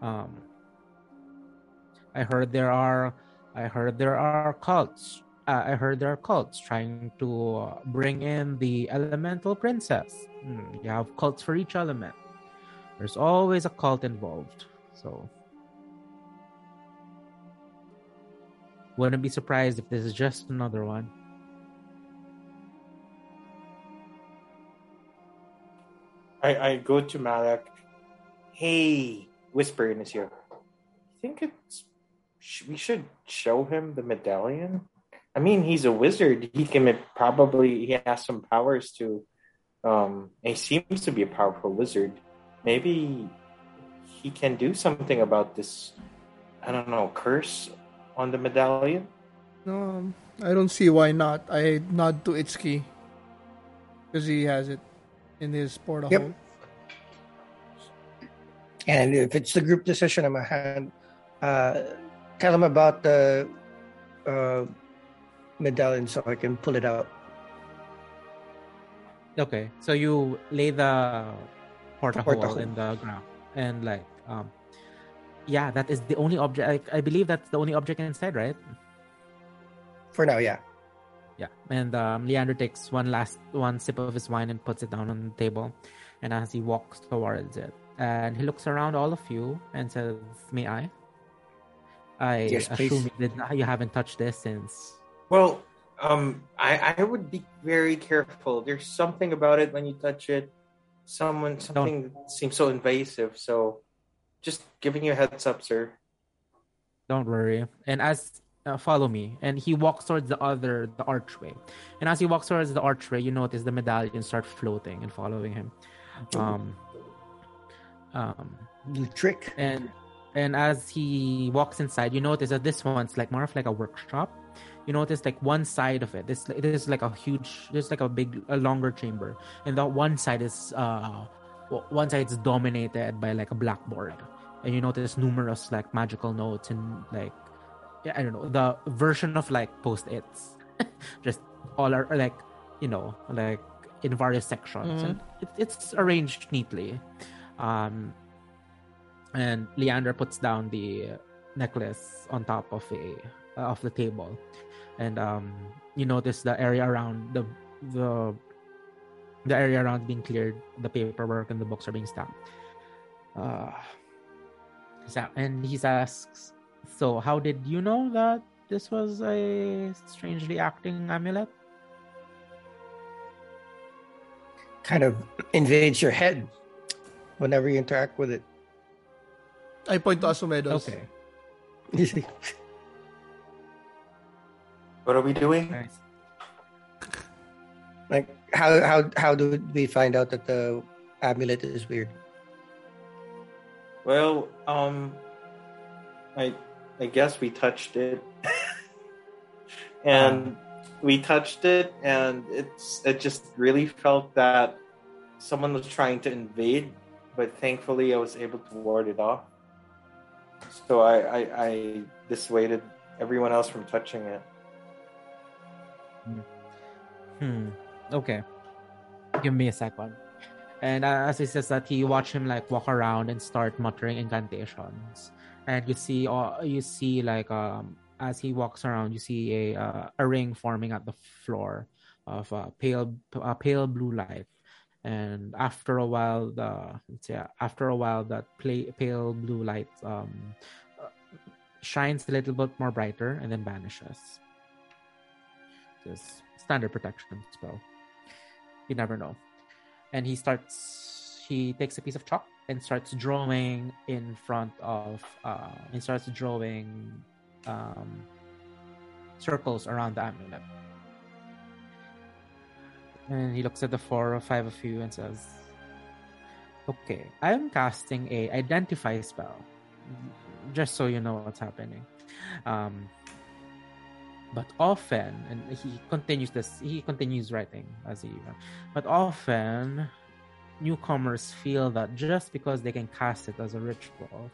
Speaker 5: Um, I heard there are, I heard there are cults uh, I heard there are cults trying to bring in the elemental princess. Hmm, you have cults for each element. There's always a cult involved. So, wouldn't be surprised if this is just another one.
Speaker 1: I, I go to Malak. Hey, whisper in his ear. I think it's we should show him the medallion. I mean, he's a wizard. He can probably he has some powers to. Um, he seems to be a powerful wizard. Maybe he can do something about this. I don't know curse on the medallion.
Speaker 3: No, um, I don't see why not. I nod to Itsuki because he has it in his portal.
Speaker 2: Yep. And if it's the group decision, I'm gonna hand, uh, tell them about the uh, medallion so I can pull it out.
Speaker 5: Okay, so you lay the porta
Speaker 2: Porta
Speaker 5: hole
Speaker 2: hole.
Speaker 5: in the ground, and like, um, yeah, that is the only object. I, I believe that's the only object inside, right?
Speaker 2: For now, yeah.
Speaker 5: Yeah, and um, Leander takes one last one sip of his wine and puts it down on the table. And as he walks towards it, and he looks around all of you and says, "May I?" I
Speaker 2: Yes,
Speaker 5: assume you, not, you haven't touched this since.
Speaker 1: Well, um, I, I would be very careful. There's something about it when you touch it. Someone, something that seems so invasive. So, just giving you a heads up, sir.
Speaker 5: Don't worry. And as uh, follow me, and he walks towards the other the archway. And as he walks towards the archway, you notice the medallion start floating and following him. Um, um,
Speaker 2: The trick.
Speaker 5: and and as he walks inside, you notice that this one's like more of like a workshop. You notice like one side of it. This it is like a huge. There's like a big, a longer chamber, and that one side is uh, one side is dominated by like a blackboard, and you notice numerous like magical notes and like I don't know the version of like post its, just all are like you know like in various sections,
Speaker 3: Mhm.
Speaker 5: and it, it's arranged neatly. Um, and Leander puts down the necklace on top of a uh, of the table, and um, you notice the area around the the the area around being cleared. The paperwork and the books are being stacked. Uh, so, and he asks, "So, how did you know that this was a strangely acting amulet?"
Speaker 2: Kind of invades your head whenever you interact with it.
Speaker 3: I point to Asumedos.
Speaker 5: Okay,
Speaker 1: What are we doing?
Speaker 5: nice.
Speaker 2: like how how how do we find out that the amulet is weird?
Speaker 1: Well, um, I I guess we touched it, and we touched it, and it's it just really felt that someone was trying to invade, but thankfully I was able to ward it off. So I I, I dissuaded everyone else from touching it.
Speaker 5: Hmm. Okay. Give me a second. And uh, as he says that, he watch him like walk around and start muttering incantations. And you see, uh, you see like um, as he walks around, you see a uh, a ring forming at the floor of uh, pale pale blue light. And after a while, the say, after a while, that play, pale blue light um, uh, shines a little bit more brighter and then vanishes. Just standard protection spell. You never know. And he starts. He takes a piece of chalk and starts drawing in front of. Uh, he starts drawing um, circles around the amulet. And he looks at the four or five of you and says, "Okay, I am casting a identify spell, just so you know what's happening." Um, but often and he continues this he continues writing as he but often newcomers feel that just because they can cast it as a ritual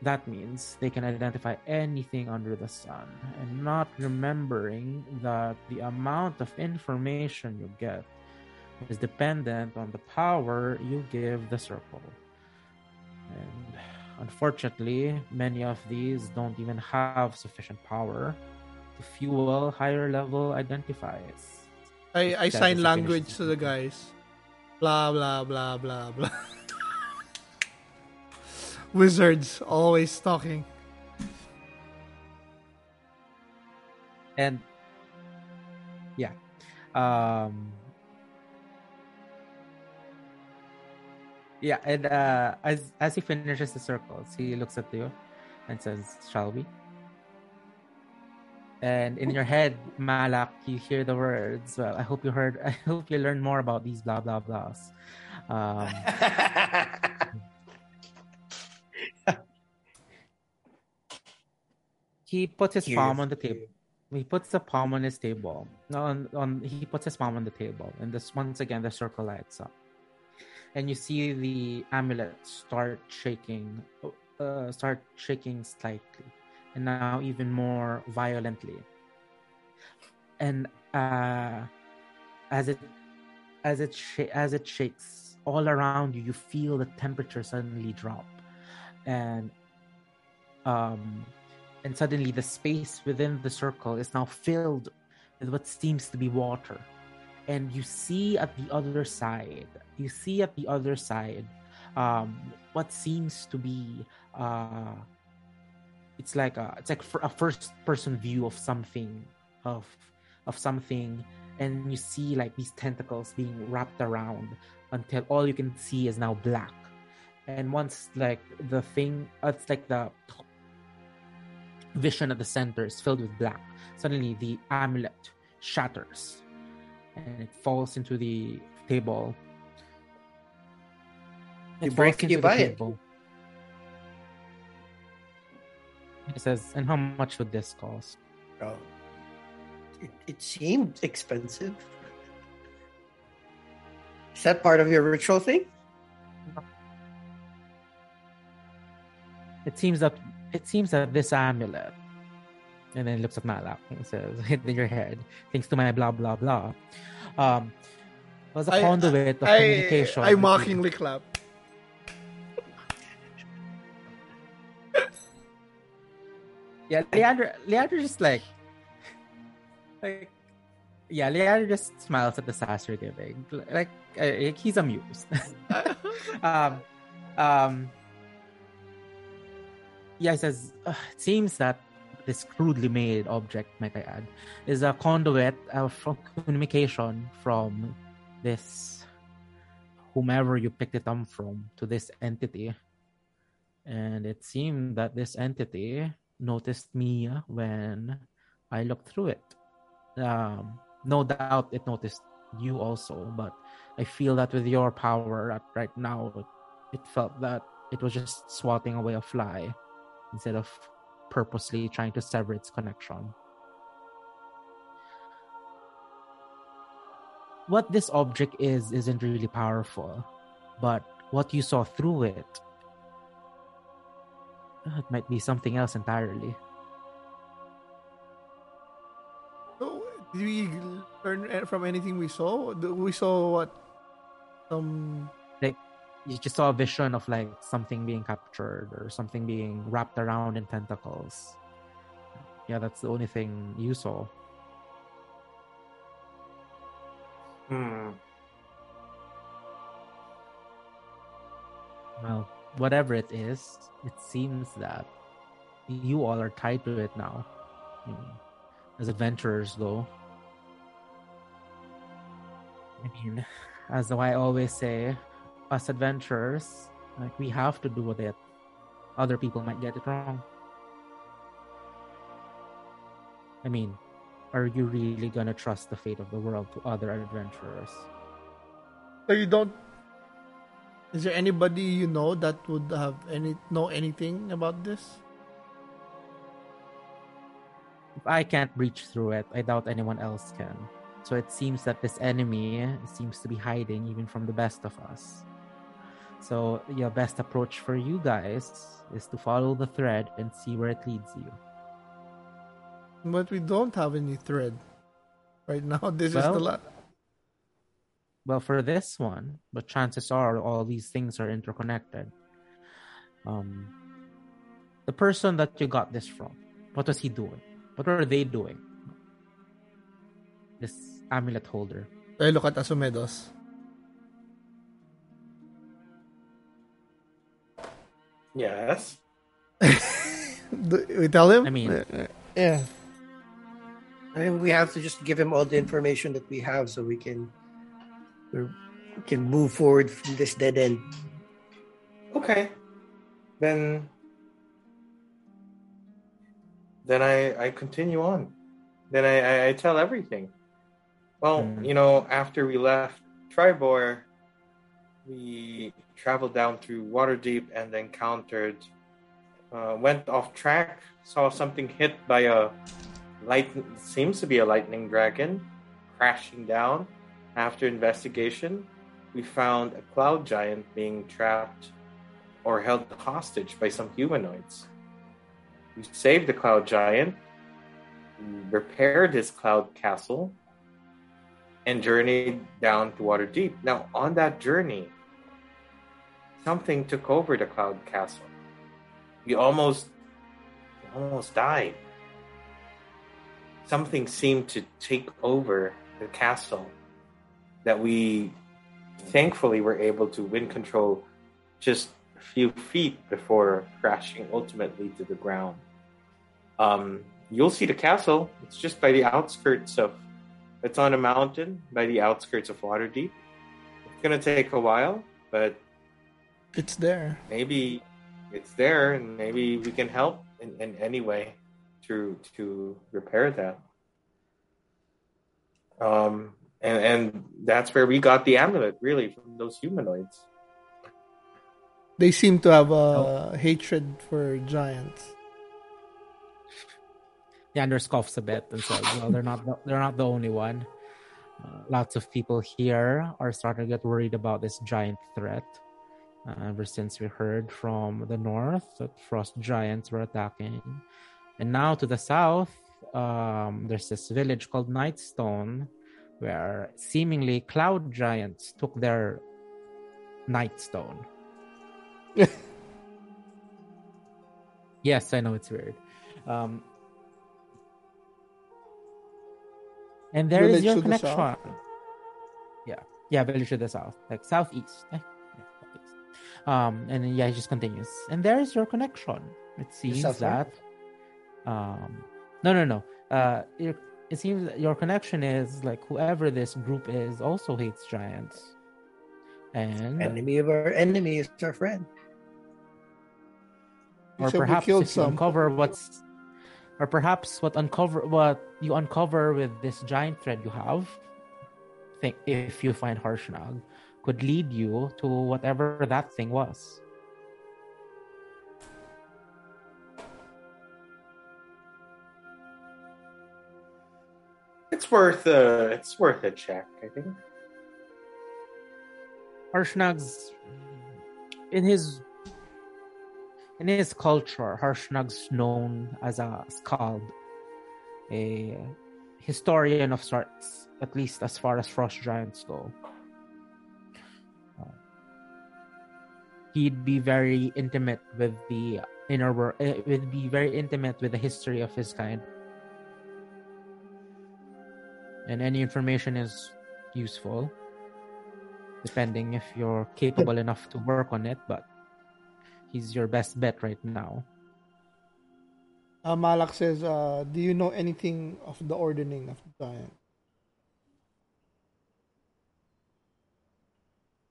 Speaker 5: that means they can identify anything under the sun and not remembering that the amount of information you get is dependent on the power you give the circle and unfortunately many of these don't even have sufficient power to fuel higher level identifiers.
Speaker 3: I, I sign language to the guys. Blah blah blah blah blah. Wizards always talking.
Speaker 5: And yeah. Um Yeah, and uh as as he finishes the circles, he looks at you and says, Shall we? And in your head, Malak, you hear the words. Well, I hope you heard. I hope you learn more about these blah blah blahs. Um, he puts his palm on the table. He puts the palm on his table. On, on he puts his palm on the table, and this once again the circle lights up, and you see the amulet start shaking, uh, start shaking slightly, and now even more violently. And uh, as it as it sh- as it shakes all around you, you feel the temperature suddenly drop, and um, and suddenly the space within the circle is now filled with what seems to be water, and you see at the other side, you see at the other side, um, what seems to be uh, it's like a it's like a first person view of something of of something and you see like these tentacles being wrapped around until all you can see is now black and once like the thing uh, it's like the vision at the center is filled with black suddenly the amulet shatters and it falls into the table
Speaker 2: You break into you table. it.
Speaker 5: It says, and how much would this cost?
Speaker 2: Oh. It, it seemed expensive. Is that part of your ritual thing?
Speaker 5: It seems that it seems that this amulet, and then looks at Malak and says, "Hit in your head, thanks to my blah blah blah." Um, was a
Speaker 3: I-
Speaker 5: conduit of
Speaker 3: I,
Speaker 5: communication.
Speaker 3: I
Speaker 5: between-
Speaker 3: mockingly clap.
Speaker 5: Yeah, Leander. Leander just like, like, yeah, Leander just smiles at the sass you're giving. Like, uh, he's amused. um, um, yeah, he says, it seems that this crudely made object, might I add, is a conduit of communication from this whomever you picked it up from to this entity. And it seemed that this entity noticed me when I looked through it. Um, no doubt it noticed you also, but I feel that with your power right now, it, felt that it was just swatting away a fly instead of purposely trying to sever its connection. What this object is isn't really powerful, but what you saw through it, it might be something else entirely.
Speaker 3: So, did we learn from anything we saw? We saw what? Some.
Speaker 5: Like, you just saw a vision of like something being captured or something being wrapped around in tentacles. Yeah, that's the only thing you saw.
Speaker 1: Hmm.
Speaker 5: Well, whatever it is, it seems that you all are tied to it now. Mean, as adventurers go. I mean, as I always say, us adventurers, like we have to do with it. Other people might get it wrong. I mean, are you really gonna trust the fate of the world to other adventurers?
Speaker 3: So you don't. Is there anybody you know that would have any know anything about this?
Speaker 5: If I can't breach through it, I doubt anyone else can. So it seems that this enemy seems to be hiding even from the best of us. So your best approach for you guys is to follow the thread and see where it leads you.
Speaker 3: But we don't have any thread right now. This is the
Speaker 5: Well-
Speaker 3: last.
Speaker 5: Well, for this one, but chances are all these things are interconnected. Um, the person that you got this from, what was he doing? What were they doing? This amulet holder.
Speaker 3: I look at Asumedos.
Speaker 1: Yes.
Speaker 3: Do we tell him?
Speaker 5: I mean-
Speaker 3: yeah.
Speaker 2: I mean, we have to just give him all the information that we have so we can we're- we can move forward from this dead end.
Speaker 1: Okay. Then then I I continue on. Then I I, I tell everything. Well,
Speaker 5: Mhm.
Speaker 1: you know, after we left Triboar, we traveled down through Waterdeep and encountered uh, went off track, saw something hit by a light seems to be a lightning dragon crashing down. After investigation, we found a cloud giant being trapped or held hostage by some humanoids. We saved the cloud giant, repaired his cloud castle, and journeyed down to Waterdeep. Now, on that journey, something took over the cloud castle. We almost almost died. Something seemed to take over the castle that we thankfully were able to win control just a few feet before crashing ultimately to the ground. um, you'll see the castle. It's just by the outskirts of. It's on a mountain by the outskirts of Waterdeep. It's gonna take a while, but
Speaker 3: It's there.
Speaker 1: maybe it's there, and maybe we can help in, in any way to to repair that. Um, and and that's where we got the amulet, really, from those humanoids.
Speaker 3: They seem to have a hatred for giants.
Speaker 5: Yander scoffs a bit and says, "Well, they're not the, they're not the only one. Uh, lots of people here are starting to get worried about this giant threat. Uh, ever since we heard from the north that frost giants were attacking, and now to the south, um, there's this village called Nightstone, where seemingly cloud giants took their Nightstone. yes, I know it's weird." Um, And there is
Speaker 3: Village
Speaker 5: your connection. Yeah, yeah, village to the south, like southeast. Eh, yeah. Um, and yeah, it just continues. And there is your connection. It seems that, um, no, no, no. Uh, it, it seems that your connection is like whoever this group is also hates giants, and
Speaker 2: Enemy of our enemy is our friend.
Speaker 5: or
Speaker 3: Except
Speaker 5: perhaps
Speaker 3: killed
Speaker 5: if you uncover what's or perhaps what uncover what you uncover with this giant thread you have think if you find harshnag could lead you to whatever that thing was
Speaker 1: It's worth a it's worth a check, I think.
Speaker 5: harshnag's in his in his culture harshnag's known as a skald a historian of sorts at least as far as frost giants go Uh, he'd be very intimate with the inner world uh, would be very intimate with the history of his kind and any information is useful depending if you're capable enough to work on it but he's your best bet right now
Speaker 3: Uh, Malak says, uh, "Do you know anything of the ordering of the giant?"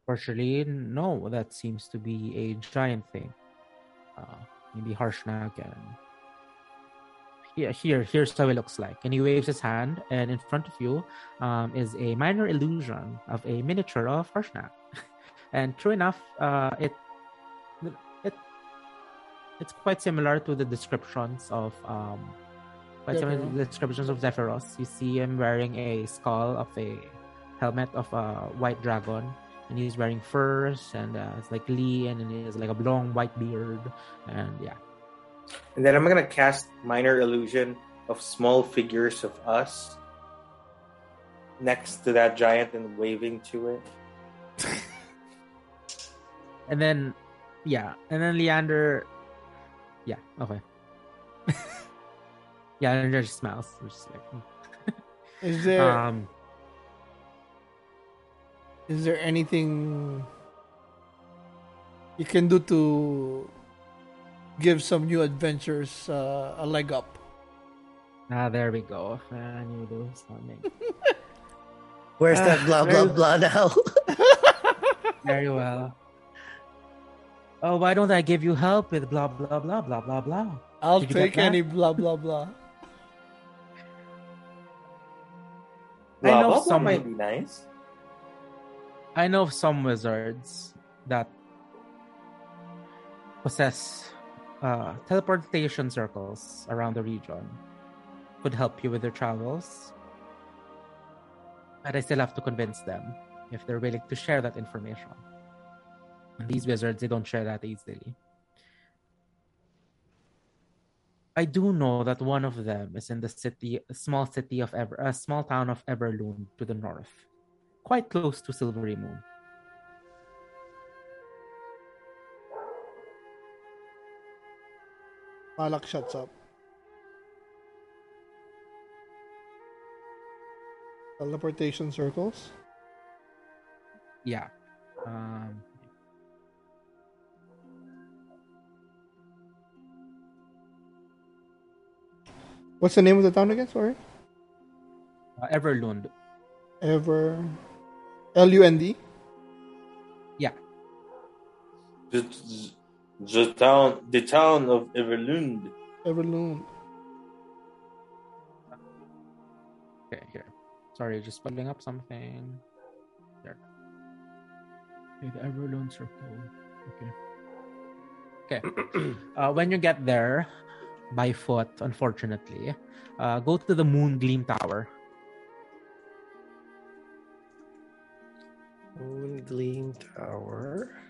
Speaker 5: Partially, no, that seems to be a giant thing. Uh, maybe Harshnag and here, here, here's how it looks like. And he waves his hand, and in front of you um, is a minor illusion of a miniature of Harshnag. and true enough, uh, it, it, it's quite similar to the descriptions of um, quite similar to the descriptions of Zephyros. You see him wearing a skull of a helmet of a white dragon and he's wearing furs and uh, it's like Lee and he has like a long white beard and yeah
Speaker 1: And then I'm gonna cast minor illusion of small figures of us next to that giant and waving to it.
Speaker 5: and then yeah and then Leander yeah okay yeah and just smiles It's just like hmm.
Speaker 3: Is there
Speaker 5: um
Speaker 3: is there anything you can do to give some new adventures uh, a leg up?
Speaker 5: ah there we go I knew there was something
Speaker 2: Where's that blah blah
Speaker 5: very-
Speaker 2: blah now?
Speaker 5: very well oh why don't I give you help with blah blah blah blah blah blah
Speaker 3: I'll
Speaker 5: Did
Speaker 3: take any blah blah blah.
Speaker 5: I know
Speaker 1: blah, blah
Speaker 5: some-
Speaker 1: might be nice.
Speaker 5: I know some wizards that possess uh, teleportation circles around the region. Could help you with your travels. But I still have to convince them if they're willing to share that information. And these wizards, they don't share that easily. I do know that one of them is in the city, a small city of Ever, a small town of Everlund to the north, quite close to Silverymoon.
Speaker 3: Malak shuts up. Teleportation circles.
Speaker 5: Yeah. Um,
Speaker 3: What's the name of the town again? Sorry.
Speaker 5: Uh, Everlund.
Speaker 3: Ever. L U N D.
Speaker 5: Yeah.
Speaker 1: The, the town, the town of Everlund.
Speaker 3: Everlund.
Speaker 5: Okay, here. Sorry, just pulling up something. There. Okay, the Everlund Circle. Okay. Okay. uh, when you get there, by foot, unfortunately, uh, go to the Moon Gleam Tower.
Speaker 2: Moon Gleam Tower.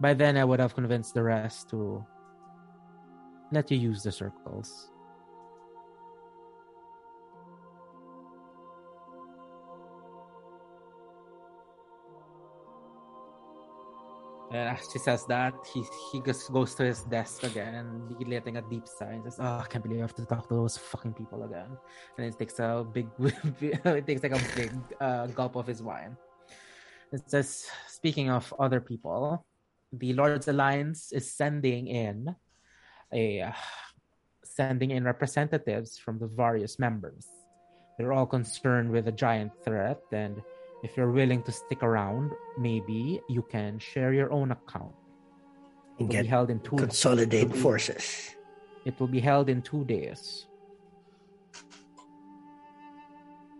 Speaker 5: By then, I would have convinced the rest to let you use the circles. And as she says that, he he just goes to his desk again and letting a deep sigh and says, "Oh, I can't believe I have to talk to those fucking people again." And it takes a big, it takes like a big uh, gulp of his wine. It says, "Speaking of other people, the Lord's Alliance is sending in a uh, sending in representatives from the various members. They're all concerned with a giant threat and." if you're willing to stick around, maybe you can share your own account. It
Speaker 2: And
Speaker 5: will
Speaker 2: get
Speaker 5: be held in two.
Speaker 2: consolidate
Speaker 5: it will be-
Speaker 2: forces.
Speaker 5: It will be held in two days.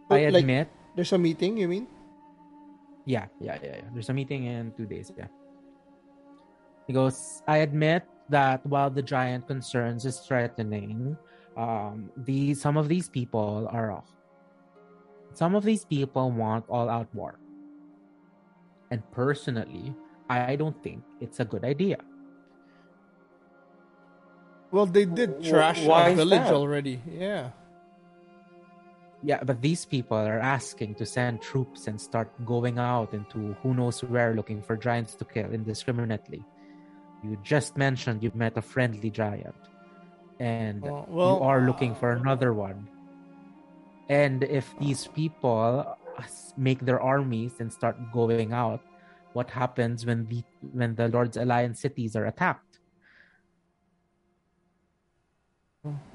Speaker 3: Oh,
Speaker 5: I
Speaker 3: like-
Speaker 5: admit,
Speaker 3: There's a meeting. You mean?
Speaker 5: yeah, yeah, yeah, yeah. There's a meeting in two days. Yeah. He goes. I admit that while the giant concerns is threatening, um, these some of these people are. Off. Some of these people want all-out war, and personally, I don't think it's a good idea.
Speaker 3: Well, they did trash
Speaker 1: why
Speaker 3: a
Speaker 1: is
Speaker 3: village
Speaker 1: that?
Speaker 3: already. Yeah.
Speaker 5: Yeah, but these people are asking to send troops and start going out into who knows where looking for giants to kill indiscriminately. You just mentioned you met a friendly giant, and
Speaker 3: Oh,
Speaker 5: you are looking for another one. And if these people make their armies and start going out, what happens when the when the Lord's Alliance cities are attacked?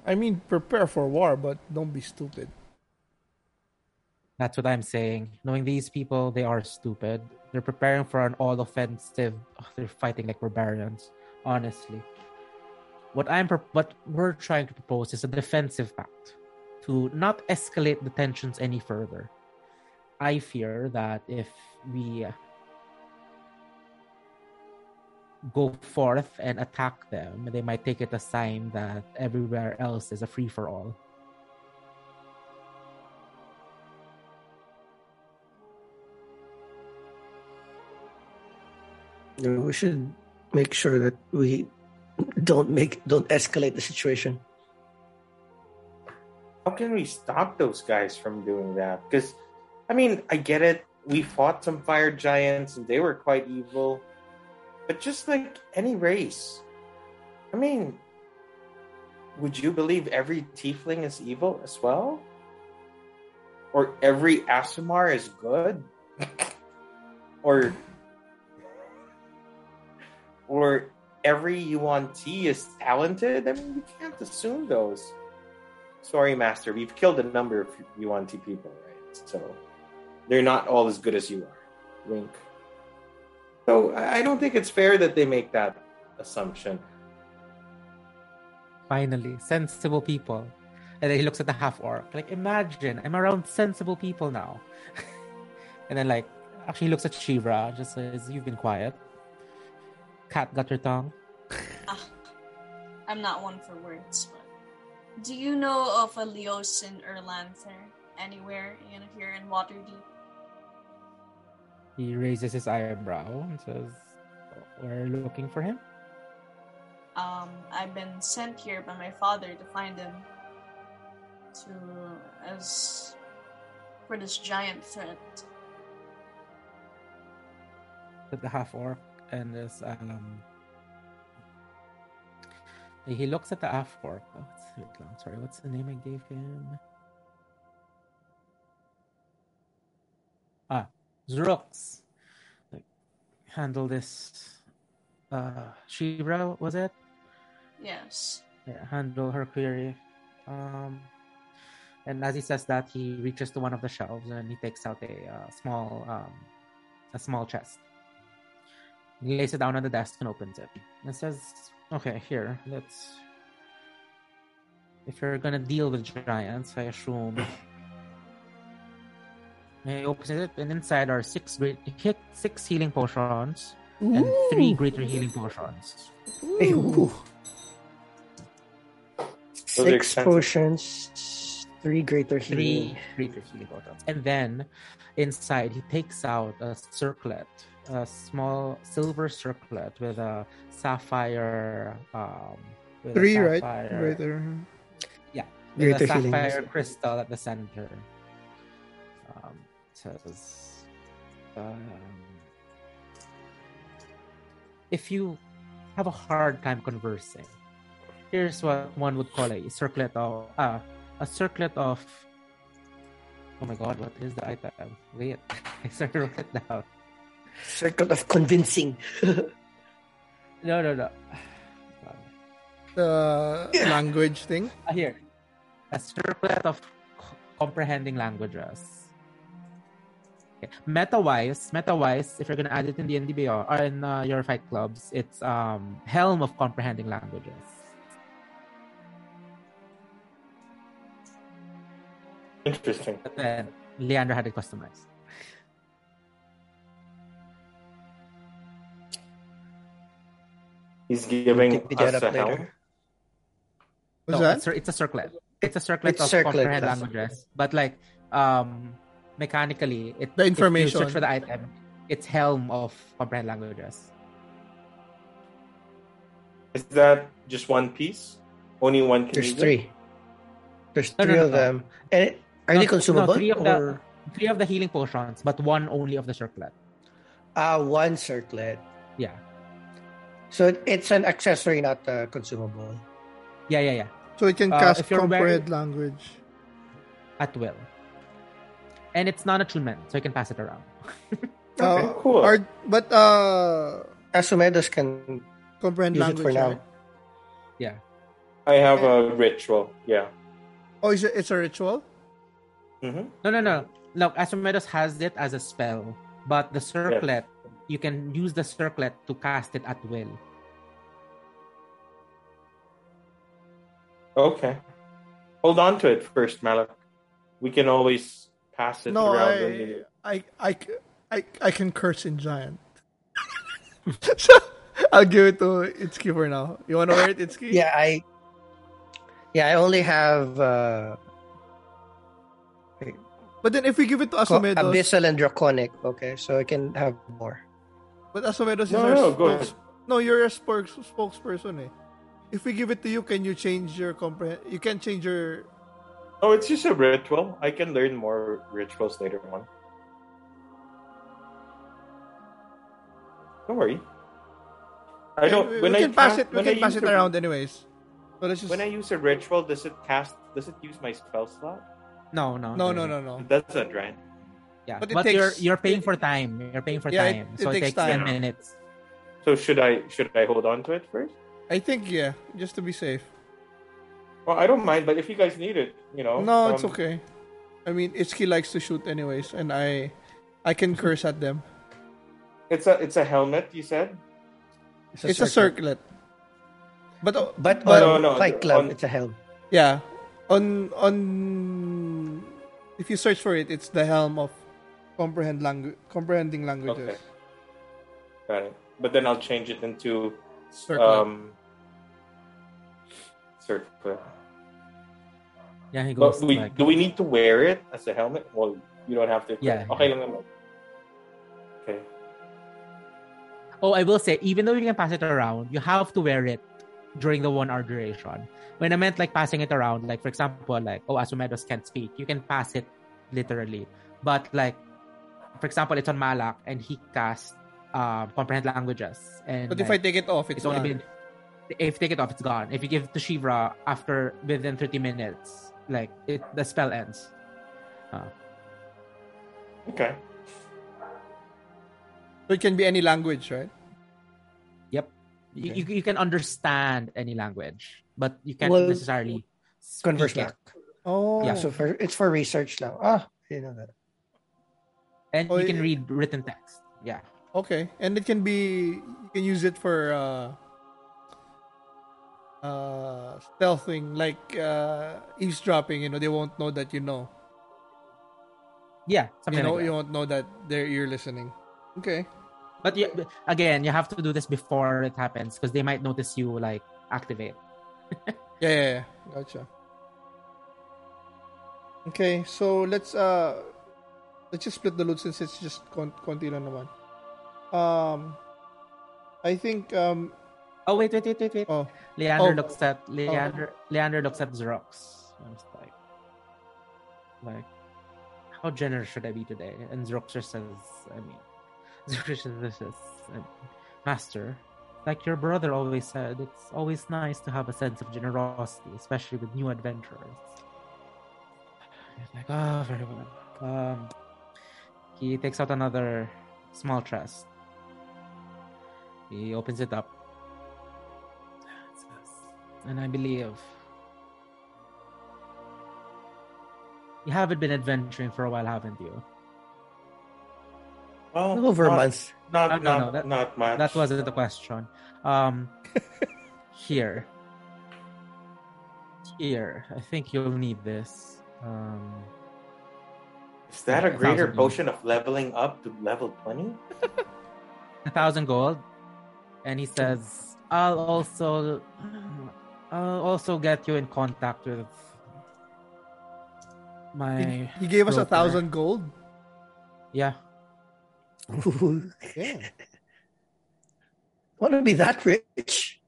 Speaker 3: I mean, prepare for war, but don't be stupid.
Speaker 5: That's what I'm saying. Knowing these people, they are stupid. They're preparing for an all offensive. They're fighting like barbarians. Honestly, what I'm what we're trying to propose is a defensive pact to not escalate the tensions any further. I fear that if we go forth and attack them, they might take it a sign that everywhere else is a free for all.
Speaker 2: We should make sure that we don't make don't escalate the situation.
Speaker 1: How can we stop those guys from doing that? Because, I mean, I get it. We fought some fire giants and they were quite evil. But just like any race, I mean, would you believe every tiefling is evil as well? Or every Aasimar is good? or or every yuan-ti is talented? I mean, you can't assume those. Sorry, Master, we've killed a number of yuan-ti people, right? So they're not all as good as you are. Wink. So I don't think it's fair that they make that assumption.
Speaker 5: Finally, sensible people. And then he looks at the half orc. Like, imagine, I'm around sensible people now. and then, like, actually, looks at Shivra, just says, You've been quiet. Cat got your tongue.
Speaker 4: I'm not one for words, but do you know of a Leosin Erlanthar anywhere in here in Waterdeep?
Speaker 5: He raises his eyebrow and says, We're looking for him.
Speaker 4: Um, I've been sent here by my father to find him. To as for this giant threat.
Speaker 5: At the half orc and this, um, he looks at the half orc. Oh, lang, sorry, what's the name I gave him? Ah, Zrox. Like, handle this. Uh, was it?
Speaker 4: Yes.
Speaker 5: Yeah, handle her query. Um, and as he says that, he reaches to one of the shelves and he takes out a uh, small, um, a small chest. He lays it down on the desk and opens it. And says, "Okay, here, let's. If you're gonna deal with giants, I assume." And he opens it, and inside are six great, six healing potions and three greater healing potions.
Speaker 2: Ooh. Six potions, three greater healing.
Speaker 5: three greater healing potions. And then inside he takes out a circlet, a small silver circlet with a sapphire um
Speaker 3: Three, right?
Speaker 5: sapphire-
Speaker 3: Right there.
Speaker 5: Yeah. With
Speaker 2: Greater
Speaker 5: a sapphire crystal at the center. Um says um, if you have a hard time conversing, here's what one would call a circlet of uh, a circlet of oh my god, what is the item? Wait, I started to write it down.
Speaker 2: Circle of convincing.
Speaker 5: No, no, no.
Speaker 3: The language thing.
Speaker 5: Ah, here, a circlet of comprehending languages. Okay. Meta-wise, meta-wise, if you're gonna add it in the NDBR or in uh, your fight clubs, it's um helm of comprehending languages.
Speaker 1: Interesting.
Speaker 5: But then Leander had it customized.
Speaker 1: He's giving us a helm.
Speaker 3: What's
Speaker 5: No,
Speaker 3: that?
Speaker 5: It's, a- it's a circlet. It's a circlet
Speaker 2: It's
Speaker 5: of
Speaker 2: circlet,
Speaker 5: comprehend languages. But like um mechanically it
Speaker 3: The
Speaker 5: if you
Speaker 3: information.
Speaker 5: search for the item, it's helm of comprehend languages.
Speaker 1: Is that just one piece? Only one can
Speaker 2: There's
Speaker 1: use it?
Speaker 2: three. There's
Speaker 5: No, no,
Speaker 2: three
Speaker 5: no,
Speaker 2: of
Speaker 5: no.
Speaker 2: them. And it- are
Speaker 5: No,
Speaker 2: they
Speaker 5: no,
Speaker 2: consumable?
Speaker 5: three of the- Three of the healing potions, but one only of the circlet.
Speaker 2: ah, one circlet?
Speaker 5: Yeah.
Speaker 2: So it's an accessory, not uh, consumable.
Speaker 5: Yeah, yeah, yeah.
Speaker 3: So it can
Speaker 5: Uh,
Speaker 3: cast
Speaker 5: if you're
Speaker 3: comprehend language.
Speaker 5: At will. And it's non-attunement, so you can pass it around.
Speaker 1: Okay,
Speaker 3: Uh,
Speaker 1: cool.
Speaker 3: Are, but uh,
Speaker 2: Asumedos can
Speaker 3: comprehend
Speaker 2: use it
Speaker 3: language.
Speaker 2: for now.
Speaker 3: right?
Speaker 5: Yeah.
Speaker 1: I have a ritual. Yeah.
Speaker 3: Oh, is it, it's a ritual.
Speaker 1: hmm
Speaker 5: No, no, no. Look, Asumedos has it as a spell, but the circlet, you can use the circlet to cast it at will.
Speaker 1: Okay. Hold on to it first, Malak. We can always pass it
Speaker 3: No,
Speaker 1: around.
Speaker 3: I,
Speaker 1: when
Speaker 3: I, I, I, I can curse in giant. so I'll give it to Itsuki for now. You want to wear it, Itsuki?
Speaker 2: Yeah, I. Yeah, I only have uh,
Speaker 3: But then if we give it to
Speaker 2: co-
Speaker 3: Asumedos,
Speaker 2: abyssal and draconic. Okay, so I can have more.
Speaker 3: But Asumedos is
Speaker 1: No,
Speaker 3: our
Speaker 1: no, go
Speaker 3: spokes- No, you're a spokes, spokesperson. Eh. If we give it to you, can you change your comprehend? You can change your.
Speaker 1: Oh, it's just a ritual. I can learn more rituals later on. Don't worry. I don't.
Speaker 3: we,
Speaker 1: when
Speaker 3: we
Speaker 1: I
Speaker 3: can pass it. We can
Speaker 1: I
Speaker 3: pass
Speaker 1: use
Speaker 3: it
Speaker 1: a-
Speaker 3: around anyways. But it's just
Speaker 1: When I use a ritual, does it cast? Does it use my spell slot?
Speaker 5: No, no.
Speaker 3: no, no, no, no.
Speaker 1: It doesn't, right?
Speaker 5: Yeah,
Speaker 3: But
Speaker 5: but,
Speaker 3: it
Speaker 5: you're you're paying
Speaker 3: it-
Speaker 5: for time. You're paying for
Speaker 3: Yeah,
Speaker 5: time,
Speaker 3: it
Speaker 5: so it
Speaker 3: takes
Speaker 5: takes ten minutes.
Speaker 1: So should I should I hold on to it first?
Speaker 3: I think yeah, just to be safe.
Speaker 1: Well, I don't mind, but if you guys need it, you know.
Speaker 3: No, it's
Speaker 1: um,
Speaker 3: okay. I mean, Itsuki likes to shoot anyways, and I, I can curse at them.
Speaker 1: It's a it's a helmet. You said.
Speaker 3: It's a circlet. But uh,
Speaker 2: But
Speaker 3: But-
Speaker 2: on
Speaker 1: No, no,
Speaker 2: Fight Club,
Speaker 1: on-
Speaker 2: it's a helm.
Speaker 3: yeah, on on if you search for it, it's the helm of comprehend language, comprehending languages.
Speaker 1: Okay. Got it. But then I'll change it into
Speaker 3: Circlet.
Speaker 1: um. Circlet.
Speaker 5: Yeah, he goes
Speaker 1: But we,
Speaker 5: like
Speaker 1: do we need to wear it as a helmet? Well, you don't have to.
Speaker 5: Yeah.
Speaker 1: Okay lang naman. Okay.
Speaker 5: Oh, I will say, even though you can pass it around, you have to wear it during the one hour duration. When I meant like passing it around, like for example, like oh Asumedos can't speak, you can pass it literally. But like, for example, it's on Malak and he casts uh, comprehend languages. And
Speaker 3: but if I take it off, it's,
Speaker 5: it's only been if you take it off, it's gone. If you give it to Shivra after within thirty minutes, like it the spell ends.
Speaker 1: Okay.
Speaker 3: So it can be any language, right?
Speaker 5: Yep. You,
Speaker 1: Okay.
Speaker 5: you, you can understand any language, but you can't
Speaker 2: Well-
Speaker 5: necessarily
Speaker 2: Converse back.
Speaker 3: Oh,
Speaker 5: Yeah,
Speaker 2: So for it's for research now. Ah, I didn't know that.
Speaker 5: And
Speaker 3: Oh,
Speaker 5: you can read written text. Yeah.
Speaker 3: okay. And it can be you can use it for uh uh stealthing, like uh eavesdropping. You know, they won't know that you know.
Speaker 5: Yeah,
Speaker 3: You know,
Speaker 5: like
Speaker 3: you won't know that they're you're listening. Okay.
Speaker 5: But you, again, you have to do this before it happens because they might notice you like activate.
Speaker 3: Yeah, yeah, yeah. Gotcha. Okay, so let's uh let's just split the loot since it's just kon- konti lang naman. Um I think um
Speaker 5: Oh wait, wait, wait, wait, wait.
Speaker 3: oh
Speaker 5: Leander
Speaker 3: Oh.
Speaker 5: looks at Leander. Leander looks at Xerox. I was like, like, how generous should I be today? And Xerox just says, I mean, Xerox says, um, Master, like your brother always said, it's always nice to have a sense of generosity, especially with new adventurers. He's like, oh, very well. Um, he takes out another small chest. He opens it up. And I believe you haven't been adventuring for a while, haven't you?
Speaker 1: Well,
Speaker 2: Over a
Speaker 1: not,
Speaker 2: month.
Speaker 1: Not,
Speaker 5: Uh, no,
Speaker 1: not,
Speaker 5: no, that-
Speaker 1: not much.
Speaker 5: That wasn't the question. Um, here, here. I think you'll need this. Um,
Speaker 1: Is that a
Speaker 5: A
Speaker 1: greater
Speaker 5: thousand
Speaker 1: potion of leveling up to level 20?
Speaker 5: a thousand gold, and he says, "I'll also, I'll also get you in contact with my."
Speaker 3: he, he gave us a thousand gold.
Speaker 5: Yeah.
Speaker 3: Yeah.
Speaker 2: Want to be that rich?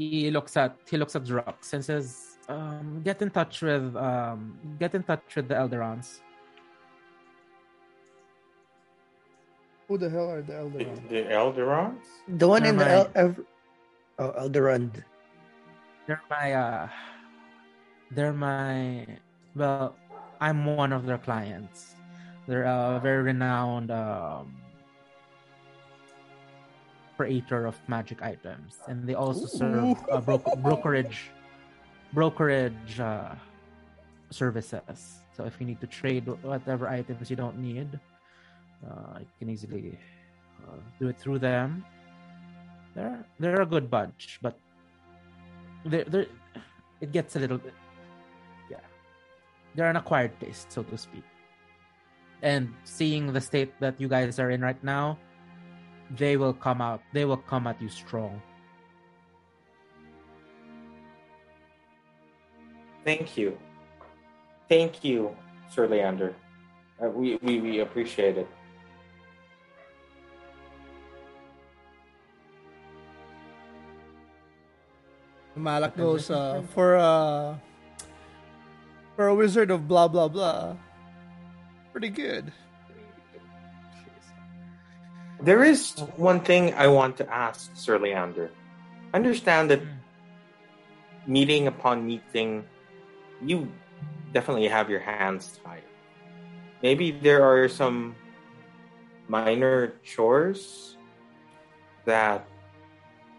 Speaker 5: he looks at he looks at Drox and says, um, "Get in touch with um, get in touch with the Elderons."
Speaker 3: Who the hell are the
Speaker 1: The,
Speaker 3: Elderons?
Speaker 1: the Elderons?
Speaker 2: The one in the
Speaker 5: Never
Speaker 2: El- Ev- oh, Elderond.
Speaker 5: They're my uh, they're my well, I'm one of their clients. They're a very renowned um, creator of magic items, and they also serve uh, bro- brokerage brokerage uh, services. So if you need to trade whatever items you don't need, uh, you can easily uh, do it through them. They're they're a good bunch, but they're, they're, it gets a little bit yeah they're an acquired taste so to speak and seeing the state that you guys are in right now they will come out they will come at you strong
Speaker 1: Thank you. Thank you, Sir Leander. Uh, we, we, we appreciate it.
Speaker 3: Malak goes uh, for uh for a wizard of blah blah blah. Pretty good.
Speaker 1: There is one thing I want to ask, Sir Leander. Understand that meeting upon meeting, you definitely have your hands tied. Maybe there are some minor chores that,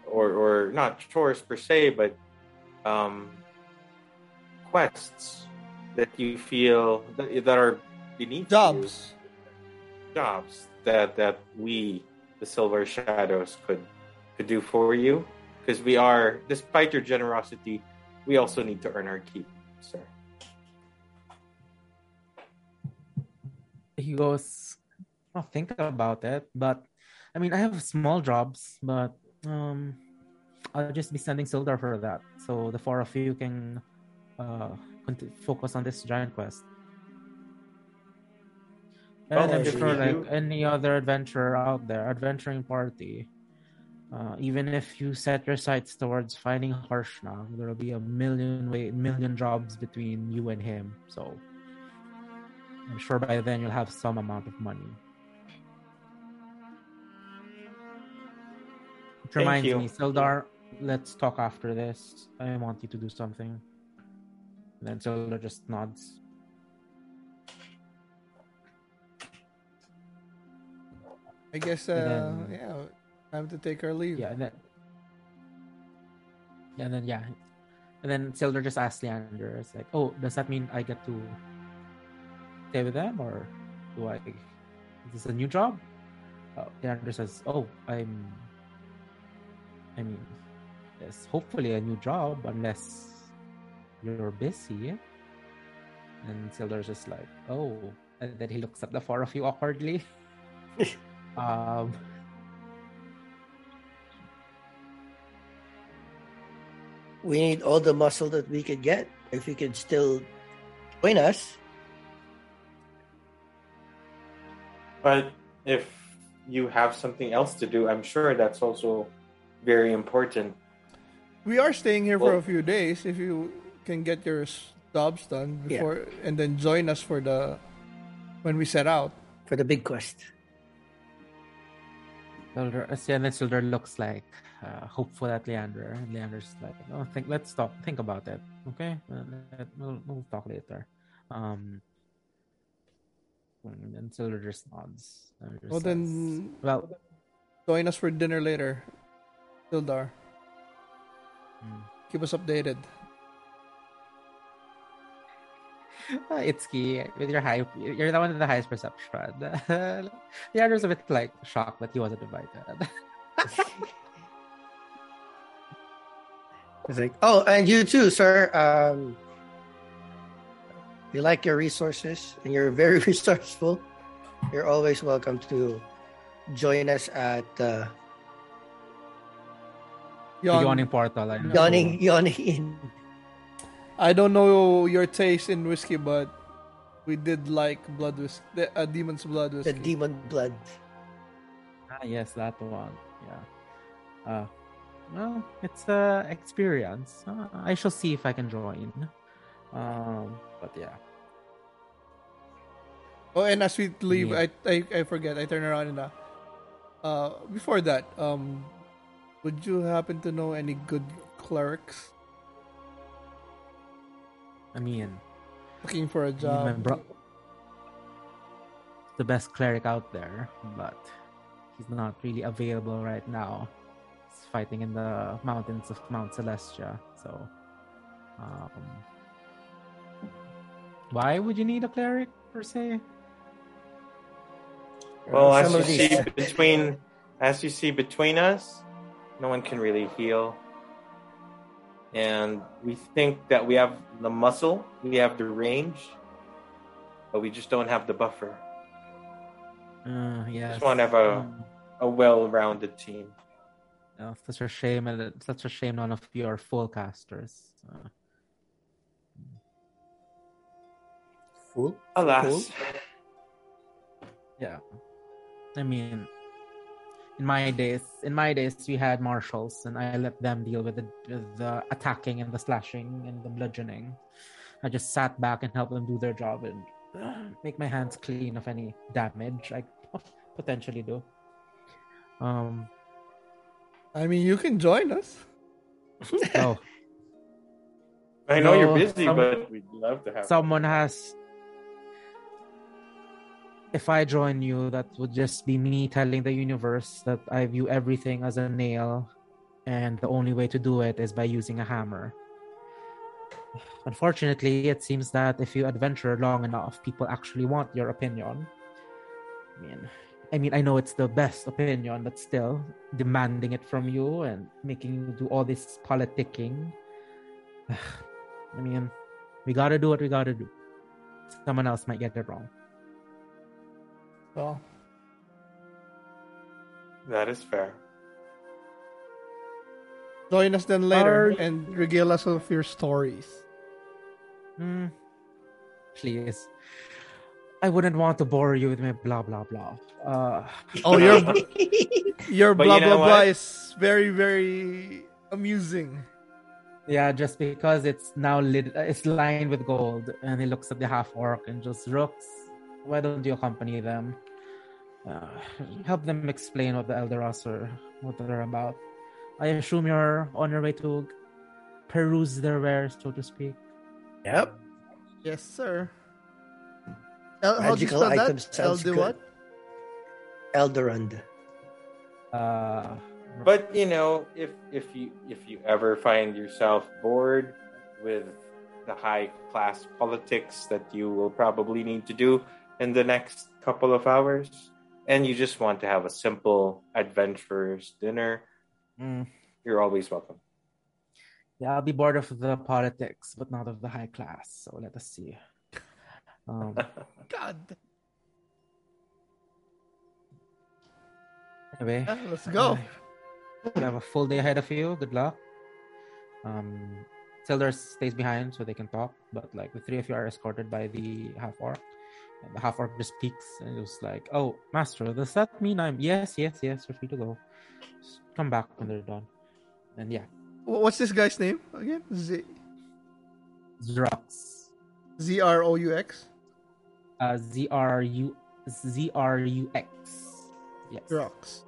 Speaker 1: or or not chores per se, but um, quests that you feel that, that are beneath you
Speaker 3: Jobs.
Speaker 1: jobs that that we the silver shadows could could do for you because we are despite your generosity we also need to earn our keep sir.
Speaker 5: He goes i'll think about it but i mean i have small jobs but um i'll just be sending sildar for that. So the four of you can uh focus on this giant quest. And
Speaker 1: Well,
Speaker 5: i'm
Speaker 1: if
Speaker 5: sure
Speaker 1: you-
Speaker 5: like any other adventurer out there adventuring party uh, even if you set your sights towards finding Harshna, there will be a million way, million jobs between you and him. So I'm sure by then you'll have some amount of money. It
Speaker 1: Thank
Speaker 5: reminds
Speaker 1: you.
Speaker 5: me, Sildar, let's talk after this. I want you to do something. And then Sildar just nods.
Speaker 3: I guess uh
Speaker 5: then-
Speaker 3: yeah, time to take our leave.
Speaker 5: Yeah, and then yeah, and then yeah, And then Sildar just asks Leander, it's like, oh, does that mean I get to stay with them or do I is this a new job? Uh, Leander says, Oh, I'm I mean it's hopefully a new job unless you're busy. And Sildar's just like, Oh and then he looks at the four of you awkwardly. um
Speaker 2: we need all the muscle that we could get. If you could still join us,
Speaker 1: But if you have something else to do, I'm sure that's also very important.
Speaker 3: We are staying here for a few days. If you can get your jobs done
Speaker 2: Yeah.
Speaker 3: before, and then join us for the when we set out.
Speaker 2: for the big quest.
Speaker 5: Sildar, and then looks like uh, hopeful at Leander. And Leander's like, "Oh, think. Let's stop. Think about it. Okay, Uh, we'll, we'll talk later." Um, and then Sildar just nods. just
Speaker 3: Well,
Speaker 5: says,
Speaker 3: then
Speaker 5: well,
Speaker 3: join us for dinner later, Sildar.
Speaker 5: mm.
Speaker 3: Keep us updated.
Speaker 5: uh, key with your high, you're the one with the highest perception. Leander's a bit like shocked that he wasn't invited.
Speaker 2: It's like, oh, and you too, sir. Um, you like your resources and you're very resourceful. You're always welcome to join us at uh,
Speaker 5: The
Speaker 3: Yon,
Speaker 5: yawning portal. I know.
Speaker 2: Yawning Yawning Inn.
Speaker 3: I don't know your taste in whiskey, but we did like blood whiskey, the uh, demon's blood whiskey.
Speaker 2: the demon blood.
Speaker 5: Ah, yes, that one. Yeah. Uh, well, it's a experience. Uh, I shall see if I can join. Um, but yeah.
Speaker 3: Oh, and as we leave,
Speaker 5: Yeah.
Speaker 3: I, I I forget. I turn around and uh, uh, before that, um, would you happen to know any good clerics
Speaker 5: I mean,
Speaker 3: looking for a
Speaker 5: me and my
Speaker 3: job?
Speaker 5: bro- the best cleric out there, but he's not really available right now. He's fighting in the mountains of Mount Celestia. So, um, why would you need a cleric per se?
Speaker 1: Well, as
Speaker 2: Some
Speaker 1: you
Speaker 2: of these-
Speaker 1: see between, as you see between us, no one can really heal. And we think that we have the muscle, we have the range, but we just don't have the buffer.
Speaker 5: Uh, yes.
Speaker 1: Just want to have a,
Speaker 5: Um,
Speaker 1: a well-rounded team.
Speaker 5: No, such a shame, and it's such a shame none of you are full casters. Uh,
Speaker 2: Fool.
Speaker 1: Alas,
Speaker 5: yeah, I mean, in my days, in my days, we had marshals, and I let them deal with the, with the attacking and the slashing and the bludgeoning. I just sat back and helped them do their job and uh, make my hands clean of any damage I potentially do. Um,
Speaker 3: I mean, you can join us.
Speaker 5: oh,
Speaker 1: I know you're busy,
Speaker 5: some-
Speaker 1: but we'd love to have.
Speaker 5: someone has if i join you that would just be me telling the universe that i view everything as a nail and the only way to do it is by using a hammer unfortunately it seems that if you adventure long enough people actually want your opinion i mean i mean i know it's the best opinion but still demanding it from you and making you do all this politicking i mean we gotta do what we gotta do. Someone else might get it wrong.
Speaker 3: Well,
Speaker 1: That is fair.
Speaker 3: join us then later
Speaker 5: Are-
Speaker 3: and regale us of your stories.
Speaker 5: Hmm. Please. I wouldn't want to bore you with my blah blah blah. Uh,
Speaker 3: Oh, your your blah
Speaker 1: you know
Speaker 3: blah blah is very very amusing.
Speaker 5: yeah, just because it's now lit, it's lined with gold, and he looks at the half orc and just rooks. Why don't you accompany them? Uh, help them explain what the Elderos are, what they're about. I assume you're on your way to peruse their wares, so to speak.
Speaker 2: Yep.
Speaker 3: Yes, sir. El- how do you
Speaker 2: Magical
Speaker 3: spell
Speaker 2: item
Speaker 3: that?
Speaker 2: sounds
Speaker 3: LD
Speaker 2: good.
Speaker 3: what?
Speaker 2: Eldorand.
Speaker 5: Uh,
Speaker 1: But you know, if if you if you ever find yourself bored, with the high class politics that you will probably need to do in the next couple of hours, and you just want to have a simple adventurer's dinner,
Speaker 5: Mm.
Speaker 1: you're always welcome.
Speaker 5: Yeah, I'll be bored of the politics, but not of the high class. So let us see. Um,
Speaker 3: God.
Speaker 5: anyway,
Speaker 3: Ah, let's go.
Speaker 5: you have a full day ahead of you. Good luck. Um, Sildar stays behind so they can talk, but like the three of you are escorted by the half orc. The half orc just peeks and it was like, "Oh, master, does that mean I'm yes, yes, yes? You're free to go. Just come back when they're done." And yeah,
Speaker 3: What's this guy's name again? Z
Speaker 5: Zrox,
Speaker 3: Z R O U X.
Speaker 5: uh, Z R U Z R U X. Yes.
Speaker 3: Rocks.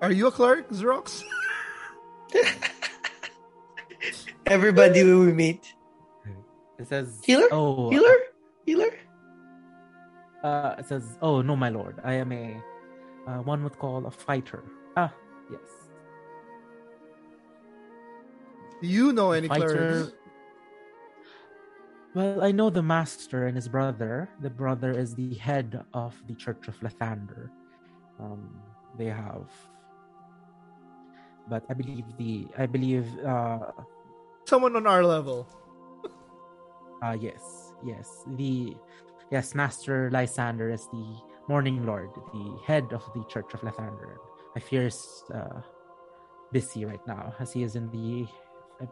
Speaker 3: Are you a cleric, Xerox?
Speaker 2: Everybody we meet.
Speaker 5: It says
Speaker 2: Healer?
Speaker 5: Oh,
Speaker 2: Healer? Healer?
Speaker 5: Uh, it says, "Oh no, my lord, I am a uh, one would call a fighter." Ah, yes,
Speaker 3: Do you know any
Speaker 5: fighter.
Speaker 3: clerics?
Speaker 5: Well, I know the master and his brother. The brother is the head of the Church of Lathander. Um, they have, but I believe the I believe uh,
Speaker 3: Someone on our level.
Speaker 5: uh yes, yes the yes Master Lysander is the Morning Lord, the head of the Church of Lathander. I fear is uh, busy right now as he is in the. I,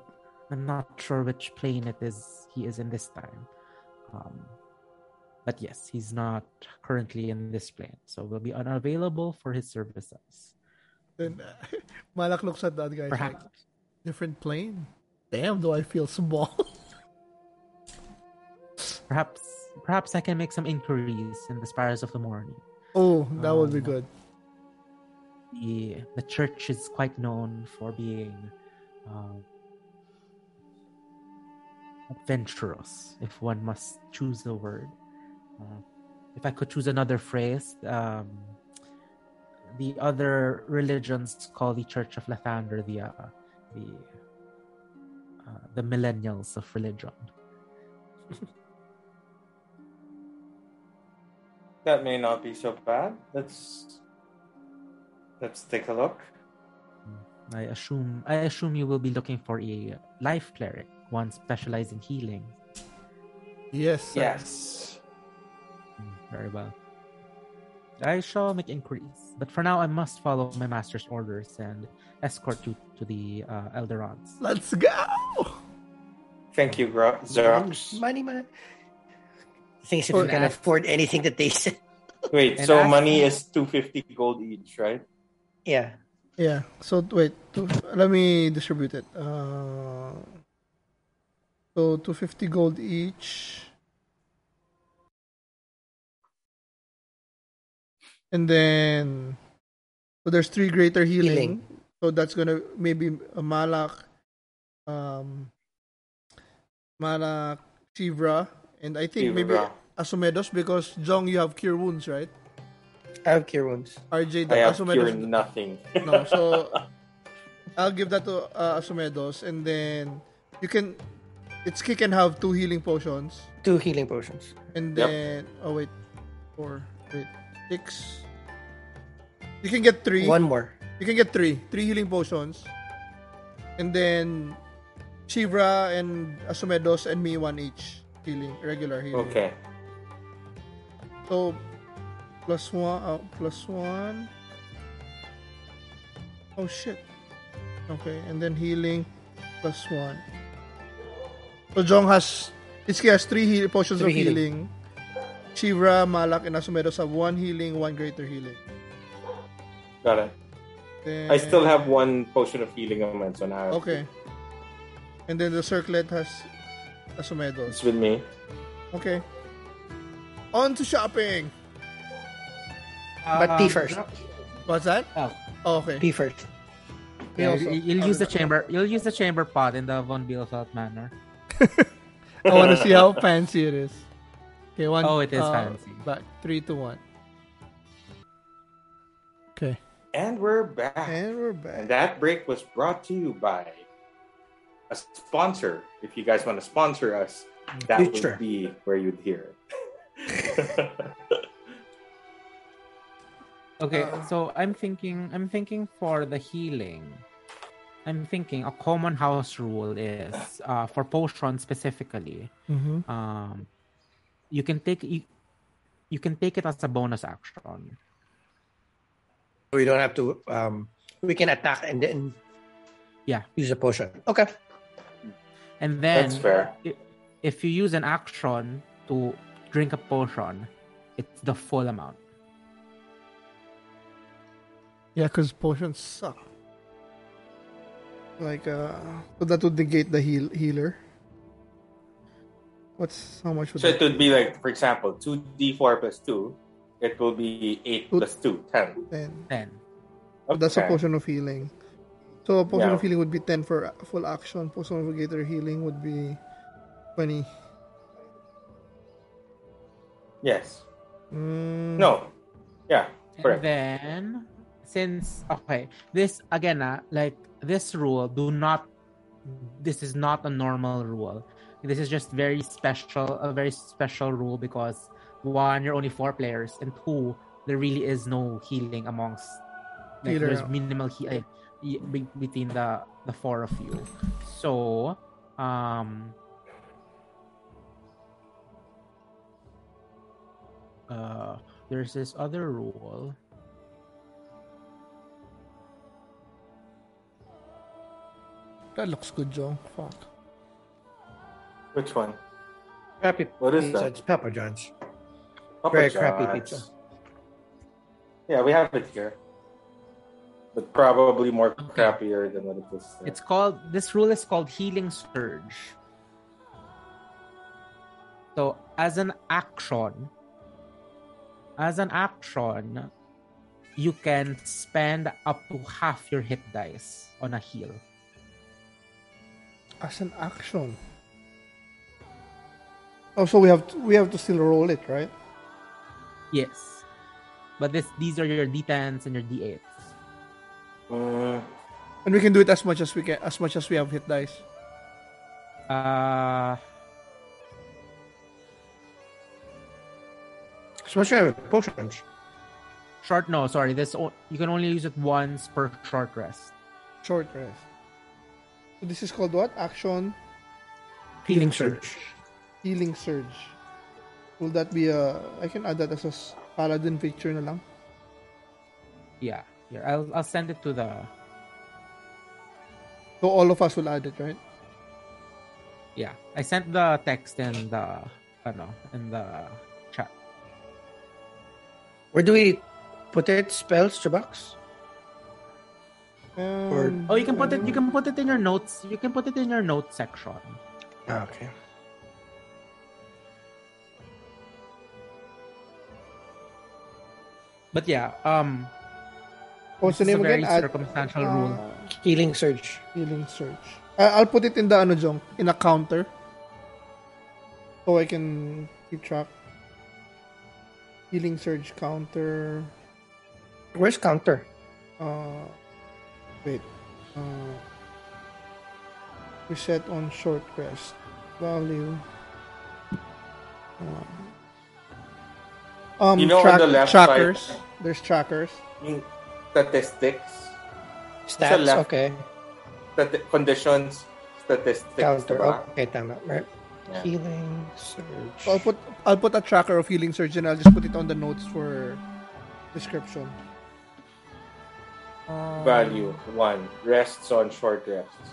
Speaker 5: I'm not sure which plane it is he is in this time. Um, but yes, he's not currently in this plane, so will be unavailable for his services.
Speaker 3: Then Malak looks at that guy.
Speaker 5: Perhaps,
Speaker 3: Like, different plane. Damn, do I feel small?
Speaker 5: perhaps, perhaps I can make some inquiries in the spires of the morning.
Speaker 3: oh, that would be
Speaker 5: Um,
Speaker 3: good.
Speaker 5: the the church is quite known for being um, adventurous, if one must choose a word. Uh, if I could choose another phrase, um, the other religions call the Church of Lathander the uh, the uh, the millennials of religion.
Speaker 1: That may not be so bad. Let's let's take a look.
Speaker 5: I assume I assume you will be looking for a life cleric, one specialized in healing.
Speaker 3: Yes. sir.
Speaker 1: Yes.
Speaker 5: Mm, Very well. I shall make inquiries, but for now I must follow my master's orders and escort you to the uh, Eldorans.
Speaker 3: Let's go.
Speaker 1: Thank you, Gra- Xerox.
Speaker 2: Money, money. Thinks if
Speaker 3: Or
Speaker 2: we can
Speaker 5: ask-
Speaker 2: afford anything that they said.
Speaker 1: Wait,
Speaker 5: And
Speaker 1: so
Speaker 5: ask-
Speaker 1: money is two fifty gold each, right?
Speaker 2: Yeah.
Speaker 3: Yeah. So wait, two, let me distribute it. Uh, so two fifty gold each, and then so there's three greater healing.
Speaker 2: Healing.
Speaker 3: So that's gonna maybe a Malak, um, Malak, Shivra, and I think maybe
Speaker 1: Shivra.
Speaker 3: Asumedos because Jong you have cure wounds, right?
Speaker 2: I have cure wounds.
Speaker 3: RJ,
Speaker 1: I have
Speaker 3: Asumedos
Speaker 1: pure nothing.
Speaker 3: no, so I'll give that to uh, Asumedos, and then you can. It's he can have two healing potions,
Speaker 2: Two healing potions.
Speaker 3: and
Speaker 1: Yep.
Speaker 3: then oh wait, four, wait, six. You can get three.
Speaker 2: One more.
Speaker 3: You can get three, three healing potions, and then Shivra and Asumedos and me one each healing, regular healing.
Speaker 1: okay.
Speaker 3: So plus one, uh, plus one. Oh shit. Okay, and then healing plus one. So Jong has Itsuki has three heal- potions
Speaker 2: Three
Speaker 3: of healing. Shivra, Malak, and Asumedos have one healing, one greater healing.
Speaker 1: Got it.
Speaker 3: Then,
Speaker 1: I still have one potion of healing on my so now
Speaker 3: Okay. And then the circlet has
Speaker 1: it's
Speaker 3: Asumedos.
Speaker 1: with me.
Speaker 3: Okay. On to shopping.
Speaker 2: But pee
Speaker 5: Um,
Speaker 2: first.
Speaker 3: What's that?
Speaker 5: Oh,
Speaker 3: Oh, okay.
Speaker 2: Pee first.
Speaker 5: yeah,
Speaker 3: also-
Speaker 5: you- you'll use the chamber. You'll use the chamber pot in the von Bielefeld manor.
Speaker 3: I want to see how fancy it is. Okay, one.
Speaker 5: Oh, it is
Speaker 3: uh,
Speaker 5: fancy.
Speaker 3: Back three to one. Okay.
Speaker 1: And we're back.
Speaker 3: And we're
Speaker 1: And
Speaker 3: back.
Speaker 1: that break was brought to you by a sponsor. If you guys want to sponsor us, that
Speaker 2: Future.
Speaker 1: would be where you'd hear it.
Speaker 5: Okay,
Speaker 3: Uh,
Speaker 5: so I'm thinking I'm thinking for the healing. I'm thinking a common house rule is uh, for potion specifically.
Speaker 3: Mhm.
Speaker 5: Um, you can take you, you can take it as a bonus action.
Speaker 2: We don't have to. Um, we can attack and then.
Speaker 5: Yeah.
Speaker 2: Use a potion. Okay.
Speaker 5: And then
Speaker 1: That's fair.
Speaker 5: i- if you use an action to drink a potion, it's the full amount.
Speaker 3: Yeah, because potions suck. Like, uh, so that would negate the heal healer. What's how much would
Speaker 1: So it would be like, for example, 2d4 plus 2. It will be 8
Speaker 3: Two-
Speaker 1: plus 2, 10.
Speaker 3: Ten.
Speaker 5: Then
Speaker 3: So that's a
Speaker 1: Okay.
Speaker 3: potion of healing. So a potion
Speaker 1: Yeah.
Speaker 3: of healing would be ten for full action. Potion of greater healing would be twenty.
Speaker 1: Yes.
Speaker 3: Mm,
Speaker 1: No. Yeah.
Speaker 5: and
Speaker 1: Correct.
Speaker 5: then since okay, this again uh, like this rule do not this is not a normal rule. This is just very special a very special rule because one you're only four players and two there really is no healing amongst like there's minimal healing between the the four of you. So um uh there's this other rule
Speaker 3: That looks good, Joe. Fuck.
Speaker 1: Which one?
Speaker 2: Crappy
Speaker 1: What is
Speaker 2: pizza.
Speaker 1: that?
Speaker 2: It's Papa John's.
Speaker 1: Papa
Speaker 2: Very crappy pizza.
Speaker 1: Yeah, we have it here. But probably more crappier than what it is. there.
Speaker 5: It's called this rule is called healing surge. So as an action, as an action, you can spend up to half your hit dice on a heal.
Speaker 3: As an action. Oh, so we have to, we have to still roll it, right?
Speaker 5: Yes. But this these are your D10s and your D8s.
Speaker 1: Mm,
Speaker 3: And we can do it as much as we can, as much as we have hit dice.
Speaker 5: Uh
Speaker 2: Especially with potions.
Speaker 5: short no, sorry. This you can only use it once per short rest.
Speaker 3: Short rest. So this is called what? Action
Speaker 5: Healing
Speaker 2: surge.
Speaker 3: healing surge. Will that be a? I can add that as a paladin picture na lang.
Speaker 5: Yeah. Here, I'll I'll send it to the
Speaker 3: So all of us will add it, right?
Speaker 5: Yeah, I sent the text in the ano in the chat.
Speaker 2: Where do we put it? Spells to box?
Speaker 3: Um,
Speaker 5: Oh, you can put it. You can put it in your notes. You can put it in your notes section.
Speaker 2: Ah, okay.
Speaker 5: But yeah, um,
Speaker 3: What's the
Speaker 5: this is
Speaker 3: name
Speaker 5: a very
Speaker 3: again? Add-
Speaker 5: circumstantial
Speaker 3: uh,
Speaker 5: rule.
Speaker 2: Healing surge.
Speaker 3: Healing surge. I- I'll put it in the ano Jong, in a counter. So I can keep track. Healing surge counter.
Speaker 2: Where's counter?
Speaker 3: Uh, wait. Uh, reset on short rest. Value. Um, um
Speaker 1: You know, on the left
Speaker 3: trackers.
Speaker 1: side-
Speaker 3: There's trackers.
Speaker 1: statistics,
Speaker 2: Stats.
Speaker 1: left.
Speaker 2: Okay.
Speaker 1: stati- conditions, statistics.
Speaker 2: Counter.
Speaker 1: diba?
Speaker 2: Okay, tama. Right.
Speaker 1: Yeah.
Speaker 2: Healing surge.
Speaker 3: So I'll put I'll put a tracker of healing surge and I'll just put it on the notes for description.
Speaker 1: Value one rests on short rests.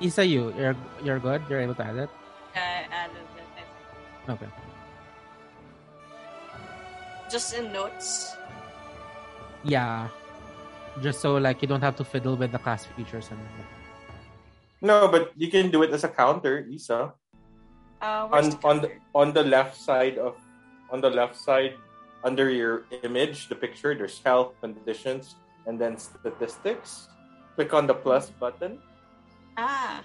Speaker 5: Isa, you you're you're good. You're able to add it.
Speaker 4: I added it.
Speaker 5: Okay.
Speaker 4: Just in notes.
Speaker 5: Yeah, just so like you don't have to fiddle with the class features and.
Speaker 1: No, but you can do it as a counter, Isa.
Speaker 4: Uh,
Speaker 1: On
Speaker 4: the
Speaker 1: on the on the left side of on the left side under your image, the picture, there's health conditions and then statistics. Click on the plus button
Speaker 4: Ah,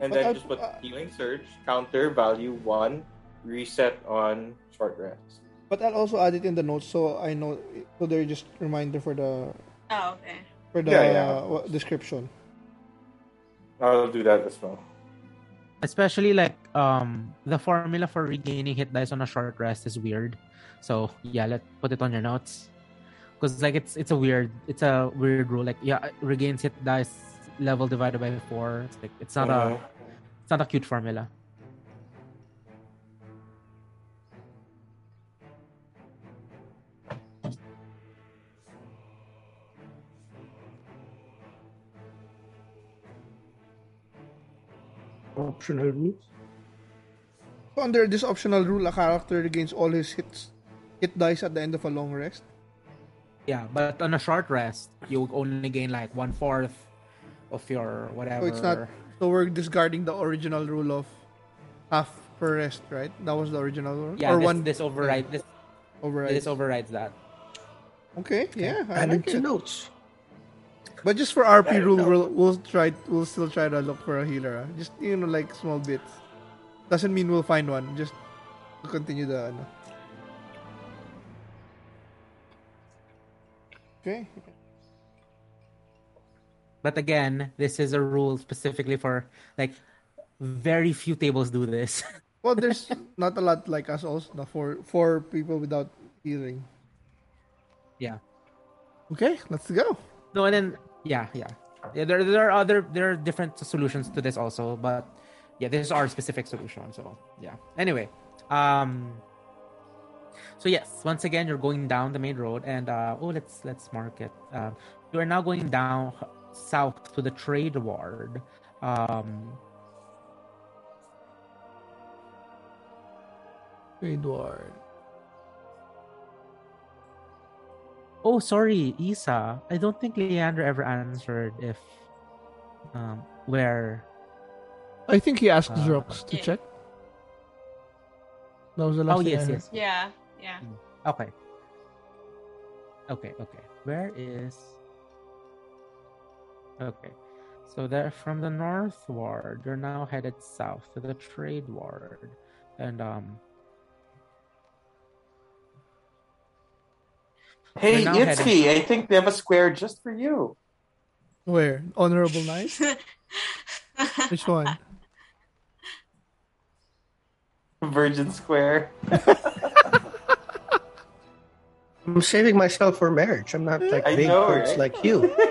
Speaker 1: and
Speaker 3: But
Speaker 1: then
Speaker 3: I-
Speaker 1: just put
Speaker 3: uh,
Speaker 1: healing surge, counter value one, reset on short rest.
Speaker 3: But I'll also add it in the notes so I know. So they're just reminder for the
Speaker 4: Oh, okay.
Speaker 3: for the
Speaker 1: Yeah, yeah.
Speaker 3: uh, description.
Speaker 1: I'll do that as well.
Speaker 5: Especially like um the formula for regaining hit dice on a short rest is weird. So yeah, let put it on your notes. Because like it's it's a weird it's a weird rule. Like yeah, regains hit dice level divided by four. It's like it's not a
Speaker 1: Mhm.
Speaker 5: it's not a cute formula.
Speaker 2: Optional rules.
Speaker 3: So under this optional rule, a character regains all his hits hit dice at the end of a long rest.
Speaker 5: Yeah, but on a short rest, you only gain like one fourth of your whatever.
Speaker 3: So it's not. So we're discarding the original rule of half per rest, right? That was the original rule.
Speaker 5: Yeah,
Speaker 3: or
Speaker 5: this,
Speaker 3: one
Speaker 5: this override this
Speaker 3: override.
Speaker 5: this overrides that.
Speaker 3: Okay, yeah, I
Speaker 2: Added
Speaker 3: like
Speaker 2: to
Speaker 3: it.
Speaker 2: notes.
Speaker 3: But just for RP rule, we'll we'll try we'll still try to look for a healer. ah. Just you know, like small bits. Doesn't mean we'll find one. Just continue the. Ano. Okay.
Speaker 5: But again, this is a rule specifically for like very few tables do this.
Speaker 3: Well, there's not a lot like us also. No, for for people without healing.
Speaker 5: yeah.
Speaker 3: Okay, let's go.
Speaker 5: No, and then yeah, yeah. yeah there, there are other there are different solutions to this also, but yeah, this is our specific solution. So yeah. Anyway, um, so yes, once again, you're going down the main road, and uh, oh, let's let's mark it. Um, you are now going down south to the trade ward. Um,
Speaker 3: Edward.
Speaker 5: oh, sorry, Isa. I don't think Leander ever answered if um where
Speaker 3: I think he asked
Speaker 5: Uh,
Speaker 3: Zrox to
Speaker 4: Yeah.
Speaker 3: check. That was the last
Speaker 5: oh
Speaker 3: thing I
Speaker 5: yes
Speaker 3: heard.
Speaker 5: yes
Speaker 4: Yeah, yeah.
Speaker 5: Okay. Okay, okay. Where is Okay. So there from the north ward, you're now headed south to the trade ward. And um
Speaker 1: Hey,
Speaker 5: now
Speaker 1: Itzy, I think they have a square just for you.
Speaker 3: Where? Honorable Knight? Which one?
Speaker 1: Virgin Square.
Speaker 2: I'm saving myself for marriage. I'm not like
Speaker 1: I
Speaker 2: big
Speaker 1: know,
Speaker 2: perks
Speaker 1: right?
Speaker 2: like you.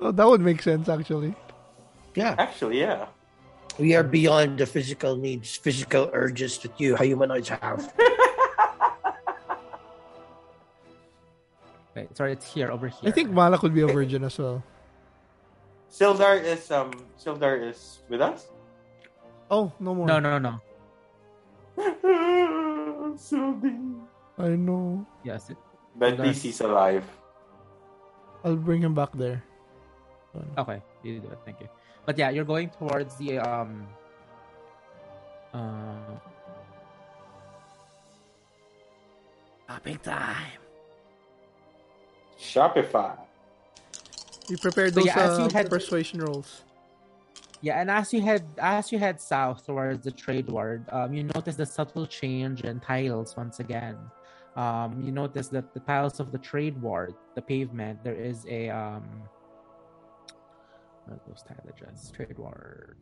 Speaker 3: Oh, that would make sense actually.
Speaker 2: Yeah,
Speaker 1: Actually, yeah.
Speaker 2: we are beyond the physical needs, physical urges that you humanoids have.
Speaker 5: wait, sorry, it's here over here.
Speaker 3: I think Malak would be a virgin as well.
Speaker 1: Sildar is um Sildar is with us.
Speaker 3: Oh, no more.
Speaker 5: No no no.
Speaker 1: Sildy.
Speaker 3: I know.
Speaker 5: Yes. It,
Speaker 1: But at
Speaker 5: Sildar.
Speaker 1: least he's alive.
Speaker 3: I'll bring him back there.
Speaker 5: okay, you do it, thank you. But yeah, you're going towards the um uh shopping time.
Speaker 1: Shopify.
Speaker 3: You prepared
Speaker 5: So
Speaker 3: those
Speaker 5: yeah,
Speaker 3: uh,
Speaker 5: head-
Speaker 3: persuasion rolls.
Speaker 5: Yeah, and as you head as you head south towards the trade ward, um, you notice the subtle change in tiles once again. Um, you notice that the tiles of the trade ward, the pavement, there is a um, those tile address trade ward.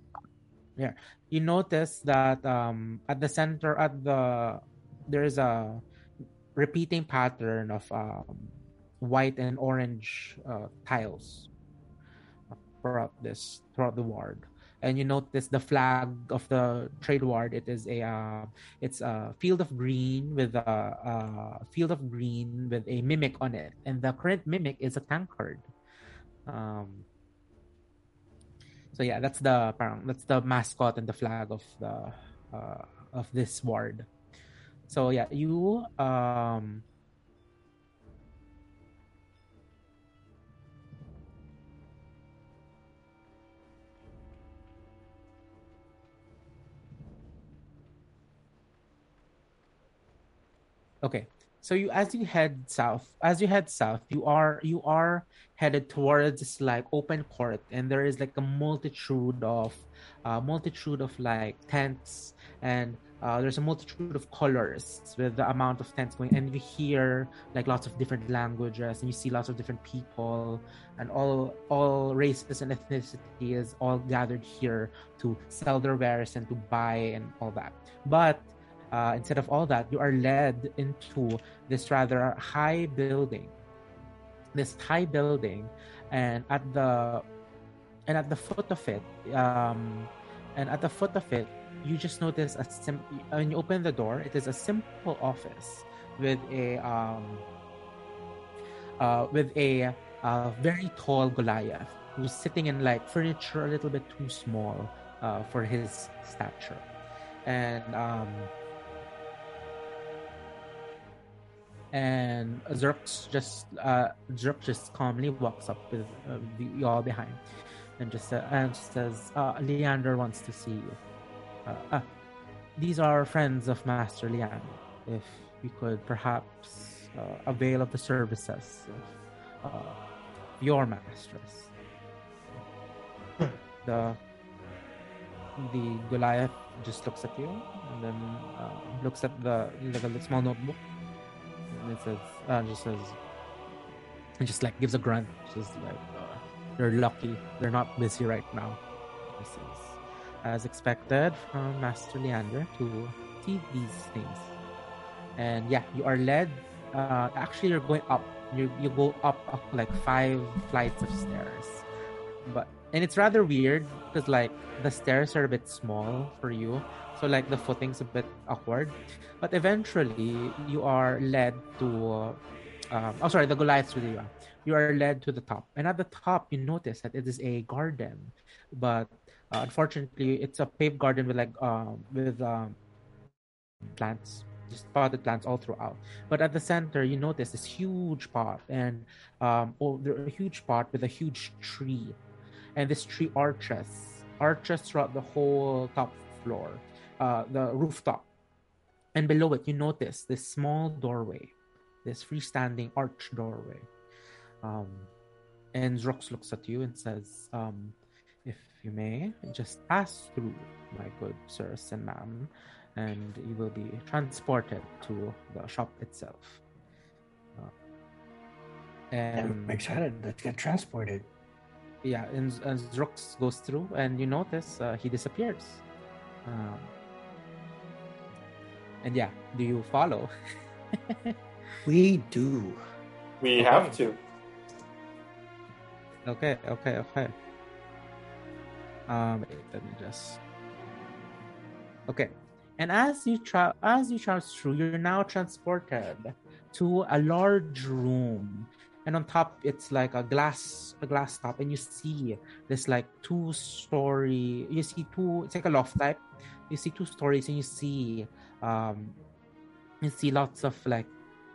Speaker 5: Yeah, you notice that um, at the center, at the there is a repeating pattern of um, white and orange uh, tiles throughout this throughout the ward and you notice the flag of the trade ward it is a uh, it's a field of green with a, a field of green with a mimic on it. And the current mimic is a tankard. Um so yeah that's the that's the mascot and the flag of the uh, of this ward. So yeah you um Okay. So you as you head south, as you head south, you are you are headed towards like open court and there is like a multitude of uh multitude of like tents and uh, there's a multitude of colors with the amount of tents going, and you hear like lots of different languages, and you see lots of different people, and all all races and ethnicities all gathered here to sell their wares and to buy and all that. But uh, instead of all that, you are led into this rather high building, this high building, and at the and at the foot of it, um, and at the foot of it, you just notice a sim- when you open the door, it is a simple office with a um, uh, with a uh, very tall Goliath who's sitting in like furniture a little bit too small uh, for his stature, and um, and Zerx just uh, Zerx just calmly walks up with uh, you all behind, and just uh, and just says, uh, "Leander wants to see you." Uh, uh, these are friends of Master Lian. If you could perhaps uh, avail of the services of uh, your mistress. the the Goliath just looks at you and then uh, looks at the a small notebook and it says uh, just says and just like gives a grunt just like uh, they're lucky they're not busy right now this is as expected from Master Leander to see these things. And yeah, you are led. Uh, actually, you're going up. You you go up, up like five flights of stairs, but and it's rather weird because like the stairs are a bit small for you, so like the footing's a bit awkward. But eventually, you are led to. Um, oh, sorry, the Goliath's with you. You are led to the top, and at the top, you notice that it is a garden, but uh, unfortunately, it's a paved garden with like um, with um, plants, just potted plants all throughout. But at the center, you notice this huge pot, and um, oh, a huge pot with a huge tree, and this tree arches, arches throughout the whole top floor, uh, the rooftop, and below it, you notice this small doorway, this freestanding arch doorway. Um, and Zrox looks at you and says, um, if you may, just pass through, my good sirs and ma'am, and you will be transported to the shop itself. Uh, and
Speaker 2: I'm excited. Let's get transported.
Speaker 5: yeah, and, and Zrox goes through, and you notice uh, he disappears. Um, and yeah, do you follow?
Speaker 2: We do.
Speaker 1: We have to.
Speaker 5: Okay, okay, okay. Um, wait, let me just. Okay, and as you tra- as you travel through, you're now transported to a large room, and on top it's like a glass a glass top, and you see this like two story. You see two. It's like a loft type. You see two stories, and you see um, you see lots of like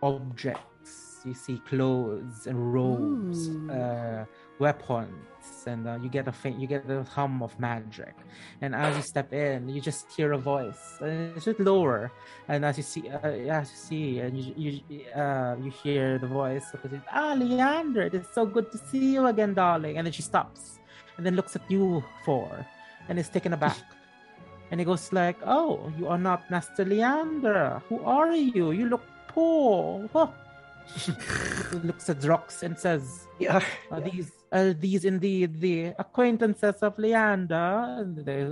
Speaker 5: objects. You see clothes and robes,
Speaker 3: Ooh.
Speaker 5: uh, weapons, and uh, you get a faint, you get the hum of magic. And as you step in, you just hear a voice. And it's just lower, and as you see, uh, as you see, and you you uh, you hear the voice. Because it's, ah, Leander, it is so good to see you again, darling. And then she stops, and then looks at you for, and is taken aback. And he goes like, "Oh, you are not Master Leander. Who are you? You look poor." Huh. looks at Drox and says,
Speaker 2: Yeah.
Speaker 5: are these are these indeed the acquaintances of Leander? And they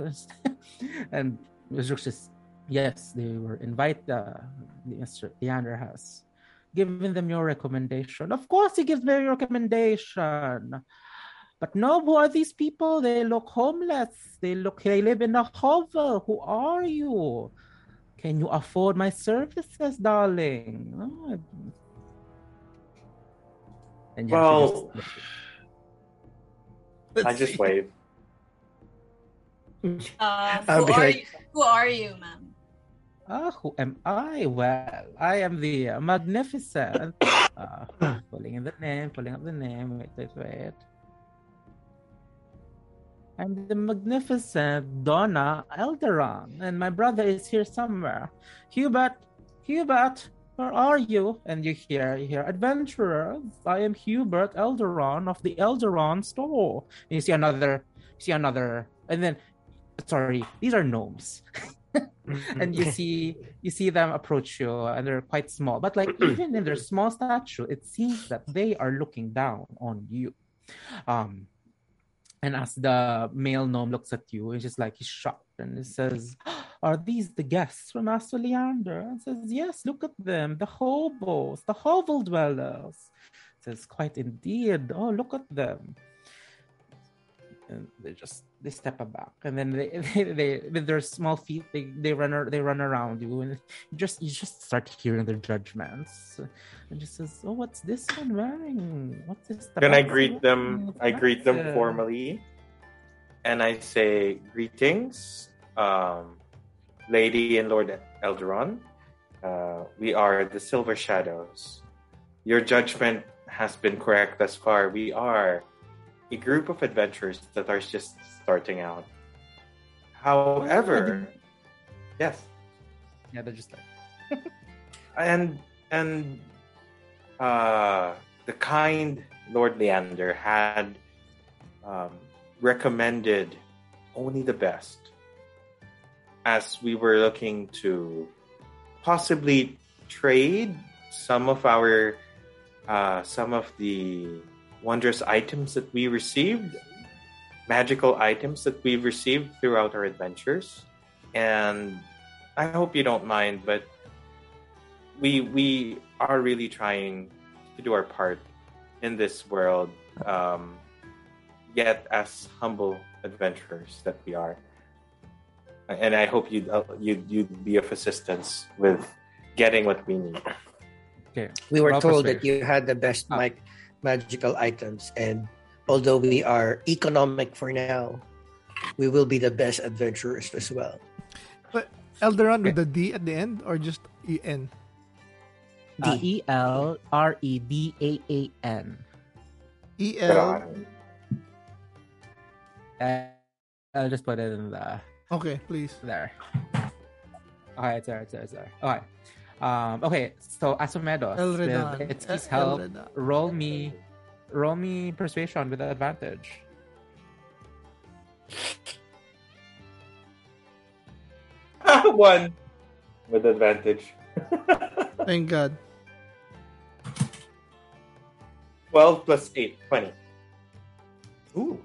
Speaker 5: and Drox says, Yes, they were invited. Uh, Mr. Leander has given them your recommendation. Of course, he gives me a recommendation. But no, who are these people? They look homeless. They look they live in a hovel. Who are you? Can you afford my services, darling? Oh, and yeah,
Speaker 1: Well,
Speaker 5: just-
Speaker 1: I just wave.
Speaker 4: Uh,
Speaker 2: I'll
Speaker 4: who,
Speaker 2: be
Speaker 4: are
Speaker 2: like-
Speaker 4: you, who are you, ma'am?
Speaker 5: Ah, who am I? Well, I am the uh, magnificent. uh, pulling in the name, pulling up the name. Wait, wait, wait. I'm the magnificent Donna Elderon, and my brother is here somewhere. Hubert, Hubert, where are you? And you hear, you hear, adventurers. I am Hubert Elderon of the Elderon store. And you see another, you see another, and then, sorry, these are gnomes. and you see you see them approach you and they're quite small but like even in their small stature it seems that they are looking down on you um and as the male gnome looks at you it's just like he's shocked and he says are these the guests from master leander? And says yes look at them the hobos the hovel dwellers. Says quite indeed. Oh look at them. And they just they step back and then they, they, they with their small feet they, they run they run around you and you just you just start hearing their judgments and just says oh what's this one wearing what's this
Speaker 1: Then I greet them. I greet them formally, and I say, "Greetings, um, Lady and Lord Elderon. Uh, we are the Silver Shadows. Your judgment has been correct thus far. We are a group of adventurers that are just starting out. However, yes,
Speaker 5: yeah they're just like
Speaker 1: and and uh, the kind Lord Leander had um, recommended only the best as we were looking to possibly trade some of our uh, some of the wondrous items that we received magical items that we've received throughout our adventures. And i hope you don't mind but we we are really trying to do our part in this world um, yet as humble adventurers that we are. And i hope you'd uh, you'd, you'd be of assistance with getting what we need.
Speaker 5: Okay.
Speaker 2: We were
Speaker 5: Well
Speaker 2: told that you had the best
Speaker 5: Ah.
Speaker 2: Mag- magical items, and although we are economic for now, we will be the best adventurers as well.
Speaker 3: But Elderon with the D at the end or just E N?
Speaker 5: Uh, E L R E D A A N.
Speaker 3: E
Speaker 1: But,
Speaker 3: L.
Speaker 1: uh,
Speaker 5: I'll just put it in the
Speaker 3: Okay, please.
Speaker 5: there. All right, it's there, it's there, it's there. Okay. Um, okay, so Asumedos,
Speaker 3: Elredan.
Speaker 5: with its
Speaker 3: El-
Speaker 5: help,
Speaker 3: Elredan.
Speaker 5: roll me, roll me persuasion with advantage.
Speaker 1: one with advantage
Speaker 3: Thank God.
Speaker 1: 12 plus 8 20 ooh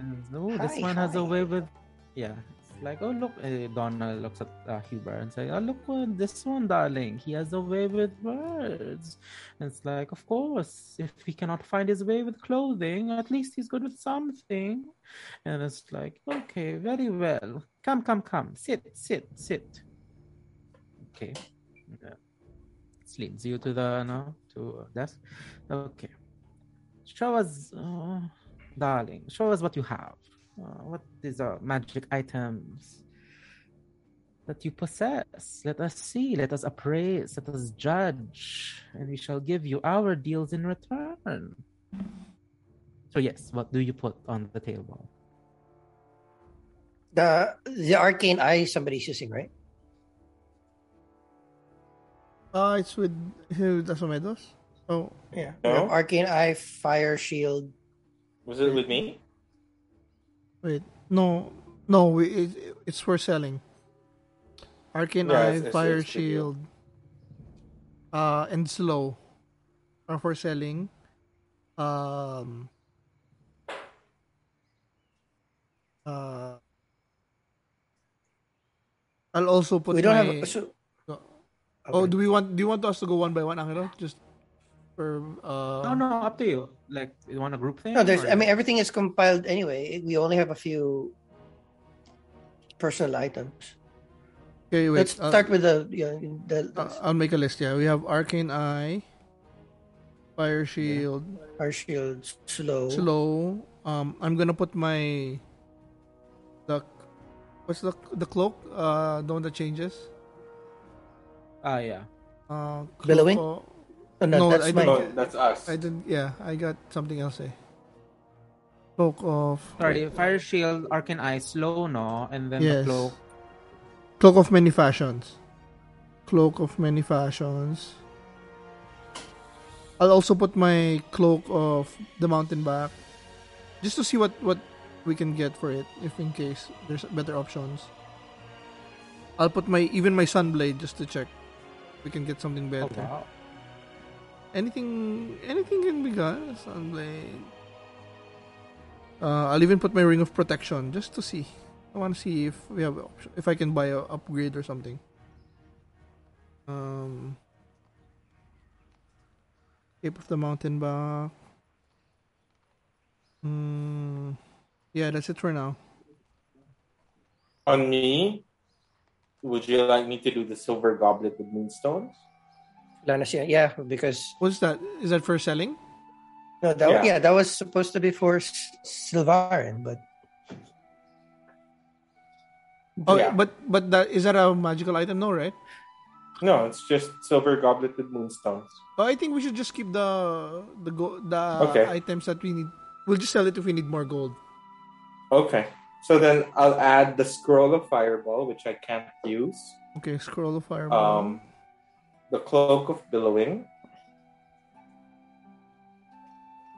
Speaker 5: And oh, this
Speaker 2: Hi,
Speaker 5: one has a way with, yeah. Like, oh look, uh, Donna looks at uh, Huber and say, oh look, this one, darling, he has a way with words. And it's like, of course, if he cannot find his way with clothing, at least he's good with something. And it's like, okay, very well. Come, come, come, sit, sit, sit. Okay. Yeah. Leads you to the no to desk. Okay. Show us. Uh, darling, show us what you have. Uh, what is uh, magic items that you possess? Let us see, let us appraise, let us judge, and we shall give you our deals in return. So yes, what do you put on the table?
Speaker 2: The the arcane eye somebody's using, right?
Speaker 3: Uh, it's with who? Asumedos? Oh,
Speaker 2: Yeah.
Speaker 1: No.
Speaker 2: Arcane eye, fire shield.
Speaker 1: was it with me
Speaker 3: wait. No, no, we, it, it's for selling. Arcane
Speaker 1: Yeah,
Speaker 3: Eye,
Speaker 1: it's- it's-
Speaker 3: Fire
Speaker 1: it's for.
Speaker 3: Shield, uh, and Slow are for selling. Um, uh, I'll also put
Speaker 2: we don't
Speaker 3: my...
Speaker 2: have. So,
Speaker 3: Oh,
Speaker 2: Okay.
Speaker 3: do we want? Do you want us to go one by one, Angelo? Just for uh.
Speaker 5: no, no, up to you. Like, you want a group thing?
Speaker 2: No, there's.
Speaker 5: or-
Speaker 2: I mean, everything is compiled anyway. We only have a few personal items.
Speaker 3: Okay, wait.
Speaker 2: Let's
Speaker 3: uh,
Speaker 2: start with the. Yeah, the,
Speaker 3: uh, I'll make a list. Yeah, we have Arcane Eye, Fire Shield,
Speaker 2: our shield slow.
Speaker 3: Slow. Um, I'm gonna put my the what's the the cloak? Uh, the one that changes.
Speaker 5: Ah, yeah.
Speaker 3: Uh, cloak
Speaker 2: Billowing?
Speaker 3: of-
Speaker 2: Oh, no,
Speaker 3: No,
Speaker 2: that's
Speaker 3: I
Speaker 2: mine.
Speaker 3: don't-
Speaker 1: no that's us
Speaker 3: I didn't. Yeah, I got something else. Eh. Cloak of
Speaker 5: Sorry, Fire Shield, Arcane Eye, Slow, no? And then
Speaker 3: Yes.
Speaker 5: the Cloak.
Speaker 3: Cloak of many fashions. Cloak of many fashions. I'll also put my cloak of the mountebank, just to see what what we can get for it, if in case there's better options. I'll put my even my sunblade just to check. We can get something
Speaker 5: Oh,
Speaker 3: better.
Speaker 5: wow.
Speaker 3: Anything, anything can be got. Sunblade. Uh, I'll even put my ring of protection just to see. I want to see if we have option, if I can buy a upgrade or something. Um, Cape of the Mountebank. Hmm. Yeah, that's it for now.
Speaker 1: On me, would you like me to do the silver goblet with moonstones?
Speaker 2: Wala na siya. Yeah, because
Speaker 3: What's that? Is that for selling?
Speaker 2: no, that
Speaker 1: Yeah.
Speaker 2: yeah, that was supposed to be for S- Sylvarin, but
Speaker 3: Oh,
Speaker 1: Yeah.
Speaker 3: but but that is that a magical item? No, right?
Speaker 1: No, it's just silver goblet with moonstones.
Speaker 3: Oh, I think we should just keep the the go, the
Speaker 1: Okay.
Speaker 3: items that we need. We'll just sell it if we need more gold.
Speaker 1: Okay. So then I'll add the scroll of fireball, which I can't use.
Speaker 3: Okay, scroll of fireball.
Speaker 1: Um, the cloak of billowing,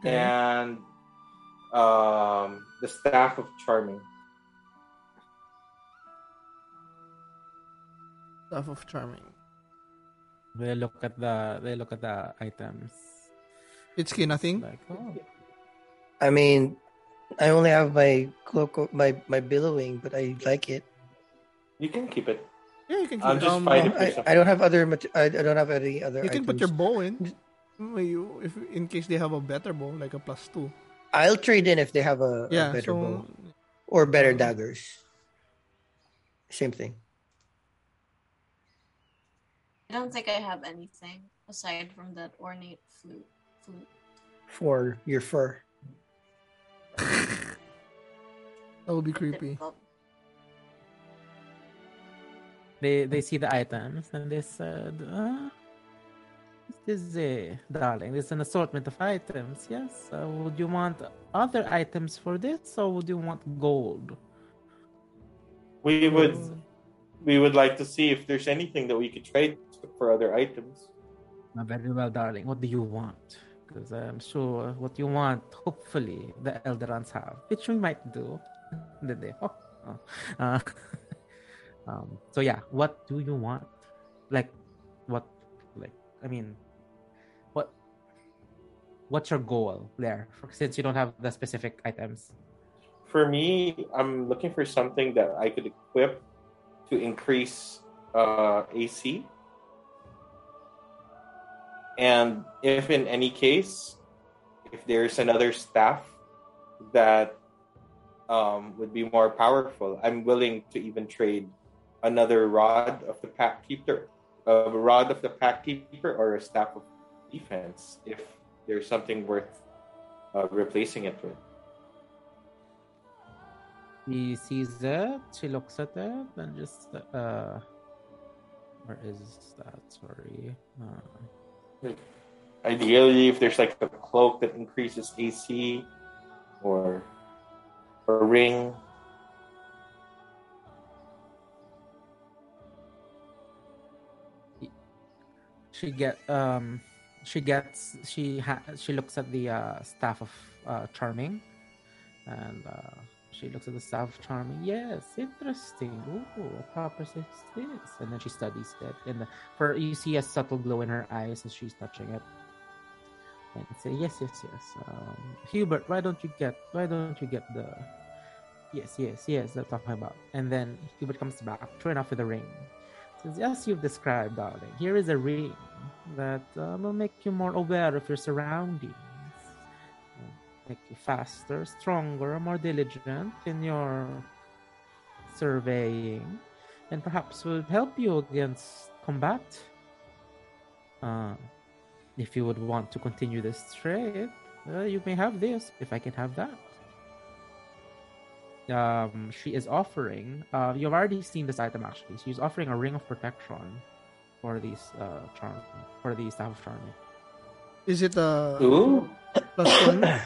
Speaker 3: Okay.
Speaker 1: and um, the staff of charming.
Speaker 3: Stuff of charming.
Speaker 5: They look at the they look at the items.
Speaker 3: It's key nothing.
Speaker 5: Like, oh,
Speaker 2: I mean, I only have my cloak, of- my my billowing, but I like it.
Speaker 1: You can keep it.
Speaker 3: Yeah, you can.
Speaker 1: I'll
Speaker 3: keep-
Speaker 1: just
Speaker 3: um,
Speaker 1: find it.
Speaker 2: I, I don't have other. I, I don't have any other.
Speaker 3: You can put your bow in. If in case they have a better bow, like a plus two.
Speaker 2: I'll trade in if they have a, a better
Speaker 3: So
Speaker 2: bow or better daggers. Same thing.
Speaker 4: I don't think I have anything aside from that ornate flute. flute.
Speaker 2: For your fur.
Speaker 3: that would be creepy.
Speaker 5: They they see the items and they said, uh, "This is a darling. This is an assortment of items. Yes. Uh, would you want other items for this, or would you want gold?"
Speaker 1: We would we would like to see if there's anything that we could trade for other items.
Speaker 5: Uh, very well, darling. What do you want? Because I'm sure what you want, hopefully, the Elderons have, which we might do. Did they? Oh, oh. Uh, um, so yeah, what do you want? Like, what? Like, I mean, what? What's your goal there? Since you don't have the specific items.
Speaker 1: For me, I'm looking for something that I could equip to increase uh, AC. And if in any case, if there's another staff that um, would be more powerful, I'm willing to even trade another rod of the pact keeper, a rod of the pact keeper, or a staff of defense if there's something worth uh, replacing it with.
Speaker 5: He sees it. She looks at it and just uh, where is that? Sorry. Uh,
Speaker 1: Ideally, if there's like a cloak that increases AC, or or a ring.
Speaker 5: She get um she gets she ha- she looks at the uh, staff of uh, charming. And uh, she looks at the staff of charming. Yes interesting. Ooh, what property is this and then she studies it. And the, for you see a subtle glow in her eyes as she's touching it. And say yes yes yes um, hubert why don't you get why don't you get the yes yes yes that's talking about and then hubert comes back sure enough with a ring says, as you've described, darling, here is a ring that uh, will make you more aware of your surroundings, make you faster, stronger, more diligent in your surveying, and perhaps will help you against combat. Uh, if you would want to continue this trade, uh, you may have this, if I can have that um, she is offering. Uh, you've already seen this item actually. She's offering a ring of protection for these uh, charm for the staff of charming.
Speaker 3: Is it a
Speaker 1: Ooh,
Speaker 3: plus one?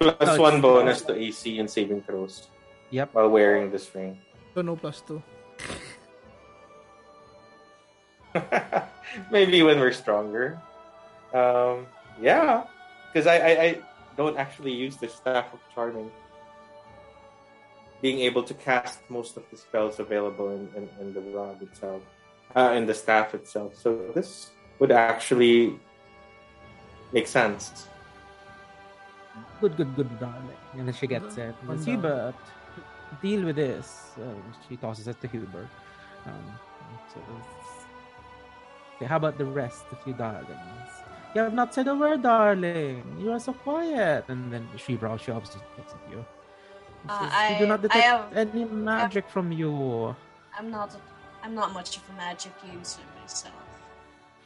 Speaker 1: plus
Speaker 5: No,
Speaker 1: one bonus to AC and saving throws
Speaker 5: Yep.
Speaker 1: while wearing this ring.
Speaker 3: So no plus two.
Speaker 1: Maybe when we're stronger. Um, yeah, because I, I, I don't actually use the staff of charming. Being able to cast most of the spells available in, in, in the rod itself, uh, in the staff itself. So this would actually make sense.
Speaker 5: Good, good, good, darling. And then she gets it.
Speaker 3: One
Speaker 5: Says,
Speaker 3: down.
Speaker 5: Hubert, deal with this. Uh, she tosses it to Hubert. Um, so okay, how about the rest of you darlings? You have not said a word, darling. You are so quiet. And then she brows, she obviously looks at you.
Speaker 4: Uh,
Speaker 5: we do
Speaker 4: I-
Speaker 5: not
Speaker 4: I
Speaker 5: detect
Speaker 4: have-
Speaker 5: any magic from you.
Speaker 4: I'm not. I'm not much of a magic user myself.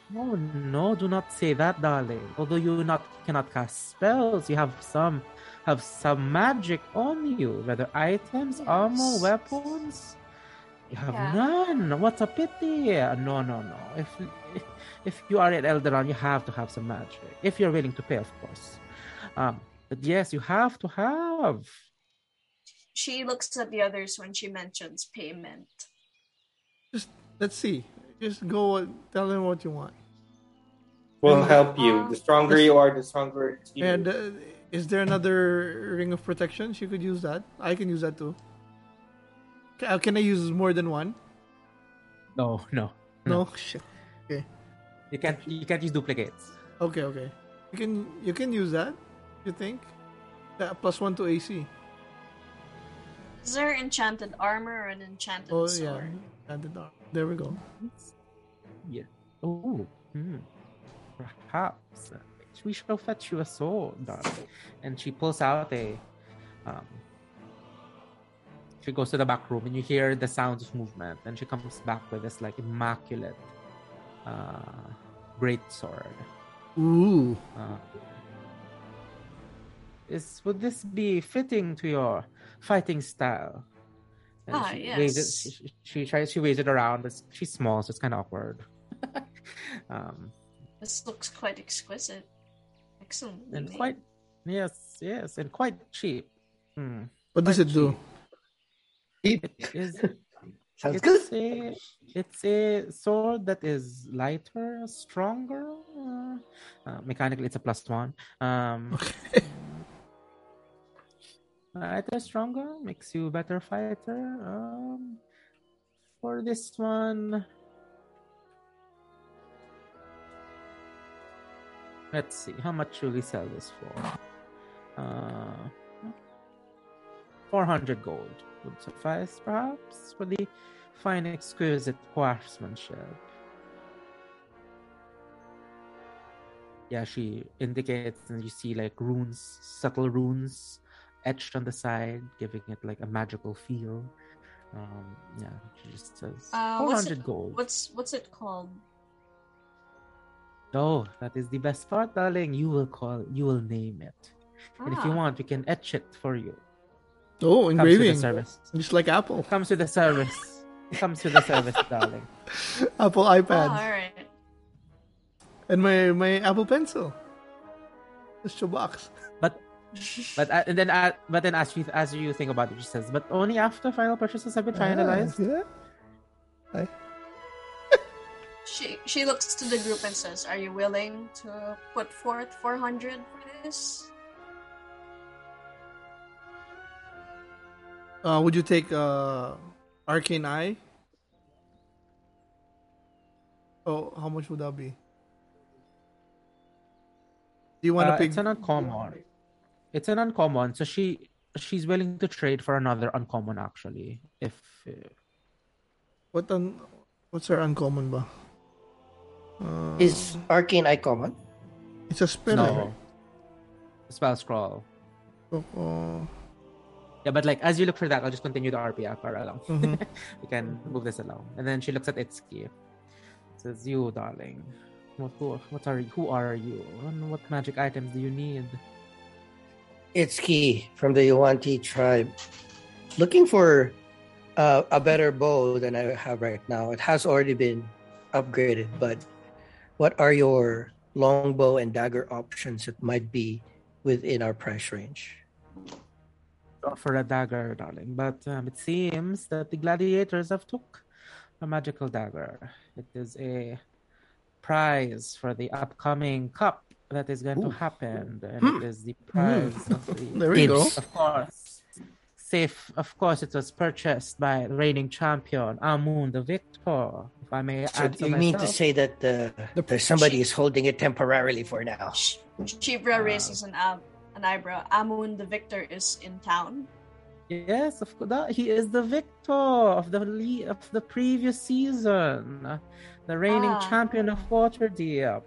Speaker 5: No, no, do not say that, darling. Although you not cannot cast spells, you have some have some magic on you, whether items, armor, weapons. You have
Speaker 4: Yeah.
Speaker 5: none. What a pity. No, no, no. If if you are at Elderon, you have to have some magic. If you're willing to pay, of course. Um, but yes, you have to have.
Speaker 4: She looks at the others when she mentions payment.
Speaker 3: Just let's see. Just go. Tell them what you want.
Speaker 1: We'll
Speaker 3: And-
Speaker 1: help you.
Speaker 4: Uh,
Speaker 1: The stronger you are, the stronger it's you.
Speaker 3: And uh, is there another ring of protection? She could use that. I can use that too. Ca- Can I use more than one?
Speaker 5: No, no.
Speaker 3: No. Shit.
Speaker 5: You can't you can't use duplicates.
Speaker 3: Okay. Okay. You can you can use that. You think? That plus one to AC.
Speaker 4: Is there enchanted armor or an enchanted sword?
Speaker 3: Oh yeah.
Speaker 4: sword?
Speaker 3: And the dark. There we go.
Speaker 5: Yeah. Oh. Hmm. Perhaps uh, we shall fetch you a sword, darling. And she pulls out a. Um, she goes to the back room, and you hear the sounds of movement. And she comes back with this like immaculate, uh, great sword.
Speaker 3: Ooh.
Speaker 5: Uh, is would this be fitting to your fighting style? And
Speaker 4: Ah,
Speaker 5: she waves it,
Speaker 4: yes.
Speaker 5: she, she- she tries she waves it around, but she's small, so it's kind of awkward. um,
Speaker 4: This looks quite exquisite. Excellent.
Speaker 5: and quite yes, yes, and quite cheap. Hmm.
Speaker 3: What does
Speaker 5: Quite
Speaker 3: it do?
Speaker 5: It is
Speaker 2: Sounds good.
Speaker 5: a it's a sword that is lighter, stronger. Uh, uh, mechanically, it's a plus one. Um,
Speaker 3: Okay.
Speaker 5: lighter, stronger makes you a better fighter. Um, for this one, let's see how much will we sell this for. Uh, four hundred gold would suffice, perhaps, for the fine, exquisite craftsmanship. Yeah, she indicates, and you see like runes, subtle runes etched on the side, giving it like a magical feel. Um, yeah, she just says
Speaker 4: Uh,
Speaker 5: four
Speaker 4: what's it,
Speaker 5: gold.
Speaker 4: What's what's it called?
Speaker 5: Oh, that is the best part, darling. You will call, you will name it, and if you
Speaker 4: Ah,
Speaker 5: want, we can etch it for you.
Speaker 3: Oh,
Speaker 5: Comes with the
Speaker 3: engraving.
Speaker 5: service.
Speaker 3: Just like Apple.
Speaker 5: Comes to the service. Comes to the service, darling.
Speaker 3: Apple
Speaker 4: Oh,
Speaker 3: iPad.
Speaker 4: all right.
Speaker 3: And my my Apple Pencil. This box.
Speaker 5: But but uh, and then uh, but then as you as you think about it, she says, but only after final purchases have been finalized.
Speaker 3: Yeah.
Speaker 4: She she looks to the group and says, "Are you willing to put forth 400 for this?"
Speaker 3: Uh, would you take uh, Arcane Eye? Oh, how much would that be? Do you want to
Speaker 5: Uh,
Speaker 3: pick?
Speaker 5: it's an uncommon. It's an uncommon, so she she's willing to trade for another uncommon actually. If uh,
Speaker 3: What un, What's her uncommon ba? Uh,
Speaker 2: Is arcane eye common?
Speaker 3: it's a spell.
Speaker 5: no spell scroll.
Speaker 3: Oh, oh.
Speaker 5: Yeah, but like as you look for that, I'll just continue the RPA para lang.
Speaker 3: Mhm.
Speaker 5: we can move this along. And then she looks at Itsuki. Says, "You, darling, what who, what are you? Who are you? And what magic items do you need?"
Speaker 2: Itsuki from the Yuan-Ti tribe. Looking for uh, a better bow than I have right now. It has already been upgraded, but what are your longbow and dagger options that might be within our price range?
Speaker 5: for a dagger, darling. But um, it seems that the gladiators have took a magical dagger. It is a prize for the upcoming cup that is going to happen, and
Speaker 3: Hmm.
Speaker 5: it is the prize of the,
Speaker 3: There we go.
Speaker 5: Of course, safe. Of course, it was purchased by reigning champion Amun the Victor. If I may
Speaker 2: So
Speaker 5: add to
Speaker 2: you mean to say that the,
Speaker 3: The-
Speaker 2: there's somebody is holding it temporarily for now?
Speaker 4: Shivra raises an, ab- an eyebrow. Amun the victor is in town.
Speaker 5: Yes, of course. He is the victor of the le- of the previous season, the reigning
Speaker 4: Ah.
Speaker 5: champion of Waterdeep.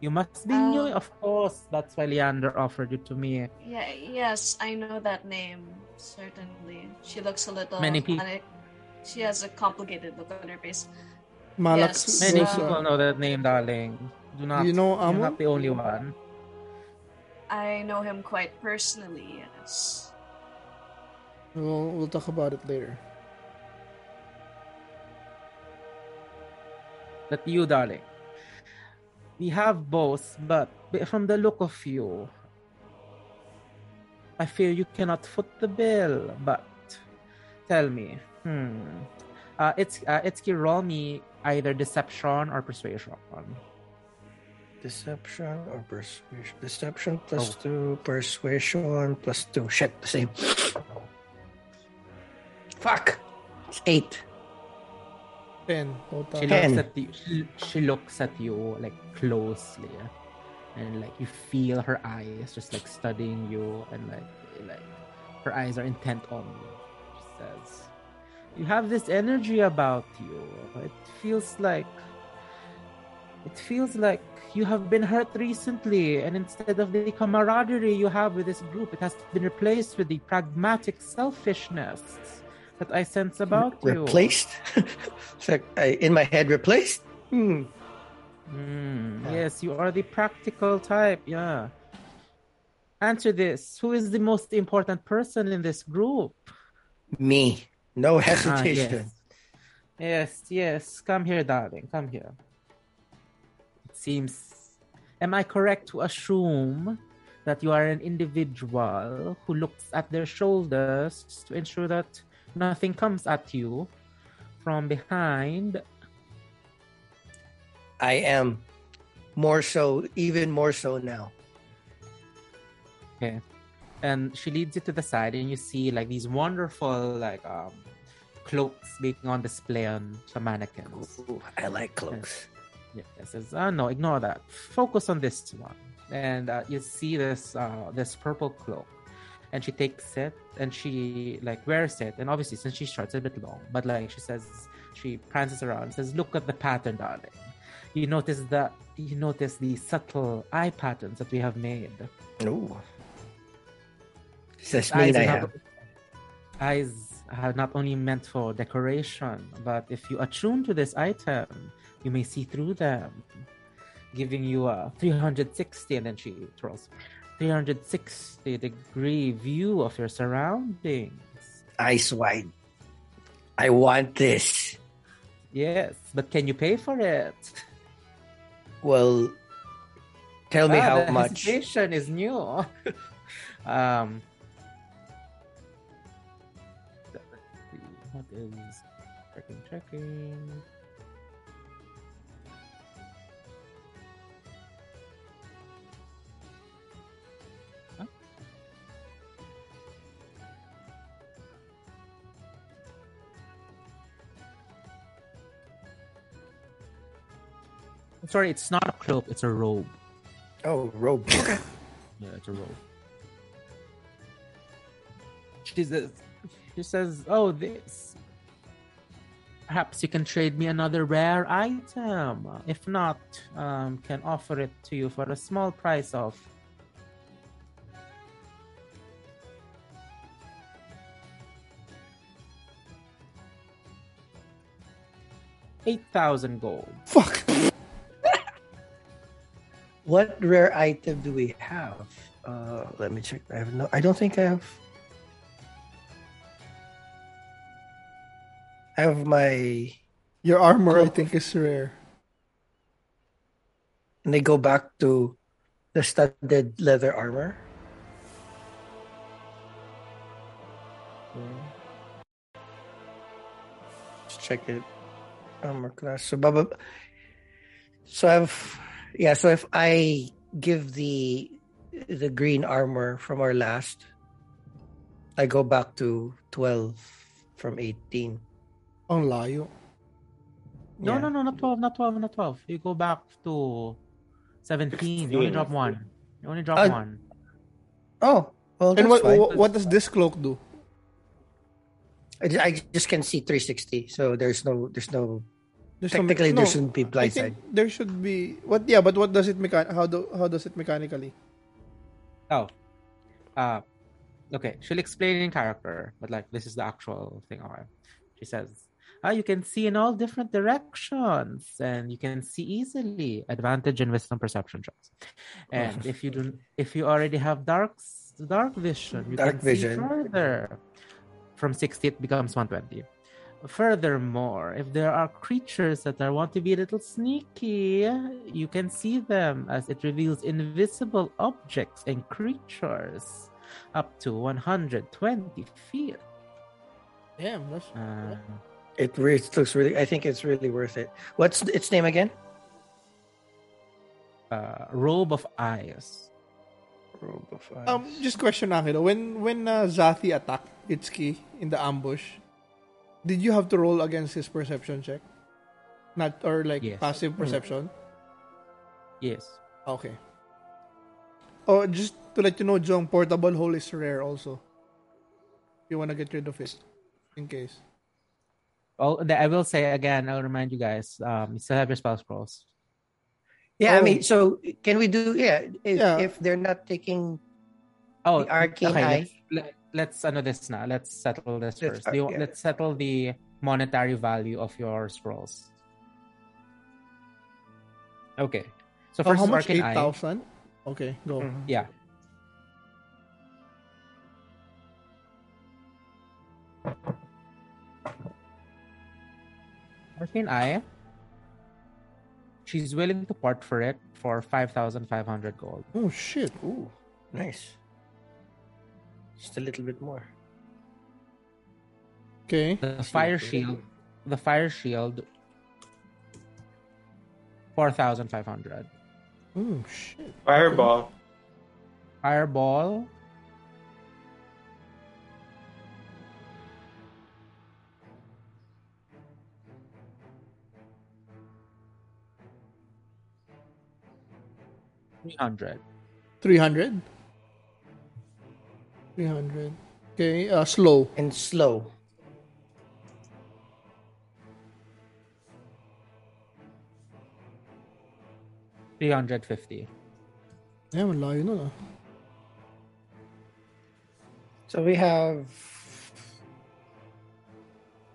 Speaker 5: You must be new, of course. That's why Leander offered you to me.
Speaker 4: Yeah, yes, I know that name. Certainly, she looks a little.
Speaker 5: Many
Speaker 4: people. She has a complicated look on her face.
Speaker 3: Malax
Speaker 4: Yes.
Speaker 5: Many
Speaker 3: uh,
Speaker 5: people know that name, darling. Do not.
Speaker 3: You know
Speaker 5: You're not the only one.
Speaker 4: I know him quite personally. Yes.
Speaker 3: We'll, we'll talk about it later.
Speaker 5: But you, darling, we have both, but from the look of you, I fear you cannot foot the bill. But tell me, hmm, uh, it's uh, it's roll me either deception or persuasion.
Speaker 2: Deception or persuasion? Deception plus
Speaker 5: Oh.
Speaker 2: two, persuasion plus two. Shit, the same. Fuck! It's eight.
Speaker 3: Ten. Total.
Speaker 5: She
Speaker 2: Ten.
Speaker 5: looks at you. She, she looks at you like closely, and like you feel her eyes just like studying you, and like like her eyes are intent on you. She says, "You have this energy about you. It feels like it feels like you have been hurt recently, and instead of the camaraderie you have with this group, it has been replaced with the pragmatic selfishness." That I sense about you.
Speaker 2: Replaced? it's like, in my head, replaced? Hmm.
Speaker 5: Mm,
Speaker 2: Yeah.
Speaker 5: Yes, you are the practical type. Yeah. Answer this. Who is the most important person in this group?
Speaker 2: Me. No
Speaker 5: Ah,
Speaker 2: hesitation.
Speaker 5: yes. yes, yes. Come here, darling. Come here. It seems. Am I correct to assume that you are an individual who looks at their shoulders to ensure that nothing comes at you from behind?
Speaker 2: I am more so, even more so now.
Speaker 5: Okay. And she leads you to the side, and you see like these wonderful like um cloaks being on display on some mannequins.
Speaker 2: Ooh, I like cloaks.
Speaker 5: Yeah, it says, "Ah, no, ignore that. Focus on this one." And uh, you see this uh this purple cloak, and she takes it and she like wears it, and obviously since she's short, it's a bit long, but like she says, she prances around, and says, "Look at the pattern, darling. You notice that you notice the subtle eye patterns that we have made."
Speaker 2: Ooh. Does this
Speaker 5: eyes
Speaker 2: mean I
Speaker 5: are
Speaker 2: have?
Speaker 5: not, eyes are not only meant for decoration, but if you attune to this item, you may see through them, giving you a 360, and then she throws 360 degree view of your surroundings.
Speaker 2: Eyes wide. I want this.
Speaker 5: Yes, but can you pay for it?
Speaker 2: Well, tell me
Speaker 5: Ah,
Speaker 2: how
Speaker 5: the
Speaker 2: much.
Speaker 5: hesitation is new. um, what is checking? Checking. Sorry, it's not a cloak; it's a robe.
Speaker 2: Oh, robe. Okay.
Speaker 5: Yeah, it's a robe. She says, she says, "Oh, this. Perhaps you can trade me another rare item. If not, um, can offer it to you for a small price of." Eight thousand gold.
Speaker 3: Fuck.
Speaker 2: What rare item do we have? Uh, let me check. I have no. I don't think I have. I have my.
Speaker 3: Your armor, I think, is rare.
Speaker 2: And they go back to the studded leather armor. Let's check it. Armor class. So, Baba. So I've yeah. So if I give the the green armor from our last, I go back to 12 from 18.
Speaker 3: Ang layo.
Speaker 5: No,
Speaker 2: Yeah.
Speaker 5: no, no, not 12, not 12, not 12. You go back to 17. You only drop one. You only drop
Speaker 2: Uh,
Speaker 5: one.
Speaker 2: Oh, well, that's
Speaker 3: And what,
Speaker 2: fine.
Speaker 3: what what does this cloak do?
Speaker 2: I ju- I just can see 360, so there's no, there's no.
Speaker 3: There's some-
Speaker 2: Technically,
Speaker 3: no,
Speaker 2: there shouldn't be
Speaker 3: I
Speaker 2: blind
Speaker 3: think
Speaker 2: side.
Speaker 3: there should be what yeah, but what does it mechan how do how does it mechanically?
Speaker 5: Oh. Uh, okay, she'll explain in character, but like this is the actual thing. Okay. She says, ah, you can see in all different directions and you can see easily. Advantage in wisdom perception checks. And if you do if you already have dark s- dark vision, you
Speaker 2: Dark
Speaker 5: can see
Speaker 2: vision.
Speaker 5: further. From 60 it becomes 120. Furthermore, if there are creatures that are want to be a little sneaky, you can see them as it reveals invisible objects and creatures up to 120 feet.
Speaker 3: Damn, that's
Speaker 5: Uh,
Speaker 2: It really it looks really. I think it's really worth it. What's its name again?
Speaker 5: uh, robe of eyes.
Speaker 2: Robe of Eyes.
Speaker 3: Um, just question lang, you when when uh, Zathi attacked Itsuki in the ambush, did you have to roll against his perception check? Not or like
Speaker 5: Yes.
Speaker 3: passive perception?
Speaker 5: Yes.
Speaker 3: Okay. Oh, just to let you know, Jong, portable hole is rare also. You wanna get rid of it, in case.
Speaker 5: Oh, I will say again. I'll remind you guys. Um, you still have your spell scrolls.
Speaker 2: yeah, I
Speaker 3: oh.
Speaker 2: mean, so can we do? Yeah, if,
Speaker 3: Yeah.
Speaker 2: if they're not taking
Speaker 5: Oh,
Speaker 2: the arcane
Speaker 5: okay,
Speaker 2: eye.
Speaker 5: Let's, let, let's ano this now. Let's settle this
Speaker 2: Let's-
Speaker 5: first. Do you,
Speaker 2: yeah.
Speaker 5: Let's settle the monetary value of your scrolls. Okay. So
Speaker 3: Oh,
Speaker 5: first
Speaker 3: how
Speaker 5: is
Speaker 3: much?
Speaker 5: arcane
Speaker 3: Eight
Speaker 5: eye.
Speaker 3: thousand. Okay, go.
Speaker 2: Mhm.
Speaker 5: Yeah. Arcane Eye. She's willing to part for it for 5,500 gold.
Speaker 3: Oh shit.
Speaker 2: Ooh, nice. Just a little bit more.
Speaker 3: Okay.
Speaker 5: The fire shield, the fire shield, 4,500.
Speaker 3: Oh shit.
Speaker 1: Fireball.
Speaker 5: Fireball, three hundred.
Speaker 3: Three hundred. Three hundred. Okay. Uh, slow.
Speaker 2: And slow.
Speaker 5: Three hundred fifty.
Speaker 3: Yeah, malayo nun ah.
Speaker 2: So we have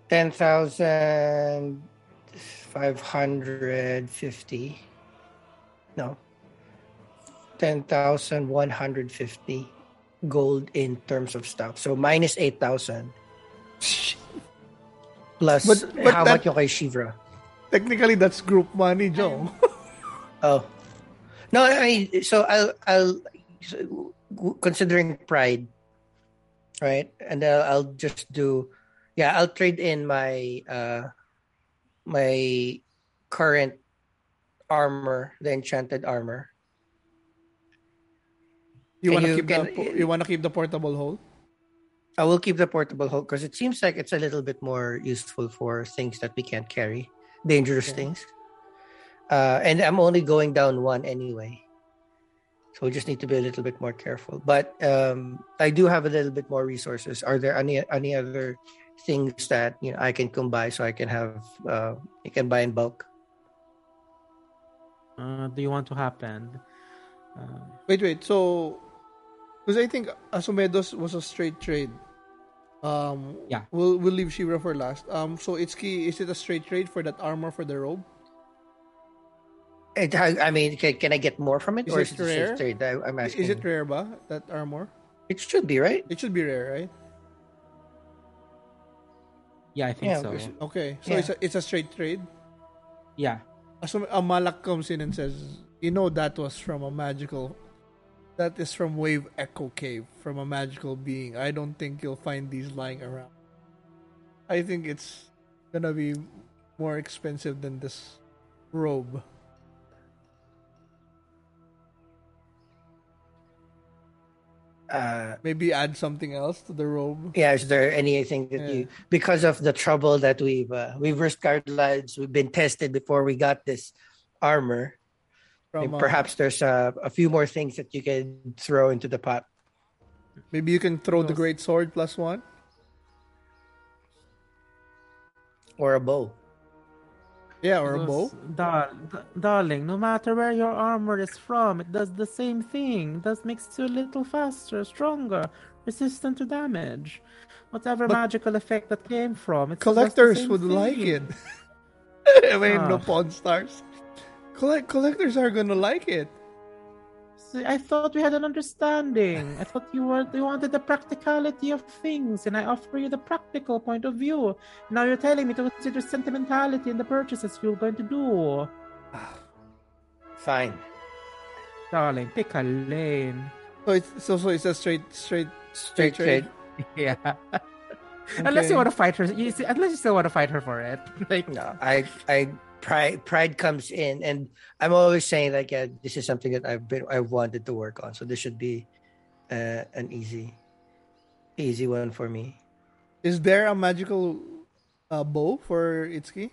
Speaker 2: ten thousand five hundred fifty. No. Ten thousand one hundred fifty gold in terms of stock. So minus eight thousand. Plus
Speaker 3: But- but
Speaker 2: how
Speaker 3: that-
Speaker 2: much yung kay Shivra?
Speaker 3: Technically, that's group money, Joe.
Speaker 2: Oh. No, I mean, so I'll, I'll, so, considering pride, right? And I'll, I'll just do, yeah, I'll trade in my, uh, my current armor, the enchanted armor.
Speaker 3: You wanna keep the
Speaker 2: can-
Speaker 3: po- you wanna keep the portable hole?
Speaker 2: I will keep the portable hook because it seems like it's a little bit more useful for things that we can't carry, dangerous
Speaker 3: Okay.
Speaker 2: things. Uh, and I'm only going down one anyway, so we just need to be a little bit more careful. But um, I do have a little bit more resources. Are there any any other things that you know I can come by so I can have uh, I can buy in bulk?
Speaker 5: Uh, do you want to happen? Uh,
Speaker 3: Wait, wait. So, because I think Asumedos was a straight trade. Um,
Speaker 5: Yeah.
Speaker 3: We'll we'll leave Shira for last. Um, so Itsuki, is it a straight trade for that armor for the robe?
Speaker 2: It, I I mean, can, can I get more from it,
Speaker 3: Is
Speaker 2: or
Speaker 3: it
Speaker 2: is it a
Speaker 3: rare?
Speaker 2: safe trade? I, I'm asking.
Speaker 3: Is it rare, ba? That armor?
Speaker 2: It should be right.
Speaker 3: It should be rare, right?
Speaker 5: yeah, I think
Speaker 2: Yeah,
Speaker 5: so.
Speaker 3: Okay, so
Speaker 2: Yeah.
Speaker 3: it's a it's a straight trade.
Speaker 5: Yeah.
Speaker 3: Asum a Malak comes in and says, "You know that was from a magical. That is from Wave Echo Cave, from a magical being. I don't think you'll find these lying around. I think it's gonna be more expensive than this robe."
Speaker 2: Uh,
Speaker 3: Maybe add something else to the robe.
Speaker 2: yeah, is there anything that you because of the trouble that we've uh, we've risked our lives, we've been tested before we got this armor.
Speaker 3: From, uh,
Speaker 2: Perhaps there's uh, a few more things that you can throw into the pot.
Speaker 3: maybe you can throw the great sword plus one.
Speaker 2: Or a bow.
Speaker 3: Yeah, or a bow.
Speaker 5: Because, Dar- d- darling, no matter where your armor is from, it does the same thing. It does makes you a little faster, stronger, resistant to damage. Whatever
Speaker 3: But-
Speaker 5: magical effect that came from, it does the
Speaker 3: Collectors
Speaker 5: same
Speaker 3: would like it. I mean, no
Speaker 5: Ah.
Speaker 3: pawn stars. Collect collectors are gonna like it.
Speaker 5: See, I thought we had an understanding. I thought you were you wanted the practicality of things, and I offer you the practical point of view. Now you're telling me to consider sentimentality in the purchases you're going to do.
Speaker 2: Ah, fine.
Speaker 5: Darling, pick a lane.
Speaker 3: So it's so so it's a straight straight
Speaker 2: Straight
Speaker 3: trade.
Speaker 5: Yeah. Unless you want to fight her, you see, unless you still want to fight her for it. Like,
Speaker 2: No, I I pride pride comes in and I'm always saying like yeah, this is something that I've been I've wanted to work on. So this should be uh, an easy easy one for me.
Speaker 3: Is there a magical uh, bow for Itsuki?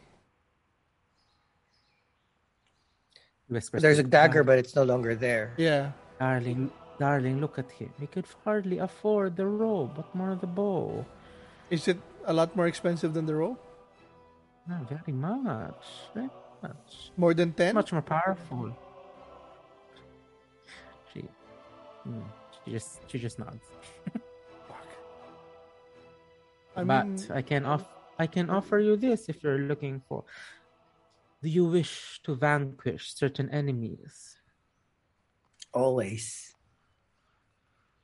Speaker 5: whispers
Speaker 2: There's a dagger, but it's no longer there.
Speaker 3: Yeah.
Speaker 5: Darling, darling, look at him. He could hardly afford the robe, but more the bow.
Speaker 3: Is it a lot more expensive than the robe?
Speaker 5: Not very much. Very much.
Speaker 3: More than ten?
Speaker 5: Much more powerful. She, mm, she just, she just nods.
Speaker 3: I
Speaker 5: but
Speaker 3: mean,
Speaker 5: I can off, I can offer you this if you're looking for. Do you wish to vanquish certain enemies,
Speaker 2: Always.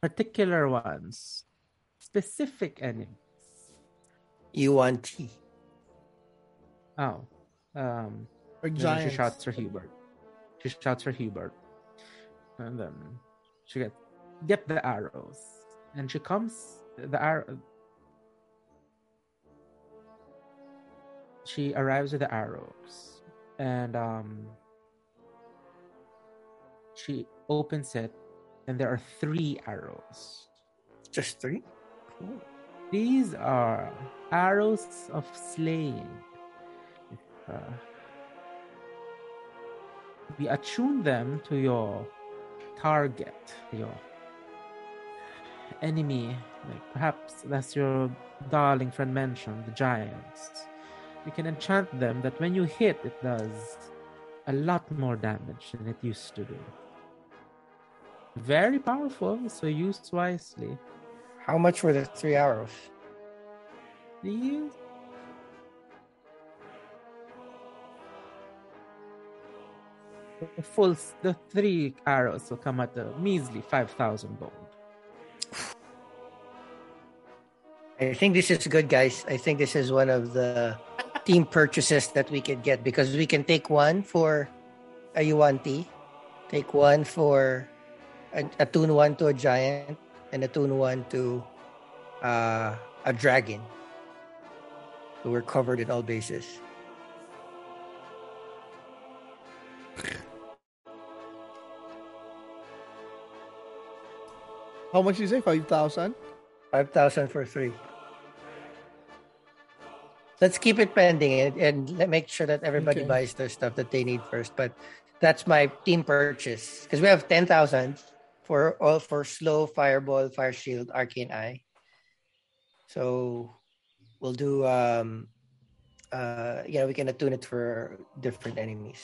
Speaker 5: particular ones, specific enemies?
Speaker 2: You want tea.
Speaker 5: Oh, um,
Speaker 3: or
Speaker 5: And
Speaker 3: giants.
Speaker 5: she shouts for Hubert. She shouts for Hubert. And then she gets get the arrows. And she comes the arrow she arrives with the arrows. And um she opens it and there are three arrows.
Speaker 2: Just three? Cool.
Speaker 5: These are arrows of slaying. Uh, we attune them to your target, your enemy. Like perhaps that's your darling friend mentioned, the giants. You can enchant them that when you hit, it does a lot more damage than it used to do. Very powerful, so used wisely.
Speaker 2: How much were the three arrows?
Speaker 5: These the full the three arrows will come at a measly five thousand gold.
Speaker 2: I think this is good, guys. I think this is one of the team purchases that we can get because we can take one for a Yuan-Ti, take one for a, a tune one to a giant, and a tune one to uh, a dragon. So we're covered in all bases.
Speaker 3: How much you say? Five thousand.
Speaker 2: Five thousand for three. Let's keep it pending and, and let make sure that everybody
Speaker 3: Okay.
Speaker 2: buys the stuff that they need first. But that's my team purchase because we have ten thousand for all for slow fireball, fire shield, arcane eye. So we'll do um uh yeah we can attune it for different enemies.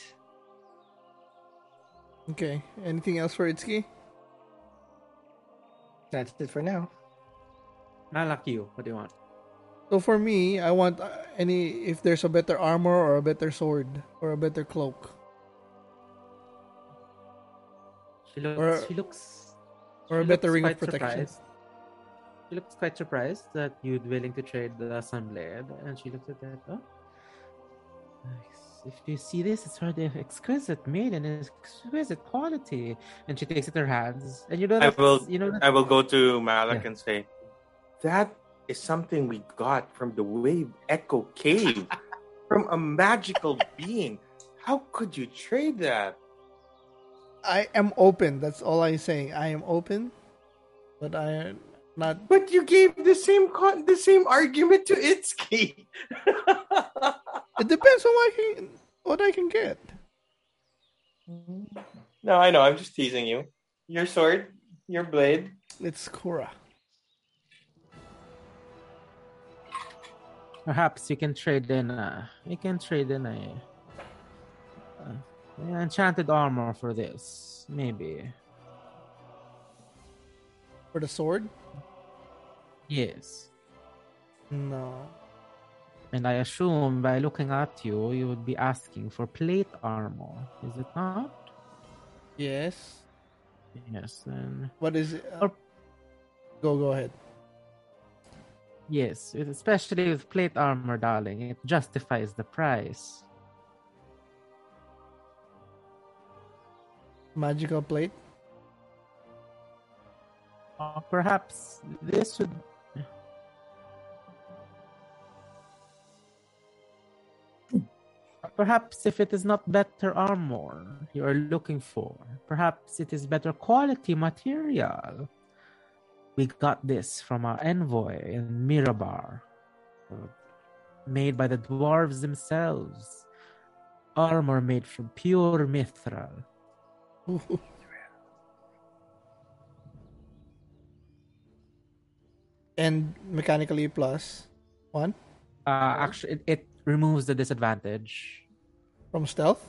Speaker 3: Okay. Anything else for Itsuki?
Speaker 2: That's it for now.
Speaker 5: Malak you. What do you want?
Speaker 3: So for me, I want uh, any if there's a better armor or a better sword or a better cloak
Speaker 5: She looks.
Speaker 3: Or-
Speaker 5: she looks.
Speaker 3: or a better ring of protection.
Speaker 5: surprised. She looks quite surprised that you'd be willing to trade the Sunblade, and she looks at that. Oh, nice. If you see this, it's rather exquisite made and exquisite quality. And she takes it in her hands, and you know
Speaker 1: I will-
Speaker 5: you know
Speaker 1: I will go to Malak
Speaker 5: Yeah.
Speaker 1: and say, "That is something we got from the Wave Echo Cave, from a magical being. How could you trade that?"
Speaker 3: I am open. That's all I'm saying. I am open. but I am not.
Speaker 1: But you gave the same con- the same argument to Itsuki.
Speaker 3: It depends on what I can what I can get.
Speaker 1: no, I know. I'm just teasing you. Your sword, your blade.
Speaker 3: It's Kura.
Speaker 5: Perhaps you can trade in. A, you can trade in a, an enchanted armor for this, maybe.
Speaker 3: For the sword?
Speaker 5: Yes.
Speaker 3: No.
Speaker 5: And I assume by looking at you, you would be asking for plate armor, is it not?
Speaker 3: Yes.
Speaker 5: Yes, then.
Speaker 3: What is it? Uh,
Speaker 5: Or-
Speaker 3: go go ahead.
Speaker 5: Yes, especially with plate armor, darling, it justifies the price.
Speaker 3: Magical plate.
Speaker 5: Or perhaps this would. Perhaps if it is not better armor you are looking for, perhaps it is better quality material. We got this from our envoy in Mirabar, made by the dwarves themselves. Armor made from pure mithril.
Speaker 3: and mechanically plus one
Speaker 5: Uh, actually, it, it removes the disadvantage.
Speaker 3: From stealth.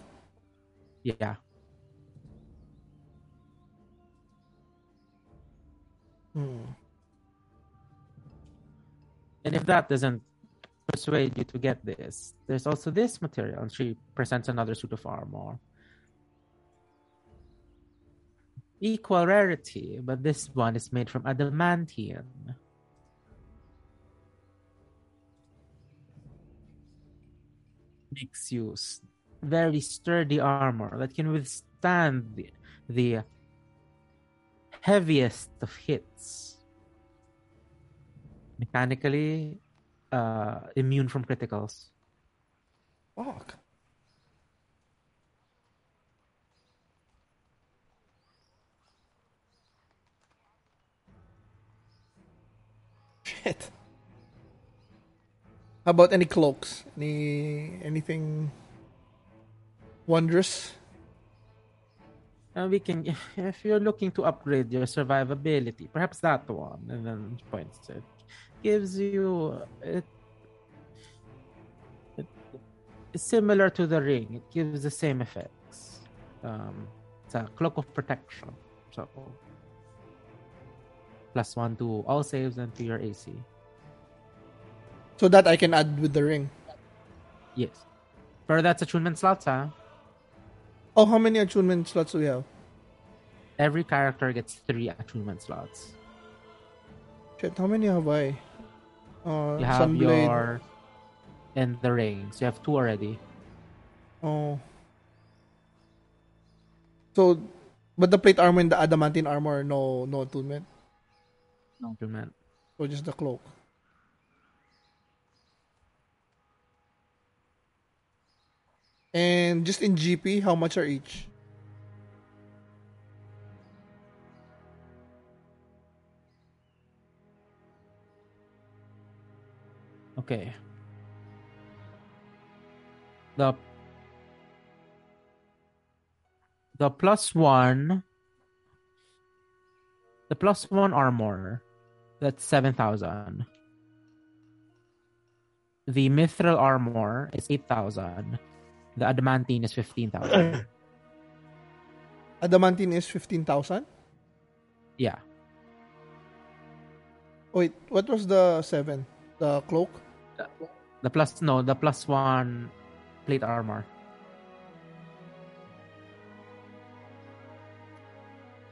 Speaker 5: Yeah.
Speaker 3: Hmm.
Speaker 5: And if that doesn't persuade you to get this, there's also this material. And she presents another suit of armor. Equal rarity, but this one is made from adamantium. Makes you s- very sturdy armor that can withstand the, the heaviest of hits mechanically uh, immune from criticals.
Speaker 3: Fuck. Shit. How about any cloaks? Any anything wondrous?
Speaker 5: And we can, if you're looking to upgrade your survivability, perhaps that one, and then points it gives you it, it. It's similar to the ring. It gives the same effects. Um, it's a cloak of protection, so plus one to all saves and to your AC.
Speaker 3: So that I can add with the ring.
Speaker 5: Yes, but that's attunement slots, huh?
Speaker 3: Oh, how many attunement slots do we have?
Speaker 5: Every character gets three attunement slots.
Speaker 3: Shit, how many have I? Uh,
Speaker 5: You have
Speaker 3: Sunblade.
Speaker 5: your and the rings. You have two already.
Speaker 3: Oh. So, but the plate armor and the adamantine armor, no, no attunement.
Speaker 5: No attunement.
Speaker 3: So just the cloak. And just in GP, how much are each?
Speaker 5: Okay. The the plus one the plus one armor that's seven thousand. The mithril armor is eight thousand. The adamantine is fifteen thousand.
Speaker 3: Adamantine is 15,000?
Speaker 5: yeah.
Speaker 3: Wait, what was the 7? The cloak?
Speaker 5: The plus no, the plus one plate armor.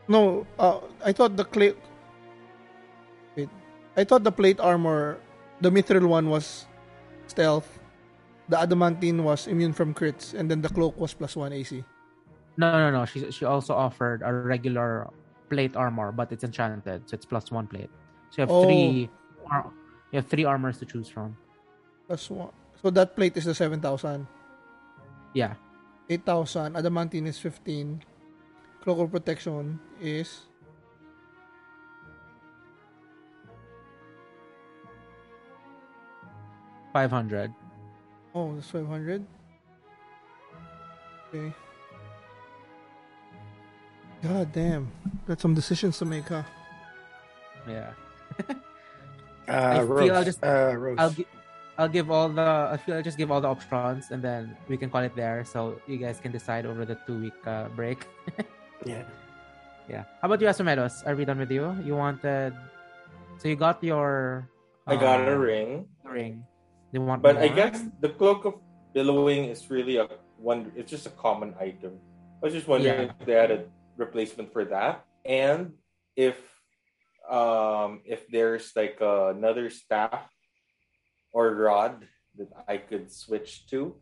Speaker 3: No, uh, I thought the clay. Wait, I thought the plate armor, the mithril one was stealth the adamantine was immune from crits, and then the cloak was plus one AC.
Speaker 5: No, no, no. She she also offered a regular plate armor, but it's enchanted, so it's plus one plate. So you have
Speaker 3: oh.
Speaker 5: three. Ar- you have three armors to choose from.
Speaker 3: Plus one. So that plate is the seven thousand.
Speaker 5: Yeah.
Speaker 3: Eight thousand. Adamantine is fifteen. Cloak of protection is
Speaker 5: five hundred.
Speaker 3: Oh, that's 500. Okay. God damn. Got some decisions to make, huh?
Speaker 5: Yeah.
Speaker 2: Uh,
Speaker 5: I feel I'll just-
Speaker 2: uh, Rose.
Speaker 5: I'll gi- I'll give all the I feel I'll just give all the options and then we can call it there so you guys can decide over the two week uh, break.
Speaker 2: yeah.
Speaker 5: Yeah. How about you, Asumedos? Are we done with you? You wanted so you got your
Speaker 1: I got a
Speaker 5: um,
Speaker 1: ring,
Speaker 5: ring. You want
Speaker 1: but I guess the cloak of billowing is really a one. It's just a common item. I was just wondering
Speaker 5: Yeah.
Speaker 1: if they had a replacement for that, and if um if there's like another staff or rod that I could switch to.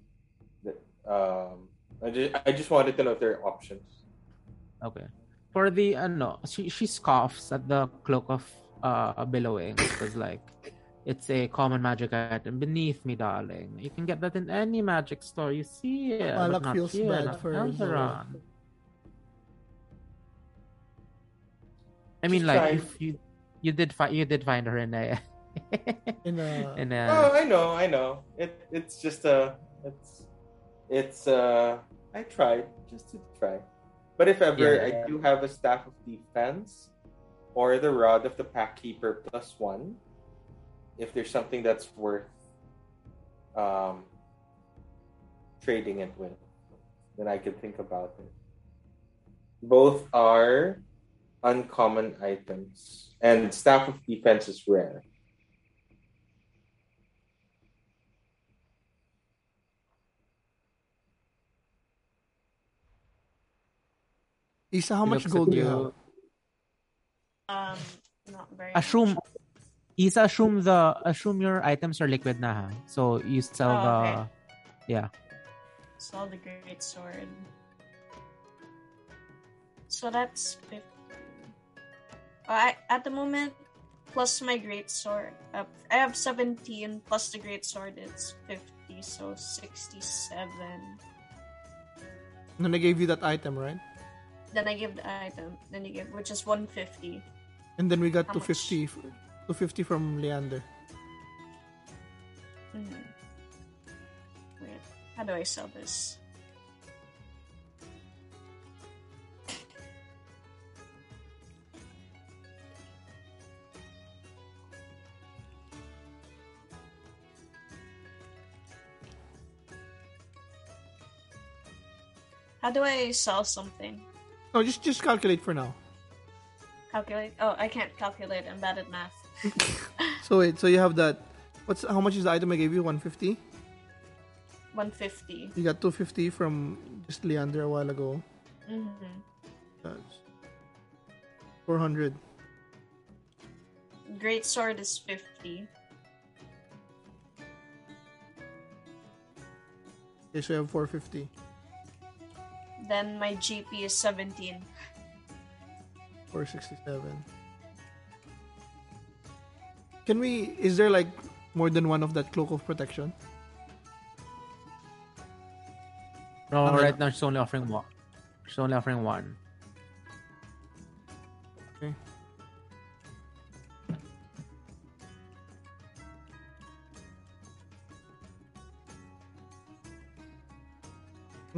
Speaker 1: That um, I just I just wanted to know if there are options.
Speaker 5: Okay. For the uh, no, she she scoffs at the cloak of uh billowing because like it's a common magic item beneath me, darling. You can get that in any magic store you see it. but
Speaker 3: Malak
Speaker 5: not
Speaker 3: feels
Speaker 5: here,
Speaker 3: bad for
Speaker 5: Eldaron. I mean,
Speaker 1: She's
Speaker 5: like
Speaker 1: trying.
Speaker 5: if you you did find you did find her in a
Speaker 3: In a
Speaker 5: in
Speaker 1: Oh,
Speaker 5: a
Speaker 1: I know, I know. It it's just a it's it's uh I tried just to try. But if ever
Speaker 5: Yeah.
Speaker 1: I do have a staff of defense or the rod of the pact keeper plus one, if there's something that's worth um trading it with, then I could think about it. Both are uncommon items, and staff of defense is rare.
Speaker 3: Isa, how much gold do you have?
Speaker 4: Um, not very.
Speaker 5: assume
Speaker 4: much.
Speaker 5: Isa assume the assume your items are liquid na ha. So you sell
Speaker 4: Oh,
Speaker 5: the
Speaker 4: okay.
Speaker 5: yeah.
Speaker 4: Saw the great sword. So that's 50. Uh, I, at the moment, plus my great sword, uh, I have 17 plus the great sword, it's 50, so 67.
Speaker 3: Then I gave you that item, right?
Speaker 4: Then I give the item, then you give, which is 150.
Speaker 3: And then we got
Speaker 4: How
Speaker 3: 250, f- 250 from Leander.
Speaker 4: Mhm. Wait, how do I sell this? How do I sell something?
Speaker 3: No, just just calculate for now.
Speaker 4: Calculate? Oh, I can't calculate. I'm bad at math.
Speaker 3: So wait, so you have that. What's how much is the item I gave you? 150.
Speaker 4: 150.
Speaker 3: You got 250 from just Leander a while ago.
Speaker 4: Mm-hmm.
Speaker 3: That's 400.
Speaker 4: Great sword is 50.
Speaker 3: Okay, so you have 450.
Speaker 4: Then my GP is 17.
Speaker 3: 467. Can we? Is there like more than one of that cloak of protection?
Speaker 5: No,
Speaker 3: Okay.
Speaker 5: right now she's only offering one. She's only offering one.
Speaker 3: Okay.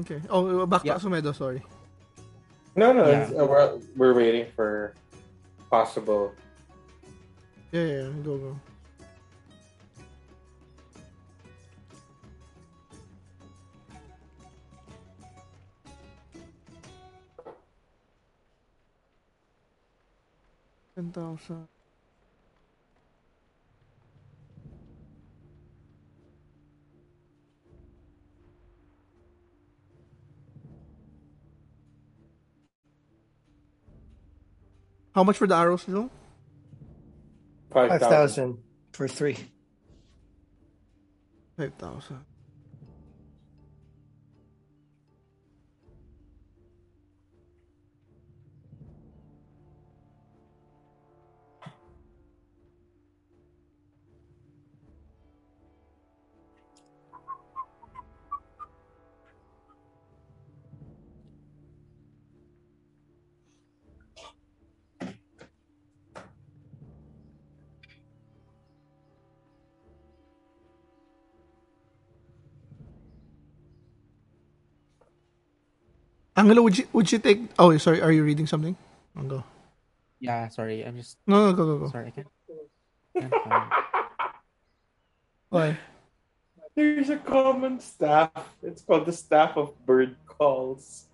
Speaker 3: Okay. Oh, back
Speaker 5: Yeah.
Speaker 3: to Asumedo, sorry.
Speaker 1: No, no,
Speaker 5: Yeah.
Speaker 1: uh, we're, we're waiting for possible.
Speaker 3: Yeah, yeah. Go, go. Ten thousand. How much for the arrows, Joe?
Speaker 1: 5,000
Speaker 2: for three.
Speaker 3: 5,000. Angelo, would you would you take? Oh, sorry. Are you reading something? I'll go.
Speaker 5: Yeah, sorry. I'm just
Speaker 3: No, no, go, go, go.
Speaker 5: sorry. I can't. can't
Speaker 3: Why?
Speaker 1: There's a common staff. It's called the staff of bird calls.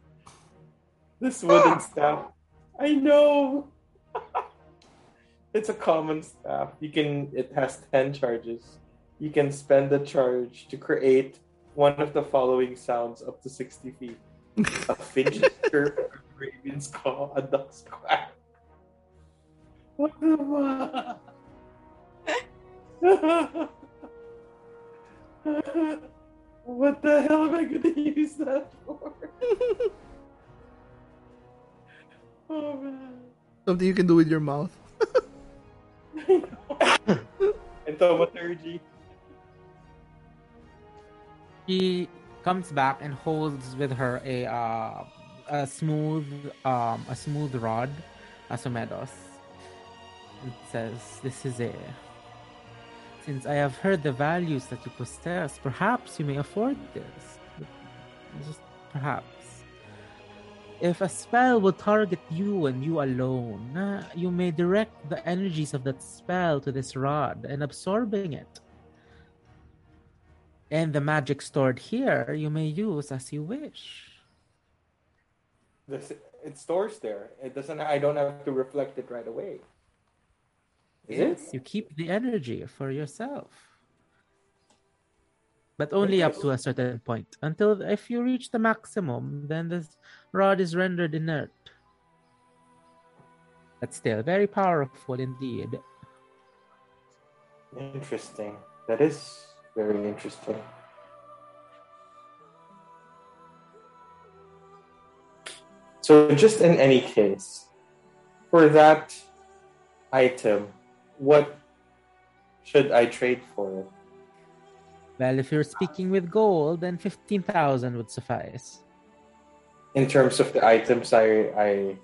Speaker 1: This wooden staff. I know. it's a common staff. You can. It has ten charges. You can spend the charge to create one of the following sounds up to sixty feet: a finch chirp, a raven's call, a duck's quack. What the fuck? what the hell am I gonna use that for? oh man.
Speaker 3: Something you can do with your mouth.
Speaker 1: I know.
Speaker 5: Comes back and holds with her a uh, a smooth um a smooth rod, Asumedos. Says, "This is a. Since I have heard the values that you possess, perhaps you may afford this. Just perhaps." If a spell will target you and you alone, you may direct the energies of that spell to this rod and absorbing it. And the magic stored here you may use as you wish.
Speaker 1: This, it stores there. It doesn't. I don't have to reflect it right away. Is it?
Speaker 5: Yes, you keep the energy for yourself. But only up to a certain point. Until if you reach the maximum, then this rod is rendered inert. But still, very powerful indeed.
Speaker 1: Interesting. That is very interesting. So, just in any case, for that item, what should I trade for it?
Speaker 5: Well, if you're speaking with gold, then 15,000 would suffice.
Speaker 1: In terms of the items I, I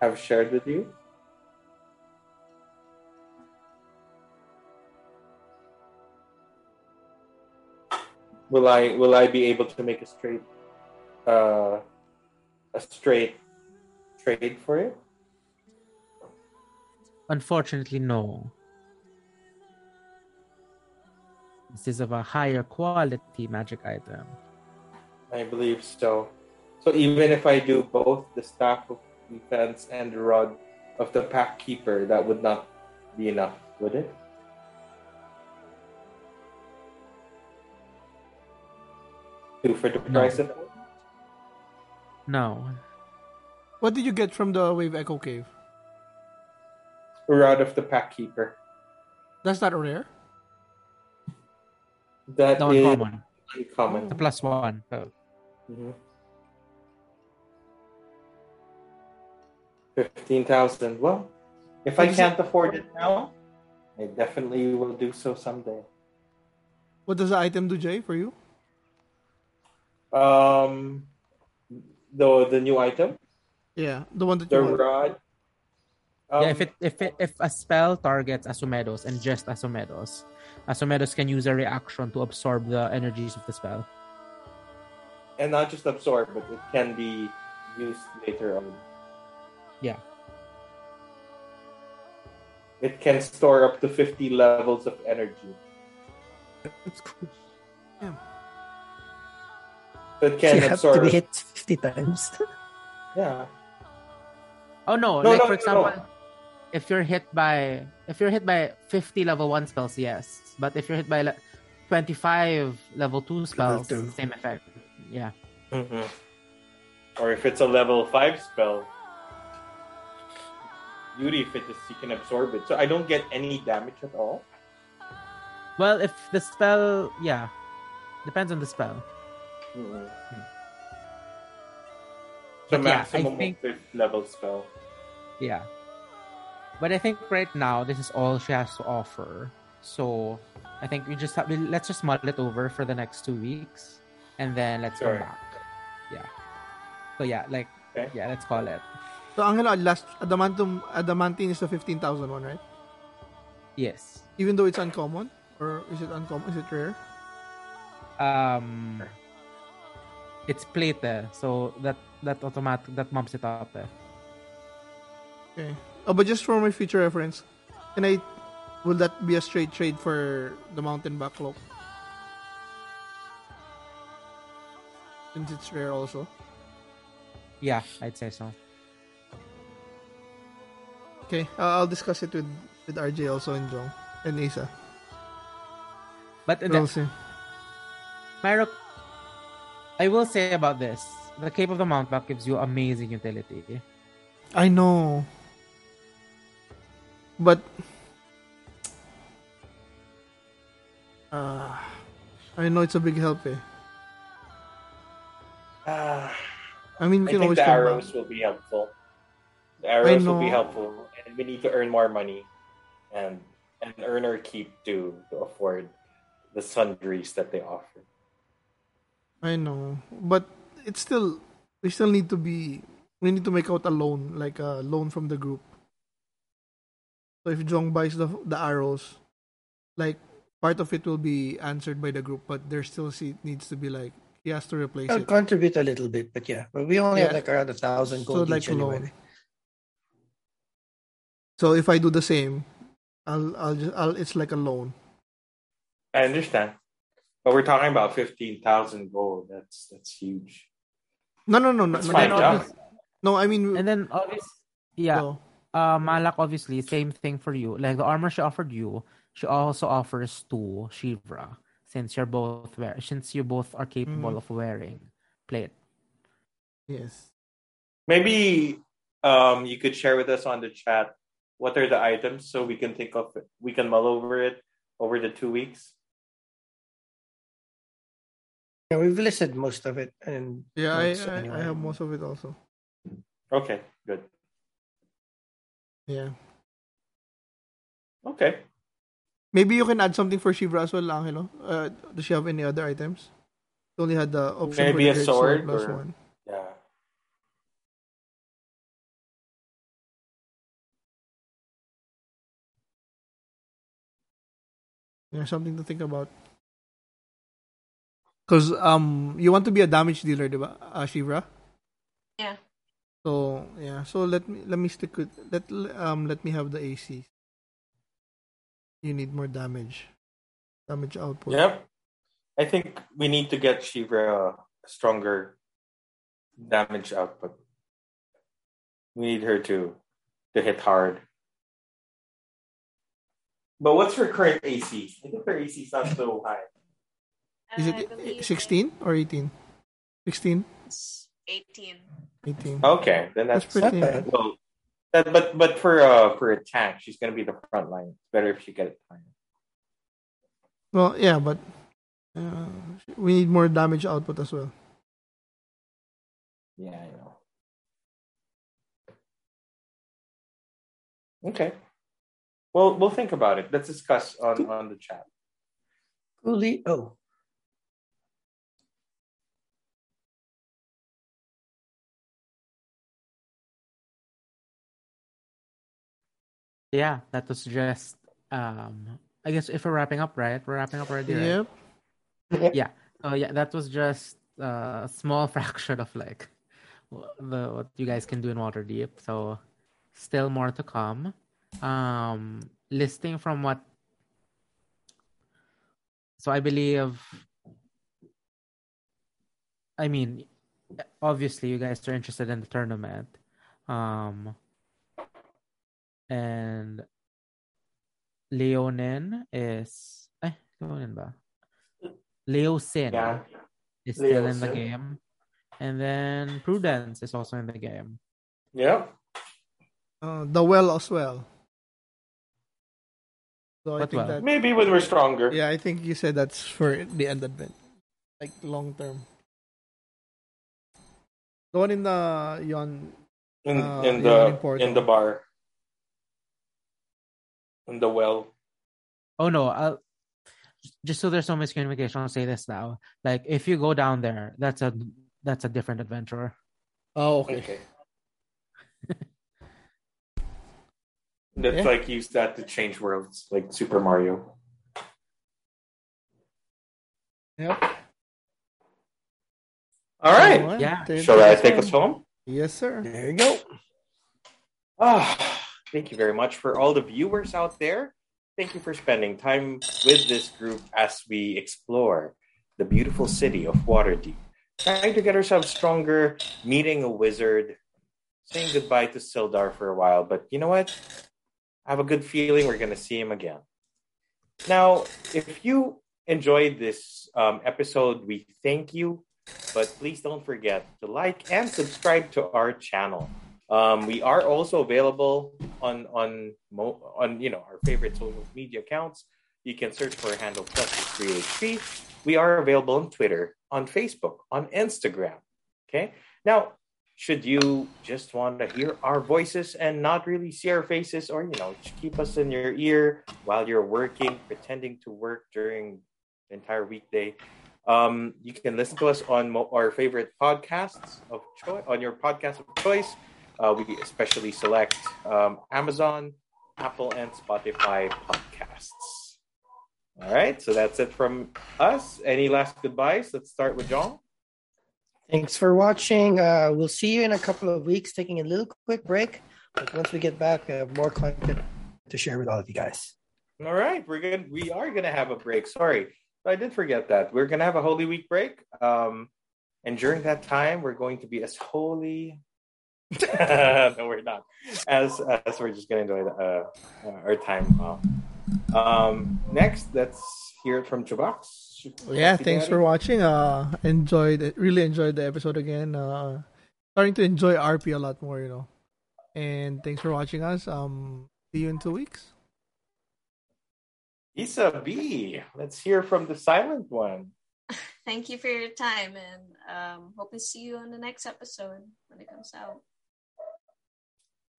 Speaker 1: have shared with you? Will I will I be able to make a straight uh, a straight trade for it?
Speaker 5: Unfortunately, no. This is of a higher quality magic item.
Speaker 1: I believe so. So even if I do both the staff of defense and the rod of the pact keeper, that would not be enough, would it? Two for the
Speaker 5: No.
Speaker 1: price of it?
Speaker 5: No.
Speaker 3: What did you get from the Wave Echo Cave?
Speaker 1: Rod of the pact keeper.
Speaker 3: That's not rare.
Speaker 1: That
Speaker 5: No
Speaker 1: is
Speaker 5: uncommon.
Speaker 1: uncommon.
Speaker 5: The plus one. Oh.
Speaker 1: Mhm. Fifteen thousand. Well, if I
Speaker 3: What is it-
Speaker 1: can't afford it now, I definitely will do so someday.
Speaker 3: What does the item do, Jay, for you?
Speaker 1: Um, the the new item,
Speaker 3: Yeah, the one that
Speaker 1: the
Speaker 3: you want.
Speaker 1: rod. Um,
Speaker 5: yeah, if it if it if a spell targets Asumedos and just Asumedos, Asumedos can use a reaction to absorb the energies of the spell.
Speaker 1: and not just absorb, but it can be used later on.
Speaker 5: Yeah.
Speaker 1: It can store up to fifty levels of energy.
Speaker 3: That's cool.
Speaker 1: So it
Speaker 2: You
Speaker 1: can
Speaker 2: have to be hit 50 times.
Speaker 1: Yeah.
Speaker 5: Oh no!
Speaker 1: No,
Speaker 5: like
Speaker 1: no,
Speaker 5: for
Speaker 1: no,
Speaker 5: example,
Speaker 1: no.
Speaker 5: if you're hit by if you're hit by 50 level one spells, yes. But if you're hit by le- 25 level two spells,
Speaker 2: two.
Speaker 5: same effect. Yeah.
Speaker 1: hmm Or if it's a level five spell, beauty if it is you can absorb it. So I don't get any damage at all.
Speaker 5: Well, if the spell, yeah, depends on the spell. Hmm.
Speaker 1: So
Speaker 5: But yeah, I
Speaker 1: maximum
Speaker 5: think-
Speaker 1: fifth level spell.
Speaker 5: Yeah. But I think right now this is all she has to offer. So I think we just have let's just mull it over for the next two weeks, and then let's
Speaker 1: Sure.
Speaker 5: come back. Yeah. So yeah, like
Speaker 1: Okay.
Speaker 5: yeah, let's call it.
Speaker 3: So, ang ano, last, Adamantum, Adamantine is the 15,000 one, right?
Speaker 5: Yes.
Speaker 3: Even though it's uncommon? Or is it uncommon? Is it rare?
Speaker 5: Um. It's plate eh. So that that automatic that bumps it up eh.
Speaker 3: Okay. Oh, but just for my future reference, can I? Will that be a straight trade for the mountebank cloak? Since it's rare also.
Speaker 5: Yeah, I'd say so.
Speaker 3: Okay, uh, I'll discuss it with with RJ also and Jong and Isa.
Speaker 5: But
Speaker 3: We'll
Speaker 5: the,
Speaker 3: see.
Speaker 5: Myro, I will say about this: the Cape of the Mountebank gives you amazing utility.
Speaker 3: I know, but uh, I know it's a big help. Eh.
Speaker 1: Ah,
Speaker 3: I mean, we
Speaker 1: I
Speaker 3: can
Speaker 1: think
Speaker 3: always
Speaker 1: the
Speaker 3: come back.
Speaker 1: arrows will be helpful. The arrows will be helpful, and we need to earn more money, and and earn our keep to to afford the sundries that they offer.
Speaker 3: I know, but it's still we still need to be we need to make out a loan, like a loan from the group. So if Jong buys the the arrows, like part of it will be answered by the group, but there still see, needs to be like he has to replace
Speaker 2: I'll
Speaker 3: it.
Speaker 2: contribute a little bit, but yeah, but we only have like around a thousand
Speaker 3: So
Speaker 2: gold
Speaker 3: like
Speaker 2: each anyway.
Speaker 3: loan. So if I do the same, I'll I'll just I'll it's like a loan.
Speaker 1: I understand, but we're talking about fifteen thousand gold. That's that's huge.
Speaker 3: No no no no
Speaker 1: That's
Speaker 3: no,
Speaker 1: fine,
Speaker 3: no,
Speaker 1: yeah.
Speaker 3: no, no, I mean
Speaker 5: And then obviously, yeah,
Speaker 3: no.
Speaker 5: uh, Malak obviously same thing for you. Like the armor she offered you, she also offers to Shivra since you're both wear since you both are capable
Speaker 3: Mhm.
Speaker 5: of wearing plate.
Speaker 3: yes.
Speaker 1: Maybe um, you could share with us on the chat what are the items so we can think of it. We can mull over it over the two weeks.
Speaker 2: Yeah, we've listed most of it, and
Speaker 3: Yeah, I, I
Speaker 2: anyway.
Speaker 3: I have most of it also.
Speaker 1: Okay, good.
Speaker 3: Yeah.
Speaker 1: Okay.
Speaker 3: Maybe you can add something for Shivra as well, Angelo. Uh, does she have any other items? She only had the option
Speaker 1: Maybe
Speaker 3: for
Speaker 1: a
Speaker 3: the
Speaker 1: sword
Speaker 3: plus
Speaker 1: or-
Speaker 3: one.
Speaker 1: Yeah.
Speaker 3: Yeah, something to think about. Because um, you want to be a damage dealer, diba, uh, Shivra?
Speaker 4: Yeah.
Speaker 3: So yeah, so let me let me stick with let um let me have the AC. You need more damage, damage output.
Speaker 1: Yep. I think we need to get Shivra a stronger damage output. We need her to to hit hard. But what's her current AC? I think her AC is not so high.
Speaker 3: Is it
Speaker 4: believe
Speaker 3: sixteen or eighteen? 16?
Speaker 4: 18.
Speaker 3: 18.
Speaker 1: Okay, then that's,
Speaker 3: That's pretty.
Speaker 2: Not bad.
Speaker 1: well. That, but but for uh for attack, she's gonna be the front line. It's better if she get it higher.
Speaker 3: Well, yeah, but uh, we need more damage output as well.
Speaker 1: Yeah, I know. Okay. Well, we'll think about it. Let's discuss on on the chat.
Speaker 2: Coolly.
Speaker 5: Yeah, that was just um. I guess if we're wrapping up, right? We're wrapping up already, right?
Speaker 3: Yep.
Speaker 5: Yeah. So yeah, that was just uh, a small fraction of like the what you guys can do in Waterdeep. So still more to come. Um, listing from what. So I believe. I mean, obviously, you guys are interested in the tournament, um, and Leonin is. Eh, Leonin ba? Leosin
Speaker 1: Yeah.
Speaker 5: is
Speaker 1: Leo
Speaker 5: still in the game. And then Prudence is also in the game.
Speaker 1: Yeah.
Speaker 3: Uh, the well as well. So I think
Speaker 5: well?
Speaker 3: that
Speaker 1: Maybe when we're stronger.
Speaker 3: yeah, I think you said that's for the end advent, like long term. The one in the yon
Speaker 1: In
Speaker 3: Uh,
Speaker 1: in the
Speaker 3: in
Speaker 1: the bar. In the well.
Speaker 5: Oh no, I'll just so there's no miscommunication, I'll say this now. Like if you go down there, that's a that's a different adventure.
Speaker 3: Oh
Speaker 1: Okay. That's
Speaker 3: Yeah.
Speaker 1: like use that to change worlds, like Super Mario.
Speaker 3: Yep.
Speaker 1: All right.
Speaker 3: Alright,
Speaker 5: Yeah.
Speaker 1: Shall I take us
Speaker 3: home?
Speaker 1: home?
Speaker 3: Yes, sir.
Speaker 2: There you go.
Speaker 1: Ah, thank you very much for all the viewers out there. Thank you for spending time with this group as we explore the beautiful city of Waterdeep, trying to get ourselves stronger, meeting a wizard, saying goodbye to Sildar for a while. But you know what? I have a good feeling we're going to see him again. Now, if you enjoyed this um, episode, we thank you. But please don't forget to like and subscribe to our channel. Um, we are also available on on mo- on you know our favorite social media accounts. You can search for handle plus 3HP. We are available on Twitter, on Facebook, on Instagram. Okay. Now, should you just want to hear our voices and not really see our faces, or you know, keep us in your ear while you're working, pretending to work during the entire weekday, um, you can listen to us on mo- our favorite podcasts of choice on your podcast of choice. Uh, we especially select um, Amazon, Apple, and Spotify podcasts. All right, so that's it from us. Any last goodbyes? Let's start with John.
Speaker 2: Thanks for watching. Uh, we'll see you in a couple of weeks, taking a little quick break. But once we get back, we have more content to share with all of you guys.
Speaker 1: All right, we're good. We are gonna have a break. Sorry, I did forget that. We're gonna have a Holy Week break. Um, and during that time, we're going to be as holy. no, we're not. As as we're just gonna enjoy the, uh, uh, our time off. Um, next, let's hear it from Chubax.
Speaker 3: Yeah, thanks for watching. Uh, enjoyed it. Really enjoyed the episode again. Uh, starting to enjoy RP a lot more, you know. And thanks for watching us. Um, see you in two weeks.
Speaker 1: Isa B. Let's hear from the silent one.
Speaker 4: Thank you for your time and um, hope to see you on the next episode when it comes out.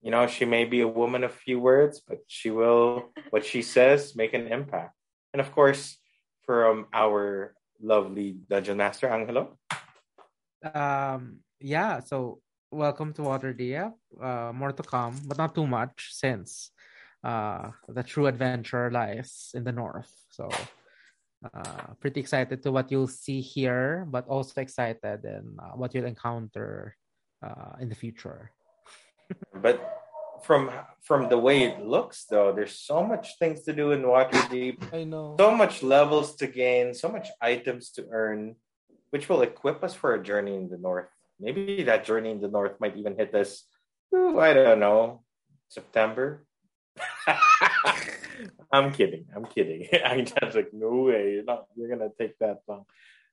Speaker 1: You know, she may be a woman of few words, but she will, what she says, make an impact. And of course, from our lovely Dungeon Master, Angelo.
Speaker 5: Um, yeah, so welcome to Waterdeep. Uh, more to come, but not too much since uh, the true adventure lies in the north. So, uh, pretty excited to what you'll see here, but also excited and uh, what you'll encounter uh, in the future.
Speaker 1: But from from the way it looks, though, there's so much things to do in Waterdeep,
Speaker 3: I know.
Speaker 1: so much levels to gain, so much items to earn, which will equip us for a journey in the north. Maybe that journey in the north might even hit us. ooh, I don't know, September. I'm kidding. I'm kidding. I'm just like, no way. You're not. You're gonna take that long.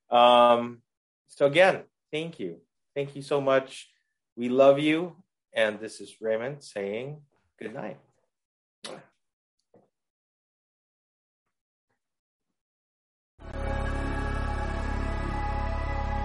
Speaker 1: Um. So again, thank you. Thank you so much. We love you. And this is Raymond saying good night.